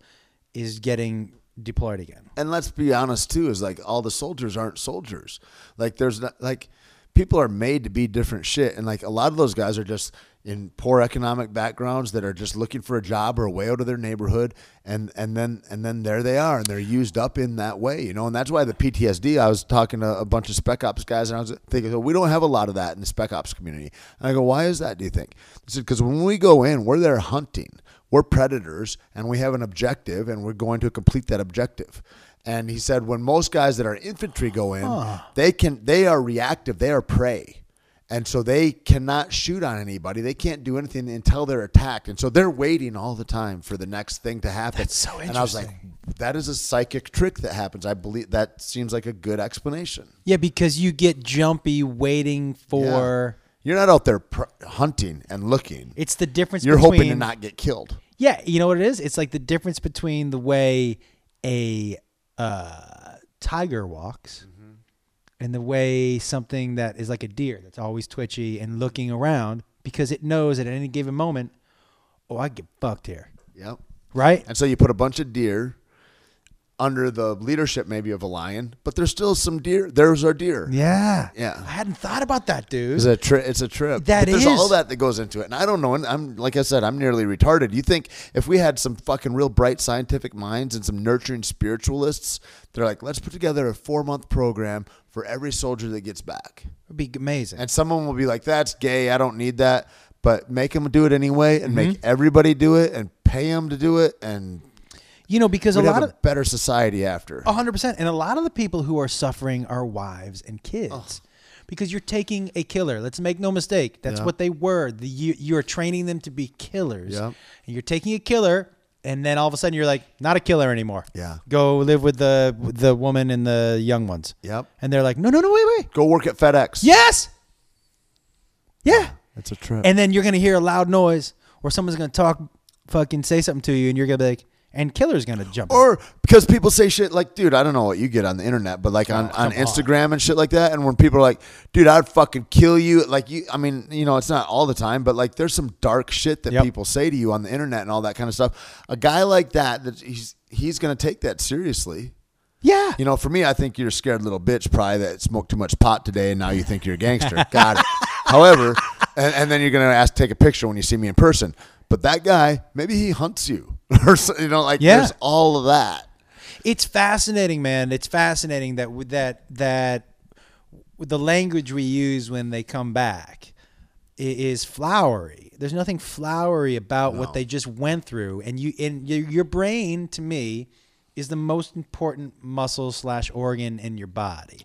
is getting deployed again.
and let's be honest too is like all the soldiers aren't soldiers like there's not like people are made to be different shit and like a lot of those guys are just in poor economic backgrounds that are just looking for a job or a way out of their neighborhood and and then and then there they are and they're used up in that way you know? And that's why the PTSD I was talking to a bunch of spec ops guys and I was thinking well, we don't have a lot of that in the spec ops community. And I go why is that do you think? Because when we go in we're there hunting. We're predators and we have an objective and we're going to complete that objective and he said when most guys that are infantry go in they can they are reactive. They are prey. And so they cannot shoot on anybody. They can't do anything until they're attacked. And so they're waiting all the time for the next thing to happen.
That's so interesting.
and i was like that is a psychic trick that happens. I believe that seems like a good explanation.
Yeah, because you get jumpy waiting for
you're not out there pr- hunting and looking.
It's the difference
you're
between
hoping to not get killed.
Yeah, you know what it is? It's like the difference between the way a uh, tiger walks and the way something that is like a deer that's always twitchy and looking around because it knows at any given moment, oh, I get fucked here,
Yep.
right?
And so you put a bunch of deer under the leadership maybe of a lion, but there's still some deer. There's our deer.
Yeah,
Yeah.
I hadn't thought about that, dude.
It's a trip. It's a trip.
That
but there's
is.
all that that goes into it, and I don't know. And I'm like I said, I'm nearly retarded. You think if we had some fucking real bright scientific minds and some nurturing spiritualists, they're like, let's put together a four month program for every soldier that gets back,
It'd be amazing.
and someone will be like, that's gay. I don't need that. But make them do it anyway, and
Mm-hmm.
make everybody do it, and pay them to do it, and
you know, because a
we'd
lot
have
of
a better society after.
A hundred percent. And a lot of the people who are suffering are wives and kids. Because you're taking a killer. Let's make no mistake. That's what they were. The, you, you're training them to be killers.
Yeah.
And you're taking a killer, and then all of a sudden you're like, not a killer anymore.
Yeah.
Go live with the with the woman and the young ones.
Yep.
And they're like, no, no, no, wait, wait.
Go work at FedEx.
Yes. Yeah.
That's a trip.
And then you're gonna hear a loud noise, or someone's gonna talk, fucking say something to you, and you're gonna be like, and killer's gonna jump.
Or because people say shit like, dude, I don't know what you get on the internet, but like oh, on, on
Oh, on.
Instagram and shit like that. And when people are like, dude, I'd fucking kill you. Like, you, I mean, you know, it's not all the time, but like there's some dark shit that
Yep.
people say to you on the internet and all that kind of stuff. A guy like that, that he's, he's to take that seriously.
yeah.
You know, for me, I think you're a scared little bitch, probably that smoked too much pot today, and now you think you're a gangster. Got it. However, and, and then you're gonna ask take a picture when you see me in person. But that guy, maybe he hunts you, or you know, like
Yeah.
there's all of that.
It's fascinating, man. It's fascinating that that that the language we use when they come back is flowery. There's nothing flowery about what they just went through, and you and your, your brain to me is the most important muscle slash organ in your body,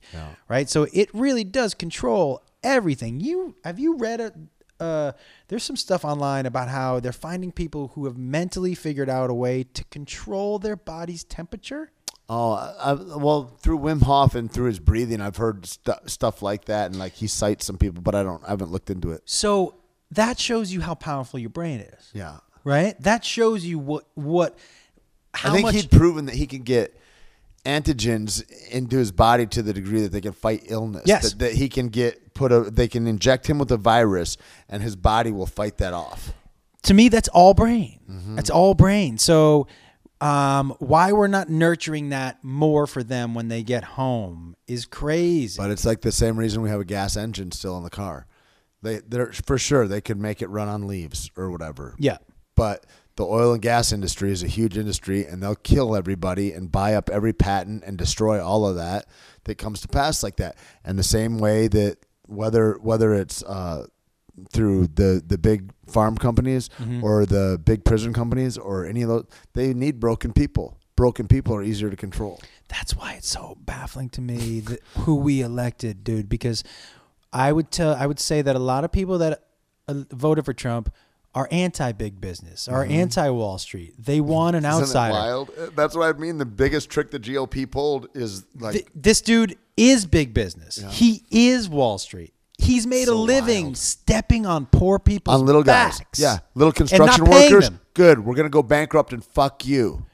right? So it really does control everything. You have you read a uh, there's some stuff online about how they're finding people who have mentally figured out a way to control their body's temperature.
Oh, I, well, through Wim Hof and through his breathing, I've heard stu stuff like that, and like he cites some people, but I don't, I haven't looked into it.
So that shows you how powerful your brain is,
Yeah,
right? That shows you what what how
I think
much
he'd proven that he can get antigens into his body to the degree that they can fight illness.
Yes.
that, that he can get put a, they can inject him with a virus, and his body will fight that off.
to me that's all brain.
Mm-hmm.
That's all brain. So um, why we're not nurturing that more for them when they get home is crazy.
But it's like the same reason we have a gas engine still in the car. They, they're for sure they could make it run on leaves or whatever.
yeah.
But the oil and gas industry is a huge industry, and they'll kill everybody and buy up every patent and destroy all of that that comes to pass like that. And the same way that whether whether it's uh, through the the big farm companies or the big prison companies or any of those, they need broken people. Broken people are easier to control.
That's why it's so baffling to me that who we elected, dude. Because I would tell, I would say that a lot of people that uh, voted for Trump are anti big business, are anti Wall Street. They want an
Mm-hmm. Isn't
outsider.
wild? That's what I mean. The biggest trick the GOP pulled is like
Th- this dude is big business. He is Wall Street. He's made a living
wild.
stepping on poor people's
on little guys. Yeah, little construction workers.
them.
Good. We're gonna go bankrupt and fuck you.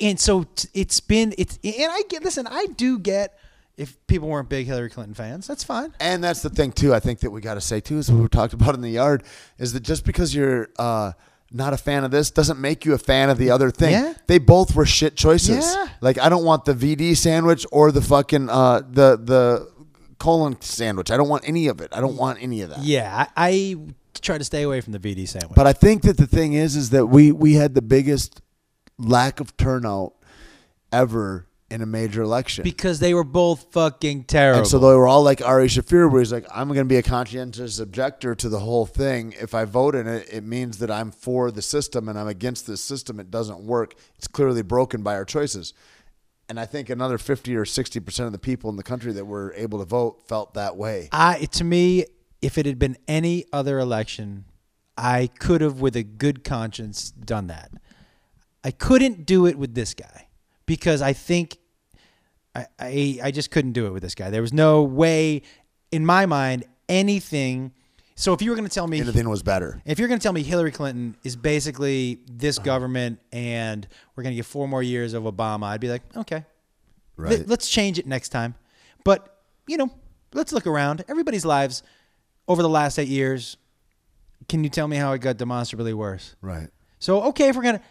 And so it's been it's and I get listen. I do get if people weren't big Hillary Clinton fans. That's fine.
And that's the thing too. I think that we got to say too is what we talked about in the yard is that just because you're uh, not a fan of this doesn't make you a fan of the other thing.
Yeah.
They both were shit choices.
Yeah.
Like I don't want the VD sandwich or the fucking uh, the the colon sandwich. I don't want any of it. I don't want any of that.
Yeah, I, I try to stay away from the VD sandwich.
But I think that the thing is, is that we we had the biggest lack of turnout ever in a major election.
because they were both fucking terrible.
And so they were all like Ari Shaffir, where he's like, I'm going to be a conscientious objector to the whole thing. If I vote in it, it means that I'm for the system and I'm against this system. It doesn't work. It's clearly broken by our choices. And I think another 50 or 60% of the people in the country that were able to vote felt that way.
I to me, if it had been any other election, I could have, with a good conscience, done that. I couldn't do it with this guy because I think I, I I just couldn't do it with this guy. There was no way, in my mind, anything. So if you were going to tell me
Anything was better.
if you're going to tell me Hillary Clinton is basically this uh-huh. government and we're going to get four more years of Obama, I'd be like, okay,
Right.
Let- let's change it next time. But you know, let's look around. Everybody's lives over the last eight years. Can you tell me how it got demonstrably worse?
Right.
So okay, if we're gonna,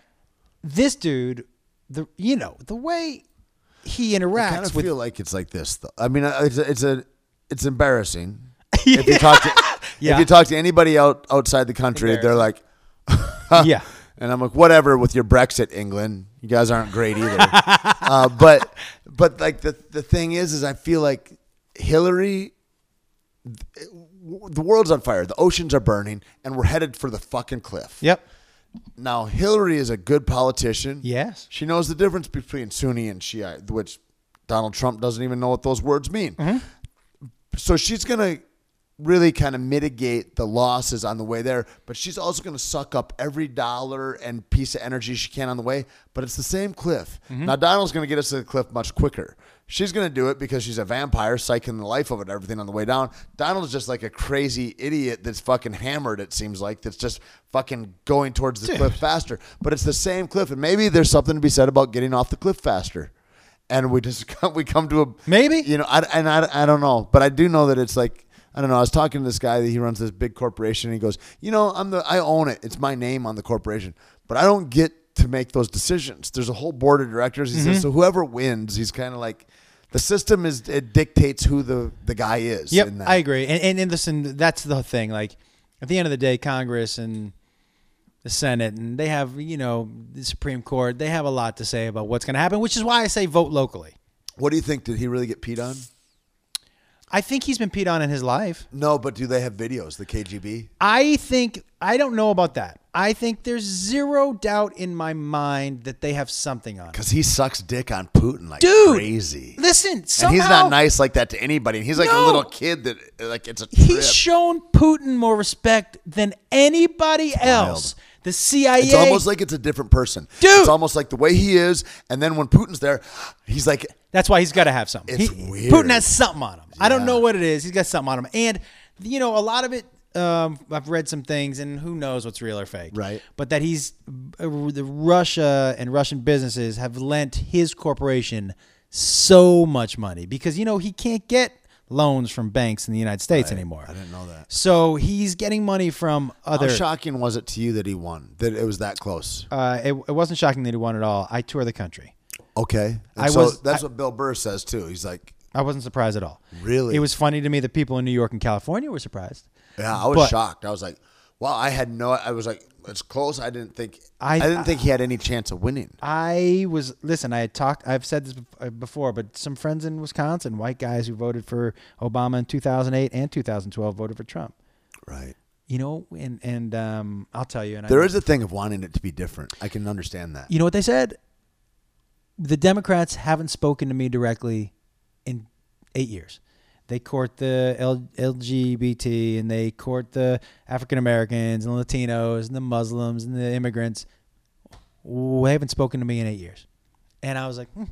this dude, the you know the way he interacts.
I kind of
with
feel like it's like this. Though. I mean, uh, it's a, it's a it's embarrassing. If you talk to
Yeah.
if you talk to anybody out outside the country, they're like,
yeah,
and I'm like, whatever with your Brexit, England. You guys aren't great either. uh, but but like the the thing is, is I feel like Hillary. The world's on fire. The oceans are burning, and we're headed for the fucking cliff.
yep,
Now, Hillary is a good politician.
yes,
She knows the difference between Sunni and Shiite, which Donald Trump doesn't even know what those words mean.
Mm-hmm.
So she's going to really kind of mitigate the losses on the way there, but she's also going to suck up every dollar and piece of energy she can on the way. But it's the same cliff.
Mm-hmm.
Now, Donald's going to get us to the cliff much quicker. She's going to do it because she's a vampire, psyching the life of it, everything on the way down. Donald's just like a crazy idiot that's fucking hammered, it seems like, that's just fucking going towards the cliff faster. But it's the same cliff. And maybe there's something to be said about getting off the cliff faster. And we just come, we come to a
Maybe.
you know, I, and I, I don't know, but I do know that it's like I don't know. I was talking to this guy that he runs this big corporation. And he goes, you know, I'm the I own it. It's my name on the corporation, but I don't get to make those decisions. There's a whole board of directors. He
Mm-hmm.
says so. Whoever wins, he's kind of like the system is it dictates who the the guy is.
yep.
in that.
I agree. And, and and listen, that's the thing. Like at the end of the day, Congress and the Senate and they have you know the Supreme Court. They have a lot to say about what's going to happen, which is why I say vote locally.
What do you think? Did he really get peed on?
I think he's been peed on in his life.
No, but do they have videos? The KGB.
I think I don't know about that. I think there's zero doubt in my mind that they have something on. him.
Because he sucks dick on Putin like
Dude,
crazy.
Listen,
and he's not nice like that to anybody. And he's like
No.
a little kid that like it's a trip.
He's shown Putin more respect than anybody else. The CIA.
It's almost like it's a different person.
Dude.
It's almost like the way he is, and then when Putin's there, he's like,
That's why he's got to have something.
It's
He-
weird.
Putin has something on him. I don't know what it is. He's got something on him, and you know a lot of it. Um, I've read some things, and who knows what's real or fake.
Right.
But that he's uh, the Russia and Russian businesses have lent his corporation so much money because you know he can't get loans from banks in the United States anymore.
I didn't know that.
So he's getting money from other.
How shocking was it to you that he won? That it was that close?
uh, it, it wasn't shocking that he won at all. I tour the country.
Okay, and
I
so
was-
That's
I-
what Bill Burr says too. He's like,
I wasn't surprised at all.
Really?
It was funny to me that people in New York and California were surprised.
yeah, I was
But-
shocked. I was like, wow, I had no. I was like, it's close. I didn't think.
I-
I, didn't think he had any chance of winning.
I was listen. I had talked. I've said this uh, before, but some friends in Wisconsin, white guys who voted for Obama in 2008 and 2012, voted for Trump.
Right.
You know, and and um, I'll tell you. And
There
I,
is a thing of wanting it to be different. I can understand that.
You know what they said? The Democrats haven't spoken to me directly in eight years. They court the L- LGBT and they court the African Americans and Latinos and the Muslims and the immigrants. They haven't spoken to me in eight years. And I was like, hmm.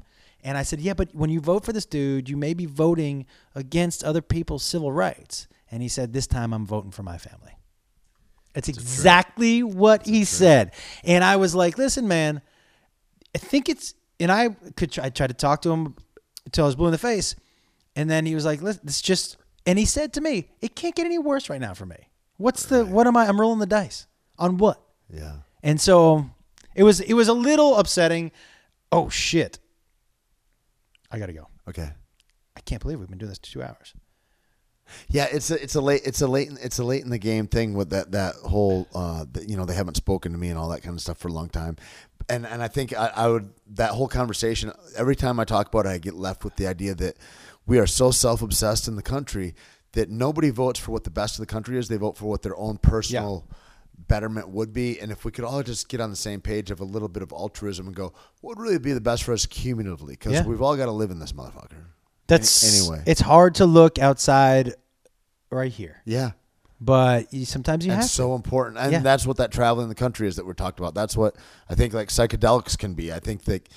and I said, yeah, but when you vote for this dude, you may be voting against other people's civil rights. And he said, this time I'm voting for my family. That's exactly what he said. And I was like, listen, man, I think it's, and I could try, I tried to talk to him until I was blue in the face. And then he was like, listen, it's just, and he said to me, it can't get any worse right now for me. What's the, what am I, I'm rolling the dice on what?
Yeah.
And so it was, it was a little upsetting. Oh shit. I got to go.
Okay.
I can't believe we've been doing this for two hours.
Yeah, it's a it's a late it's a late it's a late in the game thing with that that whole uh that, you know they haven't spoken to me and all that kind of stuff for a long time, and and I think I, I would that whole conversation every time I talk about it I get left with the idea that we are so self obsessed in the country that nobody votes for what the best of the country is. They vote for what their own personal betterment would be. And if we could all just get on the same page of a little bit of altruism and go what would really be the best for us cumulatively? Because
Yeah.
we've all got to live in this motherfucker.
That's
anyway.
It's hard to look outside right here,
yeah.
But you, sometimes you
and
have to.
so important. And
Yeah.
that's what that traveling the country is that we're talked about. That's what i think like psychedelics can be. I think that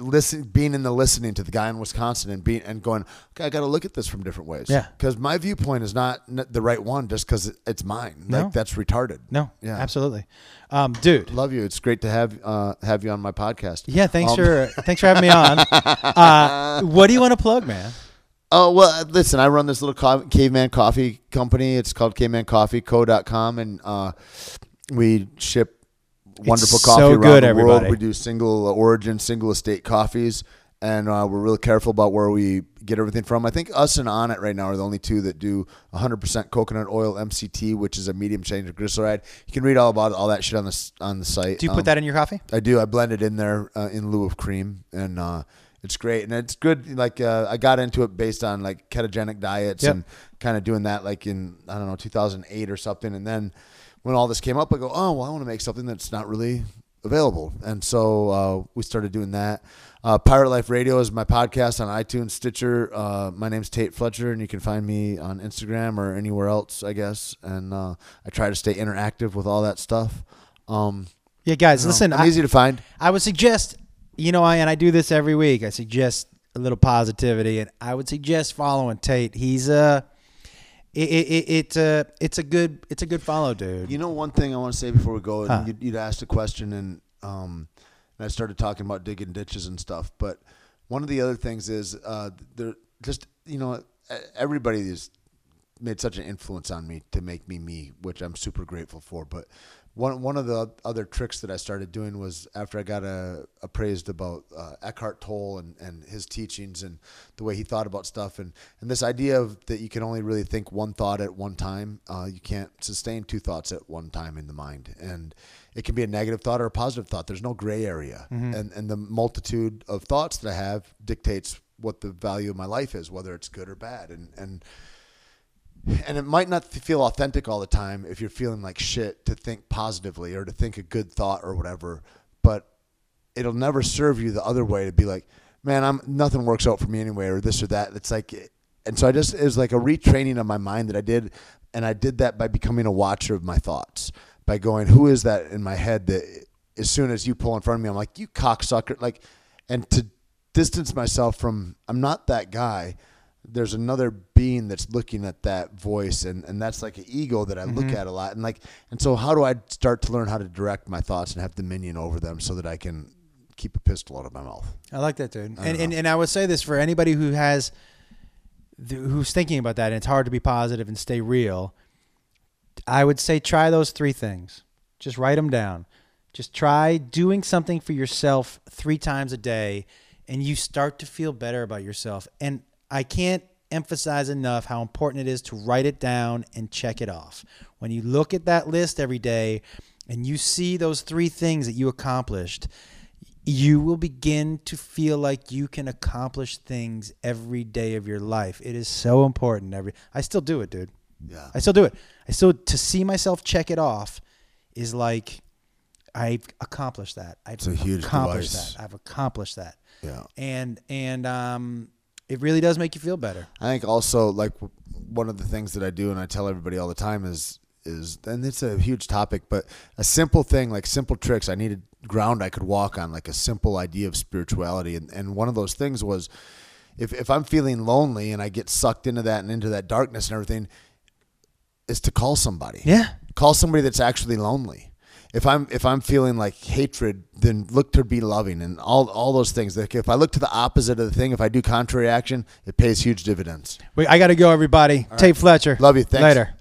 listen being in the listening to the guy in wisconsin and being and going okay i got to look at this from different ways
Yeah.
because my viewpoint is not the right one just because it's mine
No.
like that's retarded
No,
Yeah.
absolutely, um, dude.
love you it's great to have uh have you on my podcast
Yeah, thanks
Um,
for thanks for having me on. Uh, what do you want to plug, man?
Oh well, uh, listen. I run this little co- caveman coffee company. It's called cavemancoffeeco.com, and uh, we ship wonderful coffee
so
around
good,
the world.
everybody.
We do single origin, single estate coffees, and uh, we're really careful about where we get everything from. I think us and Onnit right now are the only two that do 100% coconut oil MCT, which is a medium chain triglyceride. You can read all about all that shit on the on the site.
Do you put
Um,
that in your coffee?
I do. I blend it in there uh, in lieu of cream, and uh, it's great. And it's good. Like uh, I got into it based on like ketogenic diets
Yep.
and kind of doing that like in I don't know 2008 or something. And then when all this came up, I go, oh well, I want to make something that's not really available. And so uh, we started doing that. Uh, Pirate Life Radio is my podcast on iTunes, Stitcher. Uh, my name's Tait Fletcher, and you can find me on Instagram or anywhere else, I guess. And uh, I try to stay interactive with all that stuff. Um,
Yeah, guys,
you know,
listen.
I'm
I,
easy to find.
I would suggest, you know, I and I do this every week. I suggest a little positivity, and I would suggest following Tait. He's a, it, it, it, it's a, it's a good, it's a good follow, dude.
You know, one thing I want to say before we go, and
Huh.
you'd, you'd asked a question, and um, and I started talking about digging ditches and stuff. But one of the other things is, uh, there just you know, everybody has made such an influence on me to make me me, which I'm super grateful for. But one one of the other tricks that I started doing was after I got uh, appraised about uh, Eckhart Tolle and, and his teachings and the way he thought about stuff and, and this idea of that you can only really think one thought at one time. Uh, you can't sustain two thoughts at one time in the mind, and it can be a negative thought or a positive thought. There's no gray area, and and the multitude of thoughts that I have dictates what the value of my life is, whether it's good or bad, and and and it might not feel authentic all the time if you're feeling like shit to think positively or to think a good thought or whatever but it'll never serve you the other way to be like man i'm nothing works out for me anyway or this or that. It's like and so i just it was like a retraining of my mind that i did and i did that by becoming a watcher of my thoughts by going who is that in my head that as soon as you pull in front of me i'm like you cocksucker like and to distance myself from i'm not that guy there's another being that's looking at that voice and, and that's like an ego that I look mm-hmm. at a lot and like and so how do I start to learn how to direct my thoughts and have dominion over them so that I can keep a pistol out of my mouth.
I like that, dude. And, and and I would say this for anybody who has, th- who's thinking about that, and it's hard to be positive and stay real. I would say try those three things. Just write them down. Just try doing something for yourself three times a day, and you start to feel better about yourself. And I can't emphasize enough how important it is to write it down and check it off. When you look at that list every day and you see those three things that you accomplished, you will begin to feel like you can accomplish things every day of your life. It is so important. Every I still do it, dude.
Yeah.
I still do it. I still to see myself check it off is like I've accomplished that. I've
a huge
accomplished
device.
that. I've accomplished that.
Yeah.
And and um it really does make you feel better.
I think also like one of the things that I do and I tell everybody all the time is is and it's a huge topic, but a simple thing like simple tricks. I needed ground I could walk on, like a simple idea of spirituality, and and one of those things was if if I'm feeling lonely and I get sucked into that and into that darkness and everything, is to call somebody.
Yeah.
Call somebody that's actually lonely. If I'm if I'm feeling like hatred, then look to be loving and all all those things. Like if I look to the opposite of the thing, if I do contrary action, it pays huge dividends.
Wait, I got to go everybody. Tait Fletcher.
Love you. Thanks.
Later.